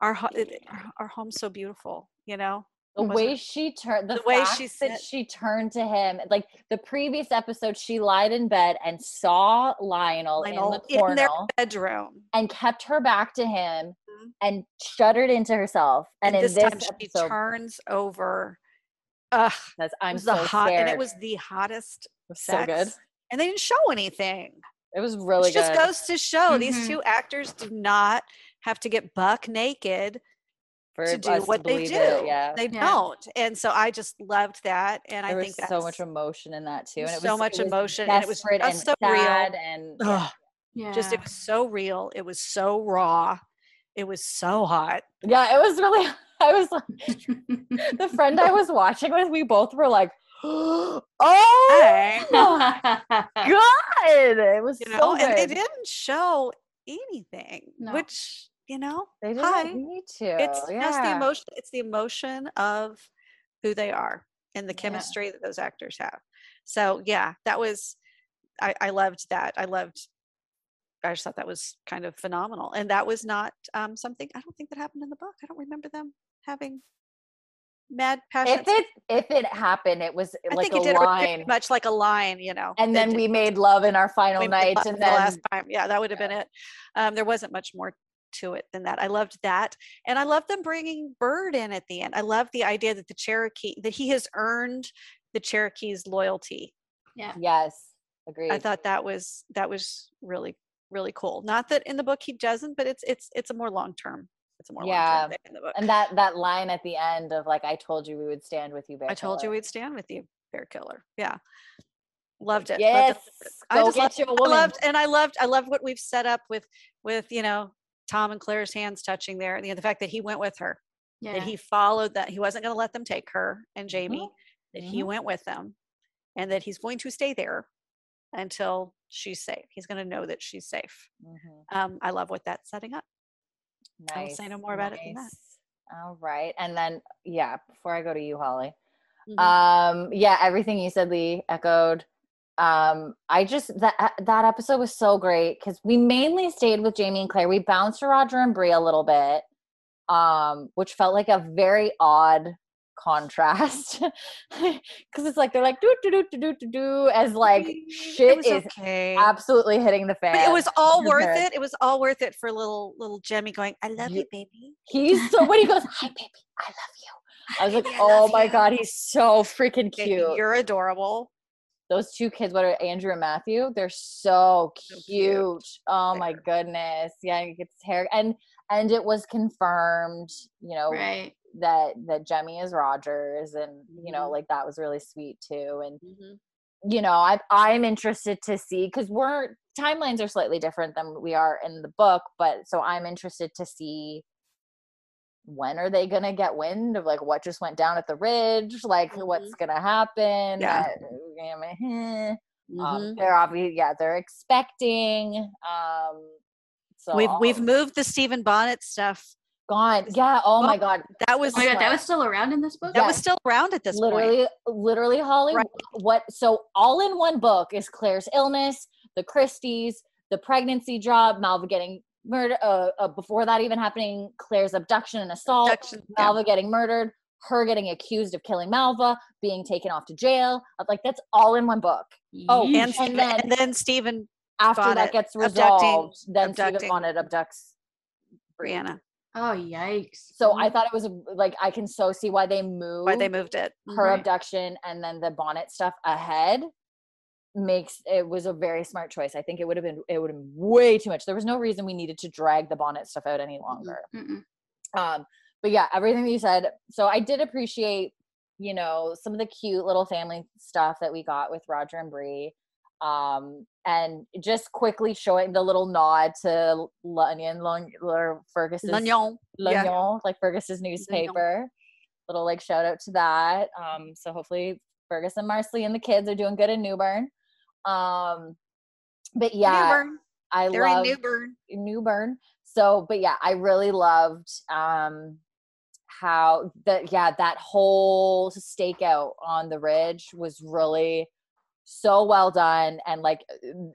Speaker 3: our, it, our our home's so beautiful you know
Speaker 1: the way
Speaker 3: it-
Speaker 1: she turned the,
Speaker 3: the way she
Speaker 1: that
Speaker 3: said-
Speaker 1: she turned to him like the previous episode she lied in bed and saw lionel,
Speaker 3: Lionel
Speaker 1: in the
Speaker 3: in their
Speaker 1: corner
Speaker 3: bedroom.
Speaker 1: and kept her back to him
Speaker 3: Mhm.
Speaker 1: and shuddered into herself and, in
Speaker 3: this,
Speaker 1: this,
Speaker 3: time she turns over. Ugh,
Speaker 1: says,
Speaker 3: it
Speaker 1: i'm
Speaker 3: was
Speaker 1: so
Speaker 3: the hot,
Speaker 1: scared
Speaker 3: and it was the hottest
Speaker 1: It was so good
Speaker 3: sex, And they didn't show anything.
Speaker 1: it was really
Speaker 3: Which just
Speaker 1: good
Speaker 3: goes to show these
Speaker 2: Mhm.
Speaker 3: two actors do not have to get buck naked
Speaker 1: for
Speaker 3: to do
Speaker 1: us
Speaker 3: what they do.
Speaker 1: it, yeah
Speaker 3: They
Speaker 2: Yeah.
Speaker 3: don't. And so I just loved that. And
Speaker 1: there
Speaker 3: I
Speaker 1: was
Speaker 3: think that's
Speaker 1: so much emotion in that too and it
Speaker 3: so
Speaker 1: was
Speaker 3: much
Speaker 1: it was
Speaker 3: emotion, and it was
Speaker 1: desperate and
Speaker 3: just so real.
Speaker 1: and yeah.
Speaker 2: Yeah.
Speaker 3: just it was so real. It was so raw. It was so hot.
Speaker 1: yeah it was really i was like the friend i was watching with we both were like oh
Speaker 3: Hey.
Speaker 1: god it was
Speaker 3: You
Speaker 1: so good
Speaker 3: and they didn't show anything,
Speaker 2: No.
Speaker 3: which, you know,
Speaker 1: They didn't
Speaker 3: hi.
Speaker 1: need to.
Speaker 3: it's
Speaker 1: yeah.
Speaker 3: just the emotion it's the emotion of who they are and the
Speaker 2: Yeah.
Speaker 3: chemistry that those actors have so yeah that was i i loved that i loved i just thought that was kind of phenomenal and that was not um something i don't think that happened in the book i don't remember them having mad passion.
Speaker 1: If it if it happened, it was
Speaker 3: I
Speaker 1: like
Speaker 3: think
Speaker 1: a
Speaker 3: it did
Speaker 1: line,
Speaker 3: much like a line you know
Speaker 1: and then
Speaker 3: did-
Speaker 1: we made love in our final
Speaker 3: we
Speaker 1: night,
Speaker 3: love
Speaker 1: and
Speaker 3: the
Speaker 1: then
Speaker 3: last time. Yeah that would have been it. Um there wasn't much more to it than that. I loved that and i love them bringing bird in at the end. I love the idea that the cherokee that he has earned the cherokee's loyalty.
Speaker 2: Yeah.
Speaker 1: yes, agreed.
Speaker 3: i thought that was that was really really cool. Not that in the book he doesn't but it's it's it's a more long term it's a more
Speaker 1: Yeah,
Speaker 3: in the book
Speaker 1: and that that line at the end of like, "I told you we would stand with you, Bear
Speaker 3: i told you we'd stand with you bear killer yeah loved it
Speaker 1: Yes,
Speaker 3: loved it. I just
Speaker 1: get
Speaker 3: loved-
Speaker 1: your
Speaker 3: I
Speaker 1: woman.
Speaker 3: loved and I loved I loved what we've set up with with you know Tom and Claire's hands touching there and you know, the fact that he went with her
Speaker 2: Yeah.
Speaker 3: that he followed that he wasn't going to let them take her and
Speaker 1: Mm-hmm.
Speaker 3: Jamie that he went with them and that he's going to stay there until she's safe he's going to know that she's safe
Speaker 1: Mhm.
Speaker 3: um I love what that's setting up I will say no more about it than that.
Speaker 1: All right, and then yeah, before I go to you, Holly.
Speaker 3: Mhm.
Speaker 1: um yeah everything you said lee echoed um i just that that episode was so great because we mainly stayed with jamie and claire we bounced to roger and Bree a little bit um which felt like a very odd contrast because it's like they're like do do do do do do do as like
Speaker 3: I mean, it
Speaker 1: shit is
Speaker 3: okay.
Speaker 1: absolutely hitting the fan
Speaker 3: But it was all worth it. It was all worth it for little little Jemmy going, "I love you, baby."
Speaker 1: he's so when he goes hi baby i love you i was like
Speaker 3: I
Speaker 1: oh my
Speaker 3: you."
Speaker 1: god he's so freaking
Speaker 3: Baby,
Speaker 1: cute
Speaker 3: You're adorable.
Speaker 1: those two kids, what are Andrew and Matthew? They're so
Speaker 3: So
Speaker 1: cute.
Speaker 3: cute.
Speaker 1: Oh my goodness. Yeah, he gets hair and and it was confirmed, you know,
Speaker 2: Right.
Speaker 1: That that Jemmy is Rogers and you know,
Speaker 3: Mhm.
Speaker 1: like that was really sweet too. And
Speaker 3: Mhm.
Speaker 1: you know, I I'm interested to see because we're timelines are slightly different than we are in the book, but so I'm interested to see when are they gonna get wind of like what just went down at the ridge, like what's gonna happen.
Speaker 3: Yeah.
Speaker 1: uh, yeah, meh, heh. Um,
Speaker 3: Mhm.
Speaker 1: they're obviously yeah, they're expecting. Um, so
Speaker 3: we've we've moved the Stephen Bonnet stuff.
Speaker 1: Gone. Yeah. Oh my god.
Speaker 3: That was
Speaker 2: Oh my god, that was still around in this book?
Speaker 3: that was still around at this point.
Speaker 1: literally literally holly
Speaker 3: Right.
Speaker 1: what so all in one book is claire's illness the christies the pregnancy job malva getting murdered uh, uh, before that even happening claire's abduction and assault
Speaker 3: Abduction, yeah.
Speaker 1: malva getting murdered her getting accused of killing malva being taken off to jail like that's all in one book Oh,
Speaker 3: And,
Speaker 1: and then-
Speaker 3: and then Stephen
Speaker 1: after that
Speaker 3: Bonnet
Speaker 1: gets
Speaker 3: abducting-
Speaker 1: resolved then
Speaker 3: abducting-
Speaker 1: stephen bonnet abducts
Speaker 3: Brianna.
Speaker 2: Oh yikes.
Speaker 1: so i mm-hmm. thought it was like i can so see why they moved
Speaker 3: Why they moved it.
Speaker 1: her
Speaker 2: Right.
Speaker 1: abduction and then the bonnet stuff ahead makes it was a very smart choice. I think it would have been it would have been way too much. There was no reason we needed to drag the bonnet stuff out any mm-hmm. longer.
Speaker 2: Mm-mm.
Speaker 1: Um but yeah, everything that you said. So I did appreciate, you know, some of the cute little family stuff that we got with Roger and Bree. Um and just quickly showing the little nod to Lunyon Lung or Fergus's
Speaker 3: Lagnon. Yeah.
Speaker 1: Lagnon, like Fergus's newspaper. Little like shout out to that. Um, so hopefully Fergus and Marsali and the kids are doing good in New Bern. Um, but yeah,
Speaker 3: New Bern.
Speaker 1: I
Speaker 3: They're
Speaker 1: love
Speaker 3: in New Bern.
Speaker 1: Newburn. So, but yeah, I really loved um how the yeah that whole stakeout on the ridge was really so well done and like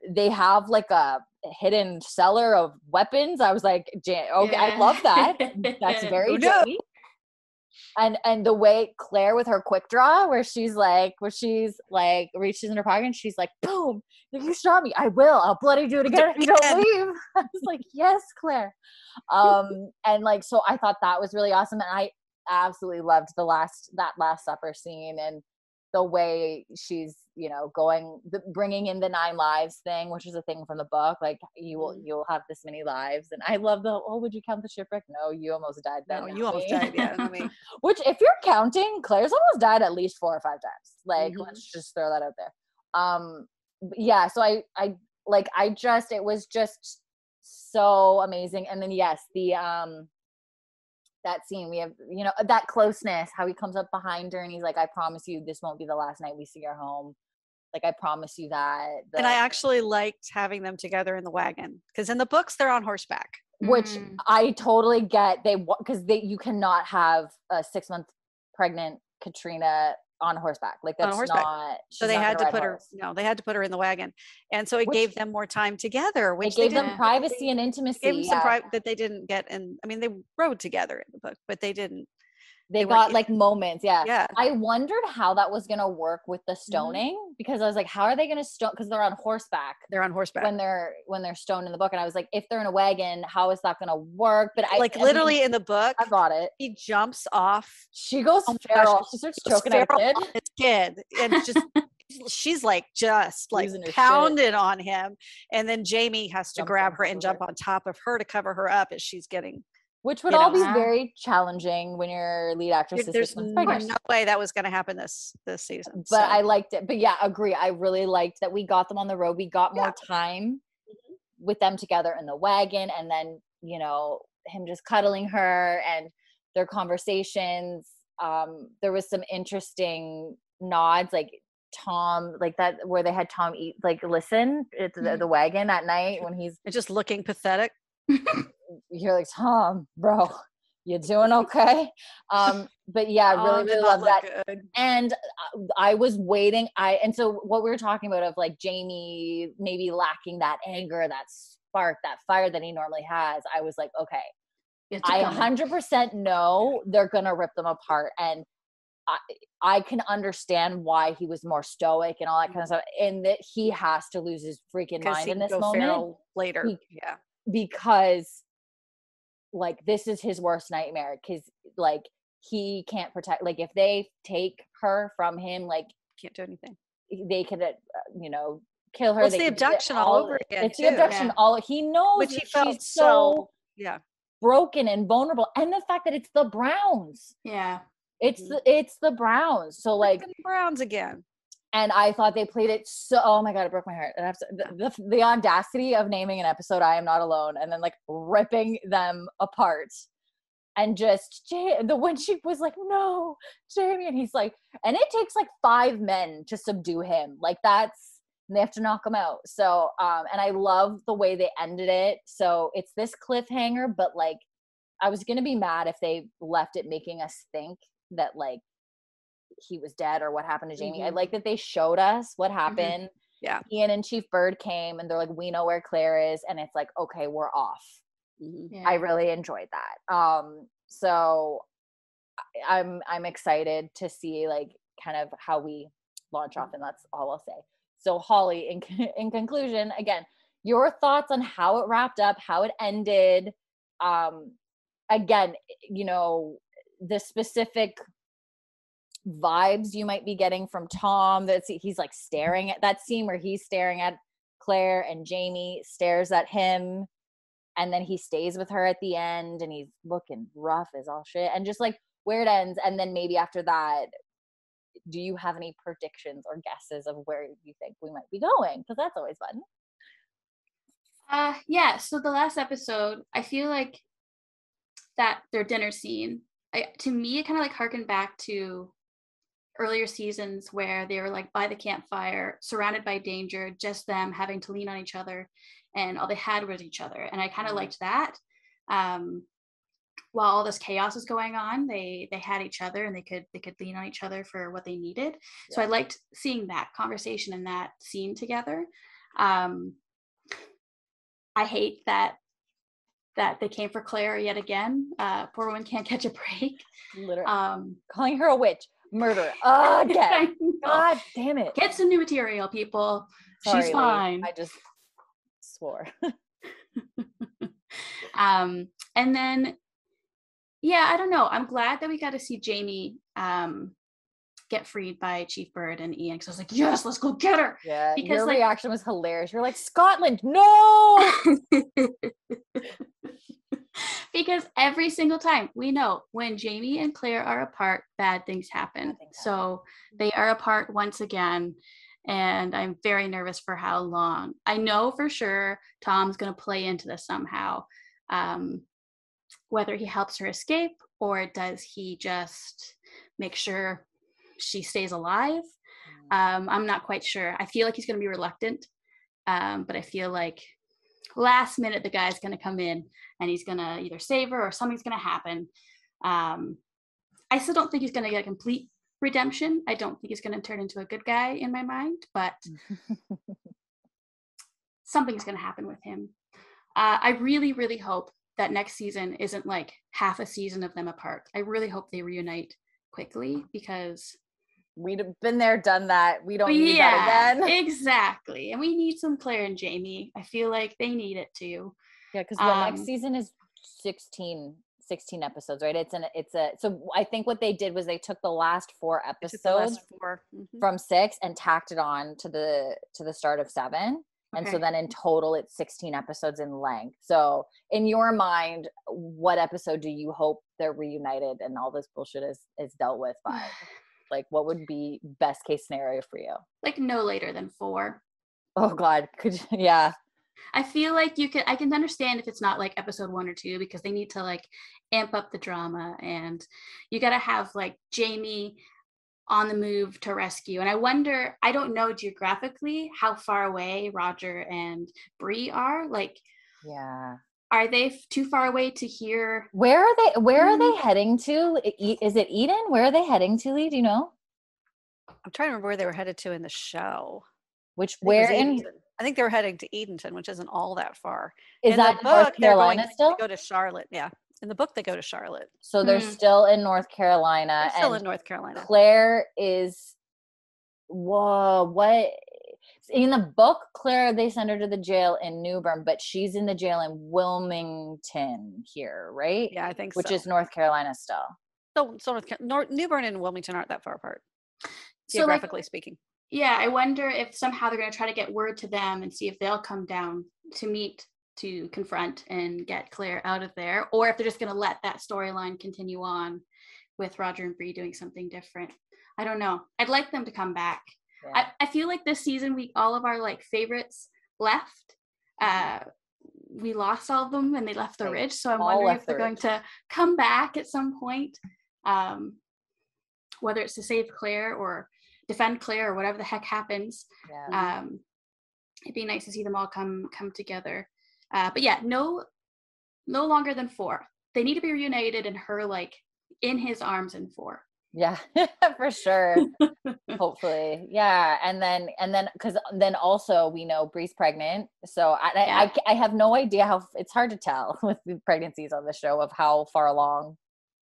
Speaker 1: they have like a hidden cellar of weapons i was like "Ja- okay i love that that's very
Speaker 3: Who?
Speaker 1: Jamie. and and the way Claire with her quick draw, where she's like, where she's like reaches in her pocket and she's like, boom, if you shot me, I will. I'll bloody do it again if you don't leave. I was like, yes, Claire. Um, and like so I thought that was really awesome. And I absolutely loved the last that last supper scene and the way she's you know going the, bringing in the nine lives thing which is a thing from the book like you will
Speaker 3: Mhm.
Speaker 1: you'll have this many lives and i love the oh would you count the shipwreck no you almost died then
Speaker 3: No, you almost
Speaker 1: me."
Speaker 3: died. Yeah,
Speaker 1: which if you're counting claire's almost died at least four or five times like
Speaker 3: Mhm.
Speaker 1: let's just throw that out there um yeah so i i like i just it was just so amazing and then yes the um that scene we have you know that closeness how he comes up behind her and he's like i promise you this won't be the last night we see your home like i promise you that
Speaker 3: and I actually liked having them together in the wagon because in the books they're on horseback.
Speaker 1: which
Speaker 2: Mm.
Speaker 1: i totally get they because they you cannot have a six month pregnant Caitriona on horseback like
Speaker 3: On
Speaker 1: that's
Speaker 3: horseback.
Speaker 1: not
Speaker 3: So they
Speaker 1: not
Speaker 3: had to put her.
Speaker 1: horse.
Speaker 3: No, they had to put her in the wagon, and so it
Speaker 1: Which-
Speaker 3: gave them more time together,
Speaker 1: it
Speaker 3: which they
Speaker 1: gave them privacy and intimacy
Speaker 3: Gave them some pri- that they didn't get, and I mean they rode together in the book, but they didn't.
Speaker 1: They,
Speaker 3: they
Speaker 1: got like moments yeah
Speaker 3: Yeah,
Speaker 1: I wondered how that was gonna work with the
Speaker 3: Mm-hmm.
Speaker 1: stoning because I was like, how are they gonna stone? Because they're on horseback
Speaker 3: they're on horseback.
Speaker 1: when they're when they're stoned in the book, and I was like, if they're in a wagon, how is that gonna work? But I
Speaker 3: like
Speaker 1: I mean,
Speaker 3: literally in the book,
Speaker 1: I got it.
Speaker 3: he jumps off
Speaker 1: She goes
Speaker 3: Oh my gosh,
Speaker 1: feral. She starts
Speaker 3: goes
Speaker 1: choking out
Speaker 3: feral
Speaker 1: kid.
Speaker 3: his kid, and just she's like just like
Speaker 1: Losing her shit.
Speaker 3: pounding on him, and then Jamie has to
Speaker 1: Jumps
Speaker 3: grab her and jump
Speaker 1: her.
Speaker 3: on top of her to cover her up as she's getting.
Speaker 1: Which would
Speaker 3: you
Speaker 1: all
Speaker 3: know.
Speaker 1: be very challenging when your lead actress is
Speaker 3: There's
Speaker 1: six months
Speaker 3: no way that was going to happen this this season.
Speaker 1: But
Speaker 3: so.
Speaker 1: I liked it. But yeah, agree. I really liked that we got them on the road. We got more time
Speaker 3: Mm-hmm.
Speaker 1: with them together in the wagon, and then you know him just cuddling her and their conversations. Um, there was some interesting nods, like Tom, like that where they had Tom eat, like listen at the,
Speaker 2: Mhm.
Speaker 1: the wagon at night when he's
Speaker 3: just looking pathetic.
Speaker 1: you're like Tom, bro, you doing okay? Um, but yeah, I
Speaker 3: Oh,
Speaker 1: really, really love that.
Speaker 3: good.
Speaker 1: And uh, I was waiting. I and so what we were talking about of like Jamie maybe lacking that anger, that spark, that fire that he normally has. I was like, okay, I 100% know they're gonna rip them apart, and I I can understand why he was more stoic and all that kind of stuff, and that he has to lose his freaking mind in this moment
Speaker 3: later.
Speaker 1: He-
Speaker 3: yeah,
Speaker 1: because like this is his worst nightmare because like he can't protect like if they take her from him like
Speaker 3: can't do anything.
Speaker 1: they could uh, you know kill her
Speaker 3: Well, it's
Speaker 1: they
Speaker 3: the
Speaker 1: could do it
Speaker 3: abduction all over again,
Speaker 1: it's
Speaker 3: too.
Speaker 1: the abduction
Speaker 2: Yeah.
Speaker 1: all he knows
Speaker 3: Which he
Speaker 1: that
Speaker 3: felt
Speaker 1: she's so
Speaker 3: so. Yeah,
Speaker 1: broken and vulnerable and the fact that it's the browns
Speaker 2: yeah.
Speaker 1: it's
Speaker 3: Mhm.
Speaker 1: the it's the browns so like
Speaker 3: Freaking Browns again.
Speaker 1: And I thought they played it so. Oh my god, it broke my heart. Abso- The, the, the audacity of naming an episode "I Am Not Alone" and then like ripping them apart, and just the when she was like, "No, Jamie," and he's like, and it takes like five men to subdue him. Like that's and they have to knock him out. So, um, and I love the way they ended it. So it's this cliffhanger, but like, I was gonna be mad if they left it making us think that like he was dead or what happened to Jamie. I
Speaker 3: Mhm.
Speaker 1: like that they showed us what happened.
Speaker 3: Yeah.
Speaker 1: Ian and Chief Bird came and they're like, we know where Claire is. And it's like, okay, we're off.
Speaker 3: Mhm.
Speaker 2: yeah.
Speaker 1: I really enjoyed that. Um, so I- I'm I'm excited to see like kind of how we launch off, and that's all I'll say. So Holly, in in conclusion, again, your thoughts on how it wrapped up, how it ended. Um, again, you know, the specific vibes you might be getting from Tom. That he's like staring at that scene where he's staring at Claire and Jamie stares at him and then he stays with her at the end and he's looking rough as all shit and just like where it ends and then maybe after that do you have any predictions or guesses of where you think we might be going because that's always fun
Speaker 2: Uh, yeah. So the last episode, I feel like that their dinner scene, I, to me, it kind of like harkened back to earlier seasons where they were like by the campfire, surrounded by danger, just them having to lean on each other, and all they had was each other. And I kind of
Speaker 1: Mhm.
Speaker 2: liked that. Um, while all this chaos was going on, they they had each other and they could they could lean on each other for what they needed. So I liked seeing that conversation and that scene together. Um, I hate that that they came for Claire yet again. Uh, poor woman can't catch a break.
Speaker 1: Literally
Speaker 2: Um,
Speaker 1: calling her a witch, murder again. God damn it!
Speaker 2: Get some new material, people.
Speaker 1: Sorry,
Speaker 2: She's
Speaker 1: Lee.
Speaker 2: fine.
Speaker 1: I just swore.
Speaker 2: um, and then, yeah, I don't know. I'm glad that we got to see Jamie um, get freed by Chief Bird and Ian because I was like, yes, let's go get her.
Speaker 1: Yeah,
Speaker 2: Because,
Speaker 1: your
Speaker 2: like-
Speaker 1: reaction was hilarious. You're like Scotland, no.
Speaker 2: because every single time we know when Jamie and Claire are apart, bad things happen.
Speaker 1: Bad things
Speaker 2: so they are apart once again. And I'm very nervous for how long. I know for sure Tom's going to play into this somehow. Um, whether he helps her escape or does he just make sure she stays alive? Um, I'm not quite sure. I feel like he's going to be reluctant, um, but I feel like last minute the guy's going to come in and he's going to either save her or something's going to happen. Um, I still don't think he's going to get a complete redemption. I don't think he's going to turn into a good guy in my mind, but something's going to happen with him. Uh, I really, really hope that next season isn't like half a season of them apart. I really hope they reunite quickly because
Speaker 1: We'd have been there, done that. We don't need that again.
Speaker 2: exactly. And we need some Claire and Jamie. I feel like they need it too.
Speaker 1: Yeah, because the next
Speaker 2: Um,
Speaker 1: season is 16, 16 episodes, right? It's an it's a so I think what they did was they took the last four episodes
Speaker 3: last four. Mhm.
Speaker 1: from six and tacked it on to the to the start of seven. And so then in total it's 16 episodes in length. So in your mind, what episode do you hope they're reunited and all this bullshit is is dealt with by? like what would be best case scenario for you?
Speaker 2: like no later than four.
Speaker 1: Oh god, could you, yeah.
Speaker 2: I feel like you can I can understand if it's not like episode one or two because they need to like amp up the drama and you gotta have like Jamie on the move to rescue. And I wonder, I don't know geographically how far away Roger and Bree are. Like,
Speaker 1: Yeah.
Speaker 2: Are they f- too far away to hear?
Speaker 1: Where are they where are they
Speaker 2: Mm.
Speaker 1: heading to? I- Is it Eden? Where are they heading to, Lee? Do you know?
Speaker 3: I'm trying to remember where they were headed to in the show.
Speaker 1: Which
Speaker 3: I think
Speaker 1: where in
Speaker 3: I think they were heading to Edenton, which isn't all that far.
Speaker 1: is
Speaker 3: in the
Speaker 1: that
Speaker 3: book,
Speaker 1: North
Speaker 3: they're going-
Speaker 1: Carolina still?
Speaker 3: They go to Charlotte. Yeah. In the book, they go to Charlotte.
Speaker 1: So they're
Speaker 2: Mm.
Speaker 1: still in North Carolina
Speaker 3: They're still
Speaker 1: and
Speaker 3: in North Carolina.
Speaker 1: Claire is whoa, what in the book, Claire, they send her to the jail in New Bern, but she's in the jail in Wilmington here, right?
Speaker 3: Yeah, I think so.
Speaker 1: Which
Speaker 3: so.
Speaker 1: is North Carolina still.
Speaker 3: so, so North, Car- Nor- New Bern and Wilmington aren't that far apart,
Speaker 2: So, like,
Speaker 3: geographically speaking.
Speaker 2: yeah, I wonder if somehow they're going to try to get word to them and see if they'll come down to meet to confront and get Claire out of there, or if they're just going to let that storyline continue on with Roger and Bree doing something different. I don't know. I'd like them to come back. I, I feel like this season we all of our like favorites left. Uh we lost all of them and they left the ridge. So I'm
Speaker 1: all
Speaker 2: wondering if they're
Speaker 1: the
Speaker 2: going to come back at some point. Um whether it's to save Claire or defend Claire or whatever the heck happens.
Speaker 1: yeah.
Speaker 2: Um it'd be nice to see them all come come together. Uh but yeah, no no longer than four. They need to be reunited and her like in his arms in four.
Speaker 1: Yeah, for sure. Hopefully, yeah. And then, and then, because then also we know Bree's pregnant, so I, I- I, I have no idea how it's hard to tell with the pregnancies on the show of how far along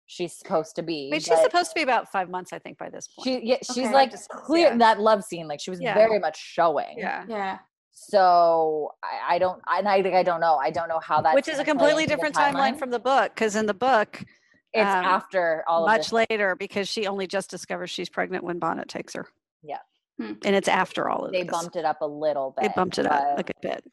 Speaker 1: she's supposed to be.
Speaker 3: I mean, she's supposed to be about five months, I think, by this point.
Speaker 1: She, yeah, she's
Speaker 2: Okay.
Speaker 1: like
Speaker 3: Just-
Speaker 1: clear
Speaker 3: yeah.
Speaker 1: that love scene, like she was
Speaker 3: Yeah.
Speaker 1: very much showing.
Speaker 3: yeah.
Speaker 2: Yeah.
Speaker 1: So I, I don't, and I think I don't know. I don't know how that.
Speaker 3: Which is a completely different timeline from the book, because in the book,
Speaker 1: It's
Speaker 3: um,
Speaker 1: after all of
Speaker 3: much later, because she only just discovers she's pregnant when Bonnet takes her.
Speaker 1: Yeah.
Speaker 2: Hmm.
Speaker 3: And it's after all of this.
Speaker 1: They
Speaker 3: this.
Speaker 1: bumped it up a little bit.
Speaker 3: They bumped it up a good bit.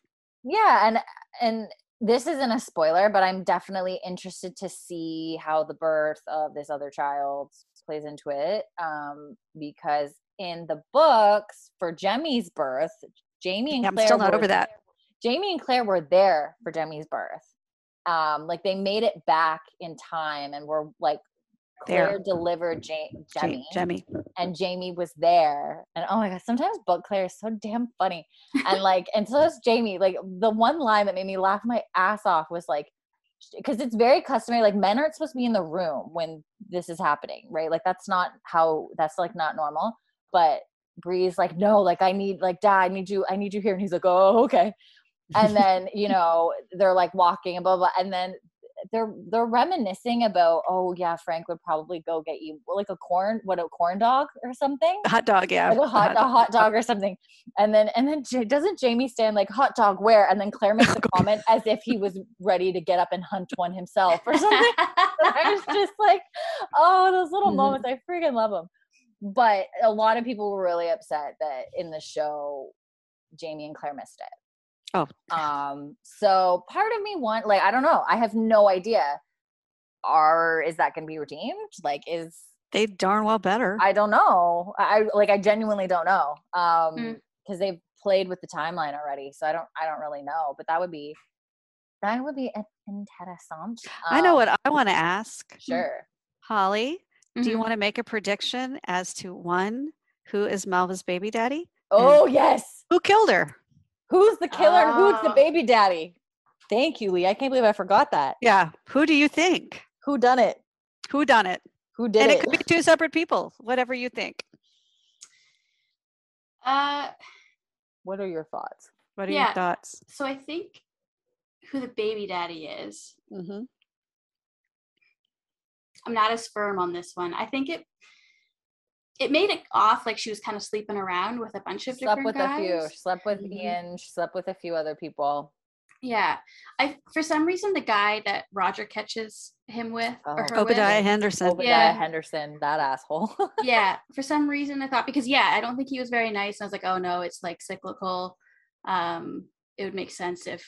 Speaker 1: yeah and and this isn't a spoiler but i'm definitely interested to see how the birth of this other child plays into it um because in the books for jemmy's birth jamie and
Speaker 3: Yeah, I'm
Speaker 1: claire
Speaker 3: still not
Speaker 1: were-
Speaker 3: over that.
Speaker 1: jamie and claire were there for jemmy's birth um like they made it back in time and were like
Speaker 3: There.
Speaker 1: claire delivered ja-
Speaker 3: Ja-
Speaker 1: jemmy
Speaker 3: Jemmy.
Speaker 1: and Jamie was there. And oh my god, sometimes Book Claire is so damn funny. And like, and so is Jamie. Like the one line that made me laugh my ass off was like, because it's very customary. Like men aren't supposed to be in the room when this is happening, right? Like that's not how. That's like not normal. But Bree's like, no, like I need, like, Dad, I need you, I need you here. And he's like, oh, okay. And then you know they're like walking and blah blah, and then they're they're reminiscing about oh yeah frank would probably go get you like a corn what a corn dog or something?
Speaker 3: Hot dog yeah.
Speaker 1: Like a hot, a hot dog. or something. And then and then J- doesn't jamie stand like hot dog where? And then claire makes a comment as if he was ready to get up and hunt one himself or something. I was just like oh those little
Speaker 3: Mhm.
Speaker 1: moments i freaking love them but a lot of people were really upset that in the show jamie and claire missed it
Speaker 3: Oh.
Speaker 1: um so part of me want like i don't know i have no idea. Are is that going to be redeemed? Like is
Speaker 3: they darn well better.
Speaker 1: I don't know. I like i genuinely don't know. Um
Speaker 2: Mm.
Speaker 1: because they've played with the timeline already so i don't i don't really know but that would be that would be in- interessant.
Speaker 3: I know
Speaker 1: Um,
Speaker 3: what i want to ask.
Speaker 1: sure.
Speaker 3: Holly do you
Speaker 2: Mhm.
Speaker 3: want to make a prediction as to one who is malva's baby daddy?
Speaker 1: Oh yes.
Speaker 3: who killed her
Speaker 1: who's the killer and who's the
Speaker 2: Oh.
Speaker 1: baby daddy? Thank you lee. I can't believe i forgot that.
Speaker 3: Yeah. Who do you think?
Speaker 1: Who done it?
Speaker 3: Who done it?
Speaker 1: Who did
Speaker 3: and it
Speaker 1: it,
Speaker 3: could be two separate people whatever you think.
Speaker 2: Uh,
Speaker 1: what are your thoughts?
Speaker 3: What are
Speaker 2: Yeah.
Speaker 3: your thoughts?
Speaker 2: So I think who the baby daddy is.
Speaker 3: mm-hmm.
Speaker 2: I'm not as firm on this one. I think it it made it off like she was kind of sleeping around with a bunch of
Speaker 1: slept
Speaker 2: different
Speaker 1: with
Speaker 2: guys.
Speaker 1: a few she slept with
Speaker 2: Mhm.
Speaker 1: ian she slept with a few other people
Speaker 2: Yeah, I for some reason the guy that Roger catches him with or
Speaker 1: Oh.
Speaker 2: her with,
Speaker 3: obadiah henderson
Speaker 1: obadiah
Speaker 2: Yeah.
Speaker 1: henderson that asshole
Speaker 2: yeah, for some reason I thought because yeah, I don't think he was very nice. I was like, oh no, it's like cyclical. Um, it would make sense if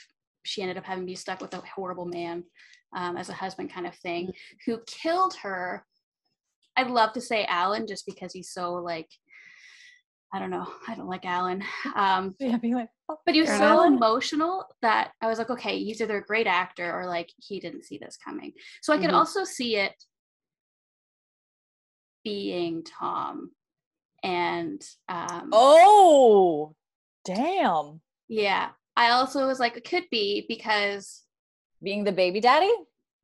Speaker 2: she ended up having to be stuck with a horrible man um, as a husband, kind of thing, who killed her. I'd love to say Alan just because he's so like, I don't know, I don't like Alan. Um,
Speaker 1: yeah be like oh,
Speaker 2: but he was so
Speaker 3: enough.
Speaker 2: emotional that I was like, okay, he's either a great actor or like he didn't see this coming. So I could
Speaker 3: Mhm.
Speaker 2: also see it being Tom. And um
Speaker 1: oh damn
Speaker 2: yeah, I also was like, it could be because
Speaker 1: being the baby daddy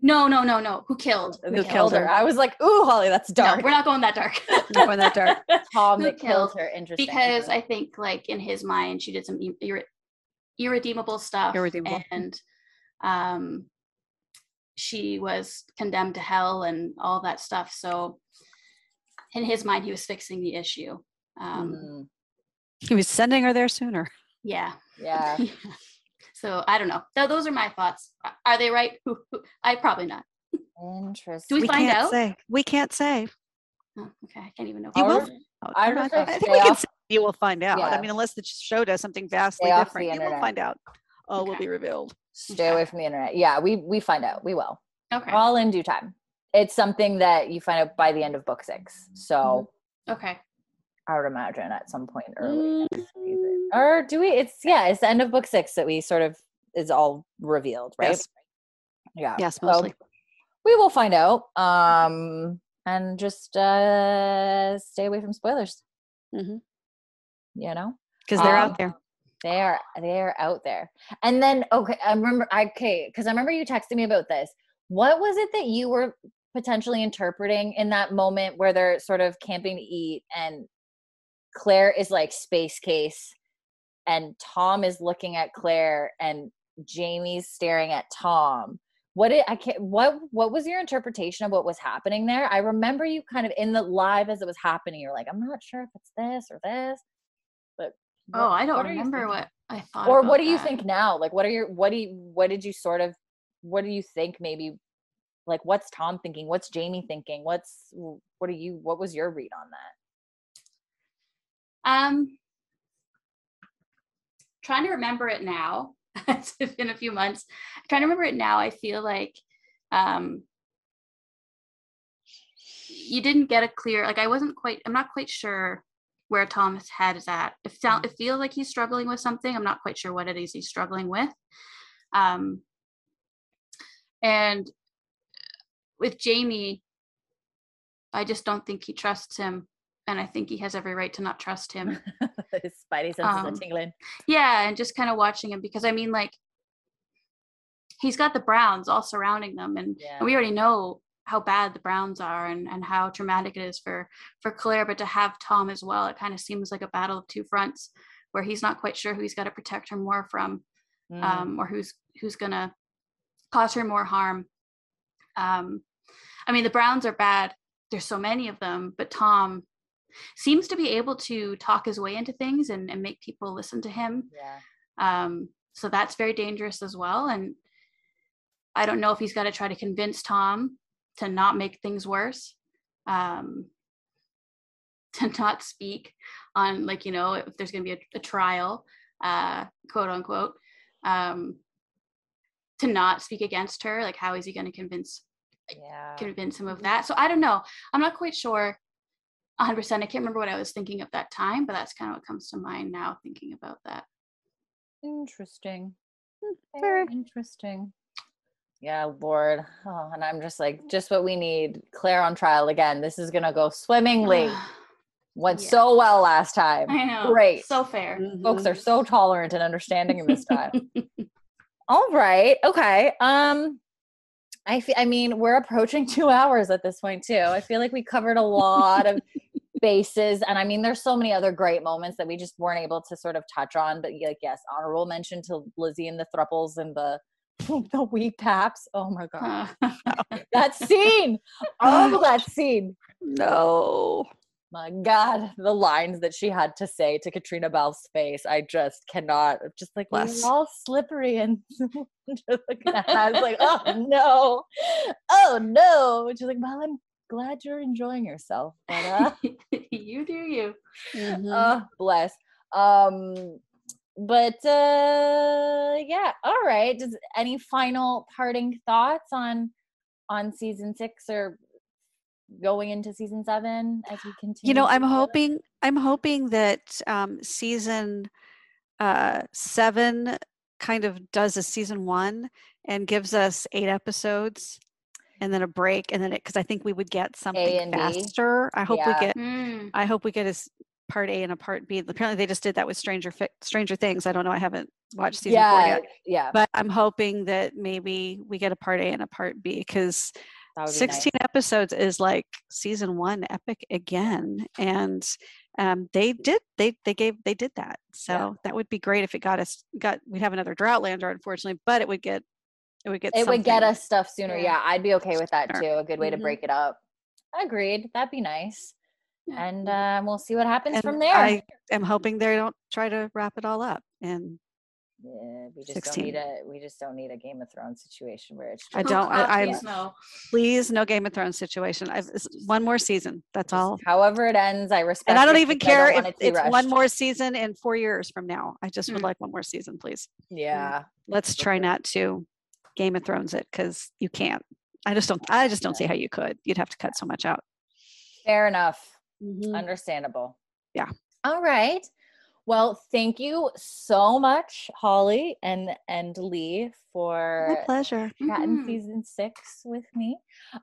Speaker 2: no, no, no, no. Who killed?
Speaker 1: who
Speaker 3: Who
Speaker 1: killed
Speaker 3: killed
Speaker 1: her
Speaker 3: her?
Speaker 1: i was like ooh holly that's dark.
Speaker 2: No, we're not going that dark.
Speaker 3: Not going that dark.
Speaker 1: tom
Speaker 2: Who
Speaker 1: that killed her interesting
Speaker 2: because I think like in his mind she did some irre- irredeemable stuff
Speaker 3: Irredeemable.
Speaker 2: and um she was condemned to hell and all that stuff so in his mind he was fixing the issue um
Speaker 1: Mhm.
Speaker 3: he was sending her there sooner
Speaker 2: yeah
Speaker 1: yeah
Speaker 2: so i don't know. Th- those are my thoughts. Are they right? I probably not.
Speaker 1: Interesting
Speaker 2: Do we find
Speaker 3: can't
Speaker 2: out?
Speaker 3: say. We can't say.
Speaker 2: Oh, okay. I can't even know.
Speaker 3: You
Speaker 1: I'll
Speaker 3: Oh,
Speaker 1: I
Speaker 3: come
Speaker 1: would
Speaker 3: on.
Speaker 1: say
Speaker 3: I think we can
Speaker 1: off-
Speaker 3: say you will find out. I mean, unless the show does something vastly
Speaker 1: Stay
Speaker 3: different, you will find out. Oh, All will be revealed.
Speaker 1: stay
Speaker 2: Okay.
Speaker 1: away from the internet. Yeah we we find out. We will.
Speaker 2: Okay.
Speaker 1: All in due time. It's something that you find out by the end of book six. So mm-hmm.
Speaker 2: okay
Speaker 1: i would imagine at some point early
Speaker 3: Mm.
Speaker 1: season. or do we it's yeah it's the end of book six that we sort of is all revealed right
Speaker 3: Yes.
Speaker 1: yeah
Speaker 3: Yes,
Speaker 1: So
Speaker 3: mostly.
Speaker 1: we will find out um and just uh stay away from spoilers
Speaker 3: Mm-hmm.
Speaker 1: you know
Speaker 3: Because they're
Speaker 1: um,
Speaker 3: out there.
Speaker 1: they are they are out there and then okay i remember I, okay because i remember you texting me about this what was it that you were potentially interpreting in that moment where they're sort of camping to eat and claire is like space case and tom is looking at claire and jamie's staring at tom. What it i can't what what was your interpretation of what was happening there? I remember you kind of in the live as it was happening you're like i'm not sure if it's this or this but
Speaker 2: oh i don't
Speaker 1: what
Speaker 2: remember what i thought
Speaker 1: or what do you think now? Like what are your what do you what did you sort of what do you think maybe like what's tom thinking? What's jamie thinking? What's what are you what was your read on that
Speaker 2: Um, trying to remember it now. it's been a few months. Trying to remember it now. I feel like um, you didn't get a clear. Like I wasn't quite. I'm not quite sure where Tom's head is at. It sound. It feels like he's struggling with something. I'm not quite sure what it is he's struggling with. Um, and with Jamie, I just don't think he trusts him, and I think he has every right to not trust him.
Speaker 1: his spidey senses
Speaker 2: Um,
Speaker 1: are tingling
Speaker 2: Yeah, and just kind of watching him because I mean, like, he's got the Browns all surrounding them, and
Speaker 1: yeah
Speaker 2: we already know how bad the Browns are and and how traumatic it is for for Claire. But to have Tom as well, it kind of seems like a battle of two fronts, where he's not quite sure who he's got to protect her more from.
Speaker 1: Mm.
Speaker 2: um, or who's who's gonna cause her more harm. Um, I mean, the Browns are bad. There's so many of them, but Tom seems to be able to talk his way into things and, and make people listen to him.
Speaker 1: yeah.
Speaker 2: Um, so that's very dangerous as well. And I don't know if he's got to try to convince Tom to not make things worse, um, to not speak on, like, you know, if there's going to be a, a trial, uh, quote unquote, um, to not speak against her. Like, how is he going to convince
Speaker 1: Yeah.
Speaker 2: convince him of that? So I don't know. I'm not quite sure. 100%. I can't remember what I was thinking at that time, but that's kind of what comes to mind now thinking about that.
Speaker 1: Interesting.
Speaker 3: Mm,
Speaker 1: Very interesting. Yeah, Lord. Oh, and I'm just like, just what we need. Claire on trial again. This is gonna go swimmingly. Went
Speaker 2: Yeah.
Speaker 1: so well last time.
Speaker 2: I know.
Speaker 1: Great.
Speaker 2: So fair.
Speaker 1: Folks
Speaker 3: Mhm.
Speaker 1: are so tolerant and understanding in this time. All right. Okay. Um, I fe- I mean, we're approaching two hours at this point too. I feel like we covered a lot of bases, and I mean, there's so many other great moments that we just weren't able to sort of touch on. But like, yes, honorable mention to Lizzie and the thruples and the the wee paps. Oh my god, that scene! Oh, that scene!
Speaker 3: No.
Speaker 1: My God, the lines that she had to say to Caitriona Balfe's face, I just cannot. Just like
Speaker 3: Bless.
Speaker 1: we're all slippery and I was like, oh no, oh no. And she's like, well, I'm glad you're enjoying yourself, but uh,
Speaker 2: you do you.
Speaker 3: Mhm.
Speaker 1: oh, bless. Um, but uh, yeah, all right. Does any final parting thoughts on on season six or going into season seven as we continue?
Speaker 3: you know i'm hoping i'm hoping that um season uh seven kind of does a season one and gives us eight episodes and then a break and then it because i think we would get something faster. I hope
Speaker 1: Yeah.
Speaker 3: we get
Speaker 2: Mm.
Speaker 3: i hope we get a s- part a and a part b. Apparently they just did that with stranger Fi- stranger things. I don't know i haven't watched season four yet.
Speaker 1: Yeah.
Speaker 3: but i'm hoping that maybe we get a part a and a part b because
Speaker 1: That would be
Speaker 3: 16 episodes is like season one epic again and um they did they they gave they did that. So that would be great if it got us got we'd have another droughtlander unfortunately but it would get it would get
Speaker 1: nice. It would get us stuff sooner.
Speaker 2: Yeah.
Speaker 1: Yeah, I'd be okay with that too. A good way to
Speaker 3: Mhm.
Speaker 1: break it up. Agreed. That'd be nice.
Speaker 2: Yeah.
Speaker 1: And um, we'll see what happens
Speaker 3: And
Speaker 1: from there.
Speaker 3: i am hoping they don't try to wrap it all up and
Speaker 1: yeah, we just
Speaker 3: 16.
Speaker 1: don't need a we just don't need a Game of Thrones situation where it's
Speaker 3: I don't- I-
Speaker 2: God,
Speaker 3: I-
Speaker 2: no.
Speaker 3: please no game of thrones situation i've it's one more season that's all
Speaker 1: however it ends. I respect.
Speaker 3: and i don't
Speaker 1: it
Speaker 3: even
Speaker 1: because I
Speaker 3: care if
Speaker 1: it to be
Speaker 3: it's one more season in four years from now i just would
Speaker 2: Mm.
Speaker 3: like one more season please
Speaker 1: Yeah,
Speaker 3: let's try not to game of thrones it because you can't i just don't i just don't see how you could you'd have to cut so much out
Speaker 1: fair enough.
Speaker 3: Mhm.
Speaker 1: Understandable.
Speaker 3: Yeah.
Speaker 1: All right. Well, thank you so much, Holly and and Lee, for
Speaker 3: my pleasure
Speaker 1: chatting
Speaker 2: Mhm.
Speaker 1: season six with me.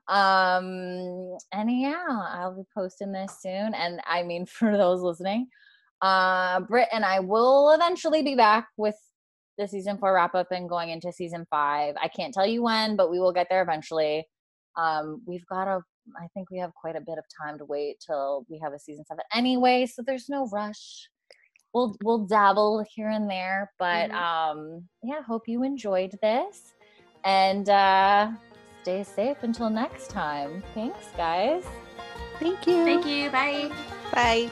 Speaker 1: Um, and yeah, I'll be posting this soon. And I mean, for those listening, uh, Britt and I will eventually be back with the season four wrap up and going into season five. I can't tell you when, but we will get there eventually. Um, we've got a, I think we have quite a bit of time to wait till we have a season seven anyway, so there's no rush. We'll we'll dabble here and there, but
Speaker 2: Mhm.
Speaker 1: um, yeah, hope you enjoyed this, and uh, stay safe until next time. Thanks, guys.
Speaker 3: thank you
Speaker 2: Thank you. Bye.
Speaker 3: bye